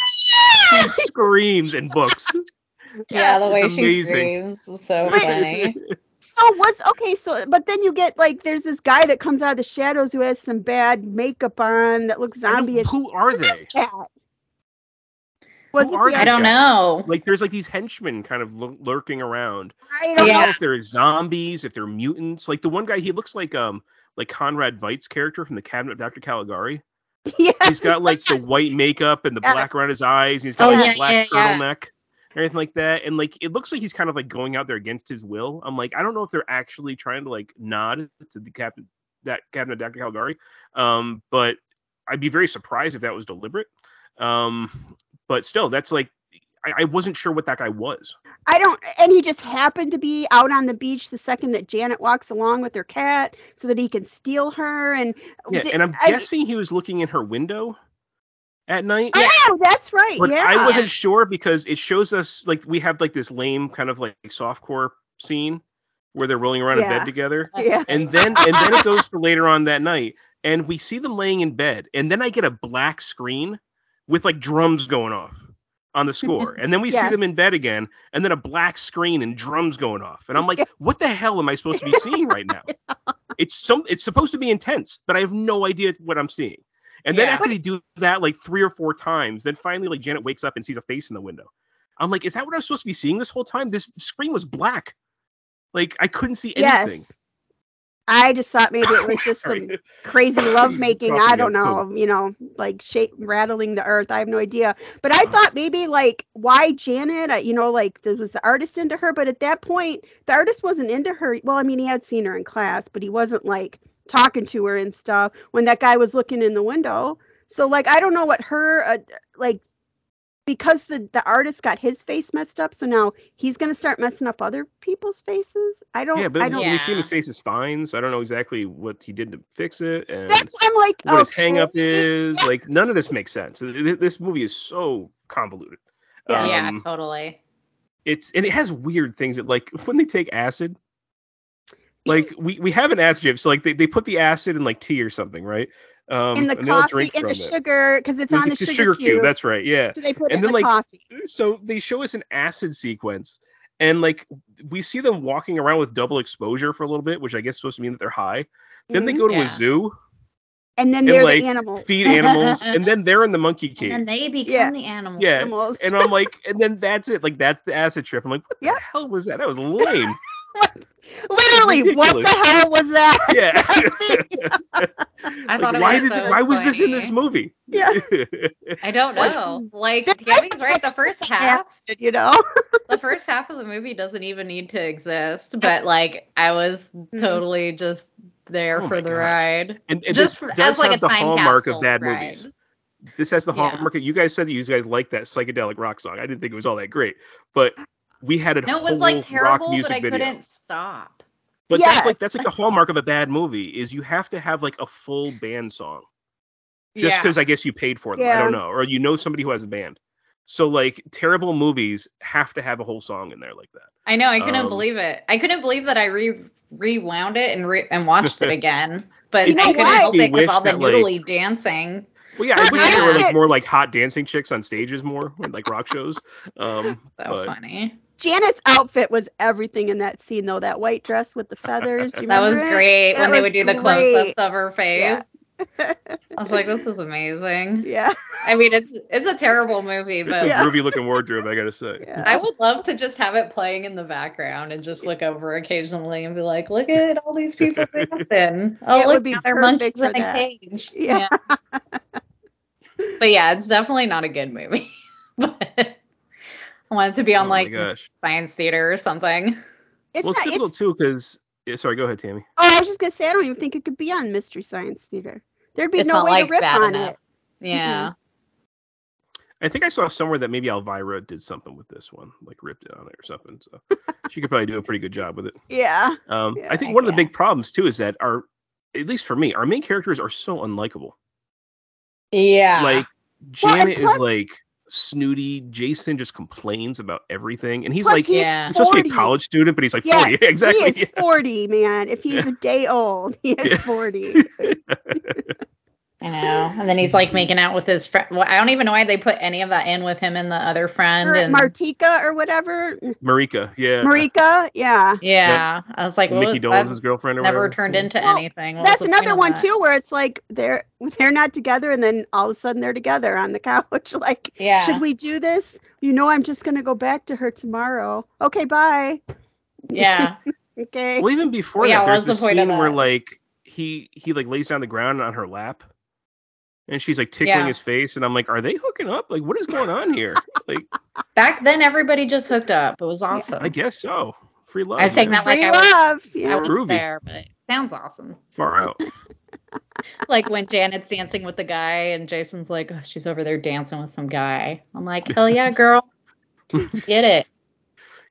She screams and books. Yeah, the It's way amazing. she screams is so funny. So what's okay? So, but then you get like, there's this guy that comes out of the shadows who has some bad makeup on that looks I zombie-ish. Who are they? Cat. Was Who are the I don't guys? know. Like, there's like these henchmen kind of lur- lurking around. I I don't don't Yeah. know if they're zombies, if they're mutants. Like the one guy, he looks like um like Conrad Veidt's character from the Cabinet of Dr. Caligari. Yes, He's got like the white makeup and the Yes. black around his eyes. He's got Oh, like yeah, a black yeah, yeah. turtleneck. And anything like that, and like it looks like he's kind of like going out there against his will. I'm like, I don't know if they're actually trying to like nod to the captain, that captain of Dr. Caligari, um, but I'd be very surprised if that was deliberate. Um, but still, that's like, I, I wasn't sure what that guy was. I don't, and he just happened to be out on the beach the second that Janet walks along with her cat, so that he can steal her. And Yeah, th- and I'm I- guessing he was looking in her window at night. Oh, that's right. But yeah, I wasn't sure because it shows us like we have like this lame kind of like softcore scene where they're rolling around in bed together. Yeah. And then and then it goes to later on that night and we see them laying in bed and then I get a black screen with like drums going off on the score. And then we Yeah. see them in bed again and then a black screen and drums going off. And I'm like, what the hell am I supposed to be seeing right now? It's some it's supposed to be intense, but I have no idea what I'm seeing. And then Yeah. after they do that like three or four times, then finally like Janet wakes up and sees a face in the window. I'm like, is that what I was supposed to be seeing this whole time? This screen was black. Like I couldn't see anything. yes. I just thought maybe it was just some crazy lovemaking. I don't know, you know, like shape rattling the earth. I have no idea. But I thought maybe like why Janet? Uh, you know, like there was the artist into her, but at that point the artist wasn't into her. Well, I mean, he had seen her in class, but he wasn't like talking to her and stuff when that guy was looking in the window. So like I don't know what her uh, like because the the artist got his face messed up, so now he's gonna start messing up other people's faces. I don't. Yeah, but I don't. we see his face is fine, so I don't know exactly what he did to fix it and That's why I'm like, what his okay. hang up is. Like none of this makes sense. Th- th- This movie is so convoluted. Yeah. yeah, Um, totally. it's and it has weird things that like when they take acid like we we have an acid chip so like they, they put the acid in like tea or something right um in the and they all coffee, drink in the it. sugar, because it's There's on a the sugar, sugar, cube. that's right yeah So they put it and in then the like coffee. so they show us an acid sequence and like we see them walking around with double exposure for a little bit which i guess is supposed to mean that they're high then they Mhm. go to Yeah. a zoo And then and they're like the animals. feed animals and then they're in the monkey cage And then they become Yeah. the animals. yeah Animals. and i'm like and then that's it like that's the acid trip i'm like what the Yep. hell was that that was lame Literally, what the hell was that? Yeah. I Like, thought it why was did so why was this in this movie? Yeah. I don't know. Like Tammy's right. The first half, you know, the first half of the movie doesn't even need to exist. But like, I was mm-hmm. totally just there Oh for the gosh. ride. And, and just this for- does as like have a the time hallmark of bad ride. movies. This has the Yeah. hallmark. You guys said that you guys like that psychedelic rock song. I didn't think it was all that great, but we had a No, it whole was like rock terrible, music but I video. couldn't stop. But Yeah. that's like that's like the hallmark of a bad movie is you have to have like a full band song. Just Yeah. because I guess you paid for them. I don't know. Or you know somebody who has a band. So like terrible movies have to have a whole song in there like that. I know. I couldn't Um, believe it. I couldn't believe that I re rewound it and re- and watched it again. But You know I couldn't what? help it because all the that, like- dancing. Well, yeah, I wish there were like more like hot dancing chicks on stages more, like rock shows. Um, So but- funny. Janet's outfit was everything in that scene, though. That white dress with the feathers. You That was great That when they would do the close-ups of her face. Yeah. I was like, this is amazing. Yeah. I mean, it's it's a terrible movie, There's but some groovy looking wardrobe, I gotta say. I would love to just have it playing in the background and just look over occasionally and be like, look at all these people dancing. Oh, It look, would be now they're munchies for in a that. cage. Yeah. But yeah, it's definitely not a good movie. but I wanted to be on Oh like science theater or something. It's well, it's not. It's, difficult too because. Yeah, sorry, go ahead, Tammy. oh, I was just gonna say, I don't even think it could be on Mystery Science Theater. There'd be It's no not way like to riff bad on enough. it. Yeah. I think I saw somewhere that maybe Elvira did something with this one, like ripped it on it or something. So she could probably do a pretty good job with it. Yeah. Um, Yeah, I think one of the big problems too is that our, at least for me, our main characters are so unlikable. Yeah. Like Well, Janet plus- is like snooty. Jason just complains about everything, and he's Plus like he's Yeah. he's supposed to be a college student, but he's like Yeah, forty. exactly. He is 40, man. If he's a day old, he is Yeah. 40. I know. And then he's like making out with his friend. Well, I don't even know why they put any of that in with him and the other friend. Or and Martika or whatever. Marika, yeah. Marika, yeah. yeah, I was like, well, Mickey that Dolenz' girlfriend or whatever. never whatever. turned into Well, anything. What That's another one that? too, where it's like they're they're not together, and then all of a sudden they're together on the couch. Like, Yeah. should we do this? You know, I'm just gonna go back to her tomorrow. Okay, bye. Yeah. Okay. Well, even before Yeah, that, what there's was the the point of scene where like he he like lays down the ground on her lap, and she's like tickling Yeah. his face, and I'm like, are they hooking up? Like, what is going on here? like, Back then, everybody just hooked up. It was awesome. I guess so. Free love. I was saying man. that like Free I was, love. I Yeah. was Groovy. there, but it sounds awesome. far out. Like when Janet's dancing with the guy and Jason's like, oh, she's over there dancing with some guy. I'm like, hell yeah, girl. Get it.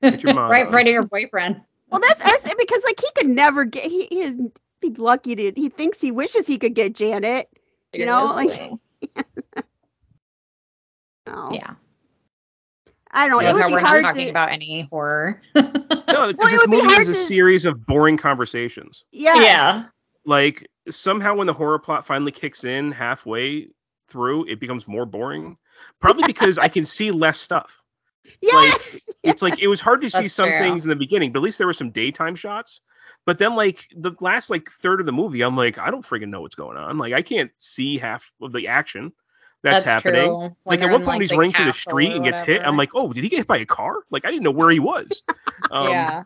Get right, right to your boyfriend. Well, that's us because like he could never get. He, he is be lucky to. He thinks he wishes he could get Janet. You know, like Seriously. no. yeah. I don't know. Like It would how be we're not hard talking to. about any horror. No, because it this movie hard is a to- series of boring conversations. Yeah. Yeah. Like somehow when the horror plot finally kicks in halfway through, it becomes more boring. Probably because I can see less stuff. Yes. It's like it was hard to see That's some true. things in the beginning, but at least there were some daytime shots. But then, like the last like third of the movie, I'm like, I don't freaking know what's going on. Like I can't see half of the action that's, happening. Like at they're one point, like, he's running through the street and gets hit. I'm like, oh, did he get hit by a car? Like I didn't know where he was. Um, yeah.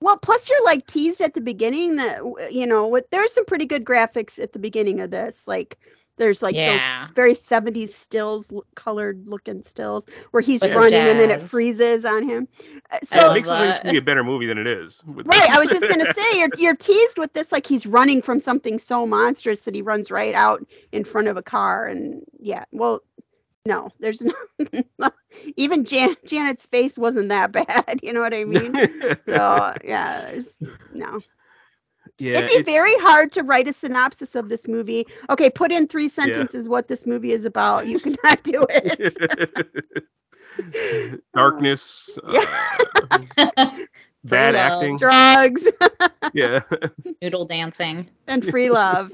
Well, plus you're like teased at the beginning that you know what. There's some pretty good graphics at the beginning of this. Like there's like Yeah. those very 70s stills, colored looking stills where he's With the running and then it freezes on him. Uh, I So it love makes it look to be a better movie than it is. with- Right, I was just gonna say you're you're teased with this like he's running from something so monstrous that he runs right out in front of a car and yeah, well, no, there's no even Jan- Janet's face wasn't that bad, you know what I mean? So yeah, there's no. Yeah, It'd be very hard to write a synopsis of this movie. Okay, put in three sentences what this movie is about. You cannot do it. darkness, uh, bad love. acting. Drugs Yeah, Noodle dancing. and free love.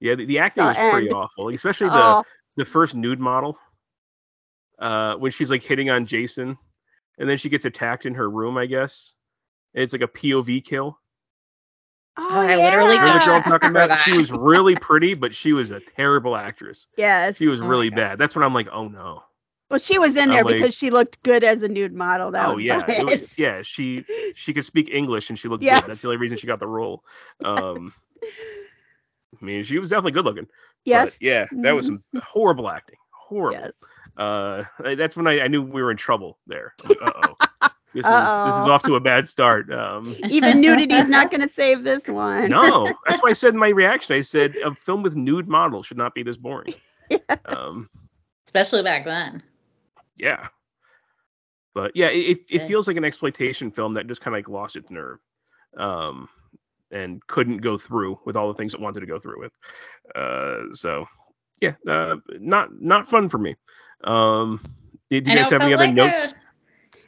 yeah. The, the acting The was pretty end. awful, especially the Oh, the first nude model. Uh, when she's like hitting on Jason, and then she gets attacked in her room. I guess it's like a POV kill. Oh, I literally Remember what yeah. I'm talking about? She was really pretty, but she was a terrible actress. Yes. She was Oh really bad. That's when I'm like, oh no. Well, she was in there like- because she looked good as a nude model. That oh was yeah, it it. was, yeah. She she could speak English and she looked Yes. good. That's the only reason she got the role. Um, I mean, she was definitely good looking. but Yes. yeah, that was some horrible acting. Horrible. Yes. Uh, that's when I, I knew we were in trouble there. Uh oh. This is this is off to a bad start. Um, Even is not going to save this one. no, that's why I said in my reaction. I said a film with nude models should not be this boring. Um, Especially back then. yeah, but yeah, it it, it feels like an exploitation film that just kind of like lost its nerve, um, and couldn't go through with all the things it wanted to go through with. Uh, so yeah, uh, not not fun for me. Um, did you I guys it have any other like notes? a-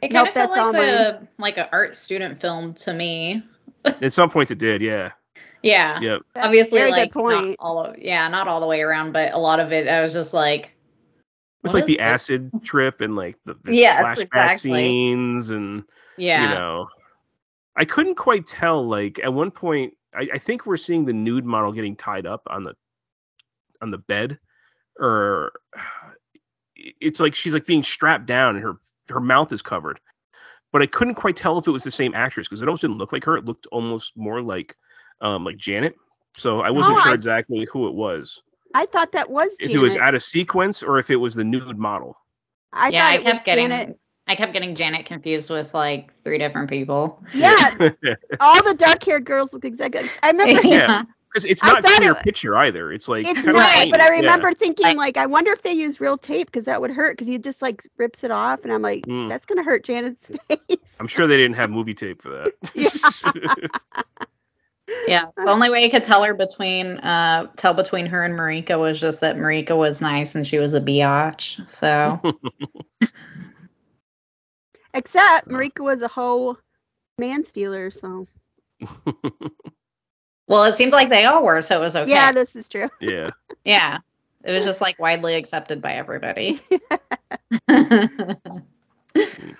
it kind Nope, of felt that's all like mine. a like an art student film to me. At some points, it did. Yeah. Yeah. Yep. That's Obviously, very good like not point. all of yeah, not all the way around, but a lot of it, I was just like, With like the this? acid trip and like the, the Yes, flashback exactly. scenes and yeah, you know i couldn't quite tell like at one point I, I think we're seeing the nude model getting tied up on the on the bed or it's like she's like being strapped down and her her mouth is covered but i couldn't quite tell if it was the same actress because it almost didn't look like her it looked almost more like um like janet so i wasn't Oh, sure I- exactly who it was I thought that was if Janet. it was out of sequence or if it was the nude model I yeah. thought I it was kept getting Janet. I kept getting Janet confused with like three different people. Yeah, all the dark-haired girls look exactly. I remember. yeah because it's not thought clear it- picture either it's like It's not, grainy. but I Yeah. remember thinking I- like, I wonder if they use real tape because that would hurt because he just like rips it off, and I'm like, Mm. that's gonna hurt Janet's face. I'm sure they didn't have movie tape for that. Yeah, the only way you could tell her between uh tell between her and Marika was just that Marika was nice and she was a biatch. So Except Marika was a whole man stealer, so well, it seemed like they all were, so it was okay. yeah, this is true. yeah. yeah, it was just like widely accepted by everybody.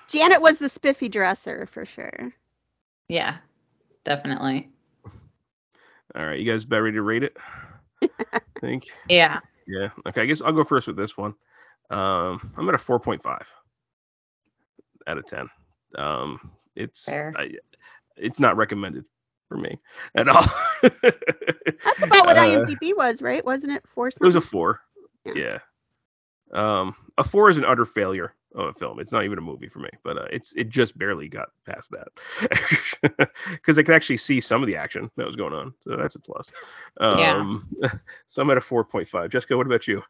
Janet was the spiffy dresser for sure. yeah, definitely. All right, you guys about ready to rate it? I think. Yeah. Yeah. Okay, I guess I'll go first with this one. Um, I'm at a 4.5 out of 10. Um, it's Fair. I, it's not recommended for me at all. That's about what Uh, IMDb was, right? Wasn't it four? It was a four. Yeah. Yeah. Um, a four is an utter failure of a film. It's not even a movie for me, but uh, it's it just barely got past that because I could actually see some of the action that was going on, so that's a plus. Yeah. Um, so I'm at a four point five. Jessica, what about you?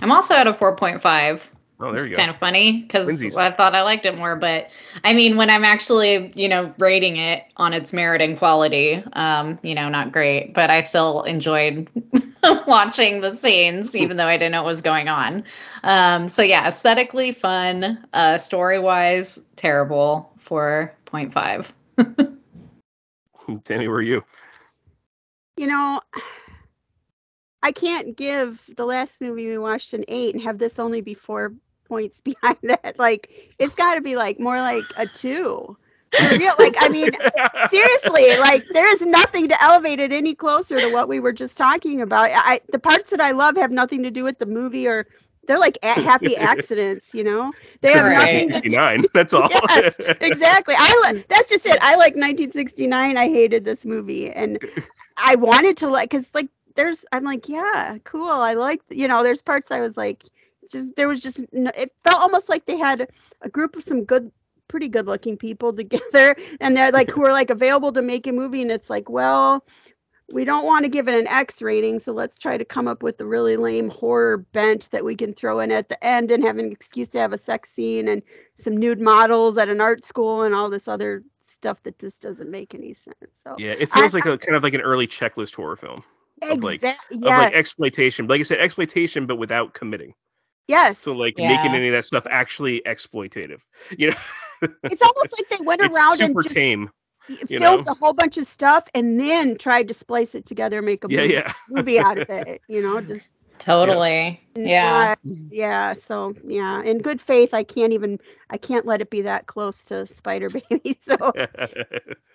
I'm also at a 4.5. Oh, there you is go. kind of funny because I thought I liked it more, but I mean, when I'm actually, you know, rating it on its merit and quality, um, you know, not great, but I still enjoyed watching the scenes, even though I didn't know what was going on. Um, so yeah, aesthetically fun, uh, story wise, terrible. 4.5. Tammy, where are you? You know, I can't give the last movie we watched an eight and have this only be four points behind that. Like, it's got to be like more like a two. Real, like I mean, seriously, like there is nothing to elevate it any closer to what we were just talking about. I the parts that I love have nothing to do with the movie or they're like happy accidents, you know. They have Right. nothing to 1969. That's all. Yes, exactly. I li- that's just it. I like 1969. I hated this movie, and I wanted to like because like there's I'm like yeah, cool. I like you know there's parts I was like just there was just it felt almost like they had a group of some good pretty good looking people together and they're like who are like available to make a movie and it's like well we don't want to give it an X rating, so let's try to come up with a really lame horror bent that we can throw in at the end and have an excuse to have a sex scene and some nude models at an art school and all this other stuff that just doesn't make any sense. So Yeah, it feels I- like a kind of like an early checklist horror film. Of like, of like exploitation. Like I said, exploitation, but without committing. Yes, So like Yeah. making any of that stuff actually exploitative. You know, it's almost like they went it's around and super just tame. filmed you know? a whole bunch of stuff and then tried to splice it together and make a Yeah, movie, yeah. movie out of it. You know, just Totally. Yeah. Uh, yeah. So yeah, in good faith, I can't even I can't let it be that close to Spider Baby. So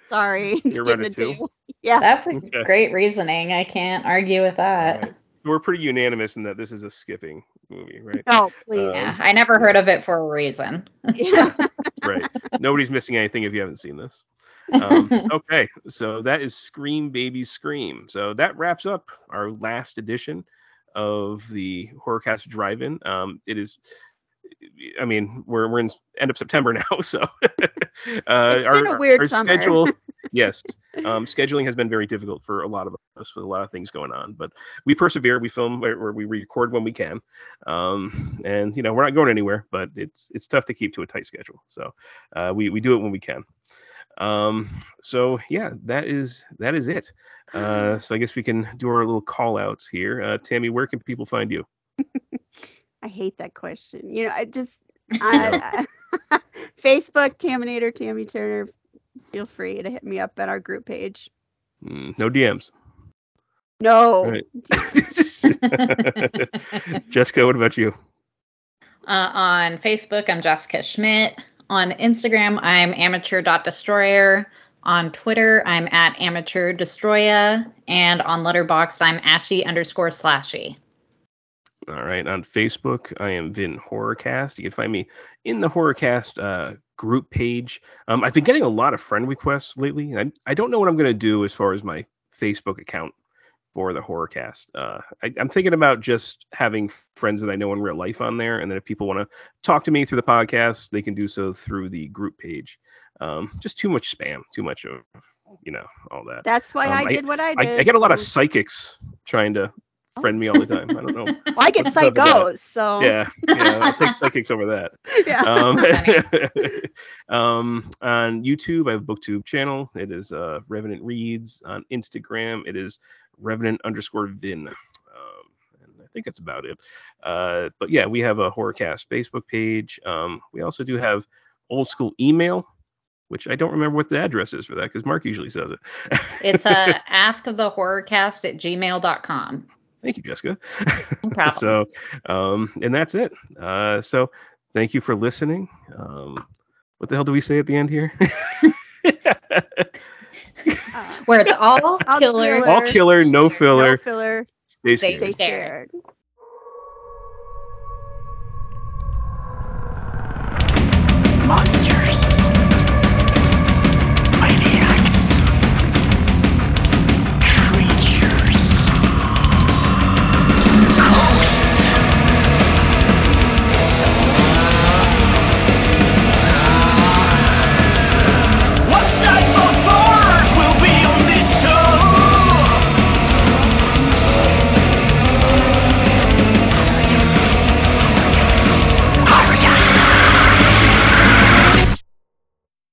sorry. You're right getting at two? two. Yeah. That's a Okay. great reasoning. I can't argue with that. So we're pretty unanimous in that this is a skipping movie, right? Oh, please. Um, Yeah, I never heard of it for a reason. right. Nobody's missing anything if you haven't seen this. Um, okay, so that is Scream Baby Scream. So that wraps up our last edition of the Horrorcast Drive-In. Um, it is, I mean, we're we're in end of September now, so uh, It's our, been a weird our schedule. yes, um, scheduling has been very difficult for a lot of us with a lot of things going on, but we persevere. We film where where we record when we can, um, and you know we're not going anywhere. But it's it's tough to keep to a tight schedule, so uh, we we do it when we can. Um, so yeah, that is that is it. Uh, so I guess we can do our little call outs here. Uh, Tammy, where can people find you? I hate that question. You know, I just I, I- Facebook Taminator Tammy Turner. Feel free to hit me up at our group page. Mm, no DMs. No, All right. Jessica, what about you? Uh, on Facebook, I'm Jessica Schmidt. On Instagram, I'm amateur.destroyer. On Twitter, I'm at amateur destroyer. And on Letterboxd, I'm ashy underscore slashy. All right. On Facebook, I am Vin Horrorcast. You can find me in the Horrorcast uh, group page. Um, I've been getting a lot of friend requests lately. I, I don't know what I'm going to do as far as my Facebook account for the Horrorcast. Uh, I, I'm thinking about just having friends that I know in real life on there. And then if people want to talk to me through the podcast, they can do so through the group page. Um, just too much spam, too much of, you know, all that. that's why Um, I did what I did. I, get a lot of psychics trying to friend me all the time. I don't know. Well, I get what's up with that. psychos, so Yeah, yeah, I'll take psychics over that. Um, um, on YouTube, I have a booktube channel. It is uh, Revenant Reads. On Instagram, it is Revenant underscore Vin. Um, and I think that's about it. Uh, but yeah, we have a Horrorcast Facebook page. Um, we also do have old school email, which I don't remember what the address is for that because Mark usually says it. It's uh, askthehorrorcast at gmail.com. Thank you, Jessica. No problem. so, um, and that's it. Uh, so, thank you for listening. Um, what the hell do we say at the end here? Where it's all All killer. All killer, no filler. no filler. Stay Stay scared. Stay scared. scared. Monster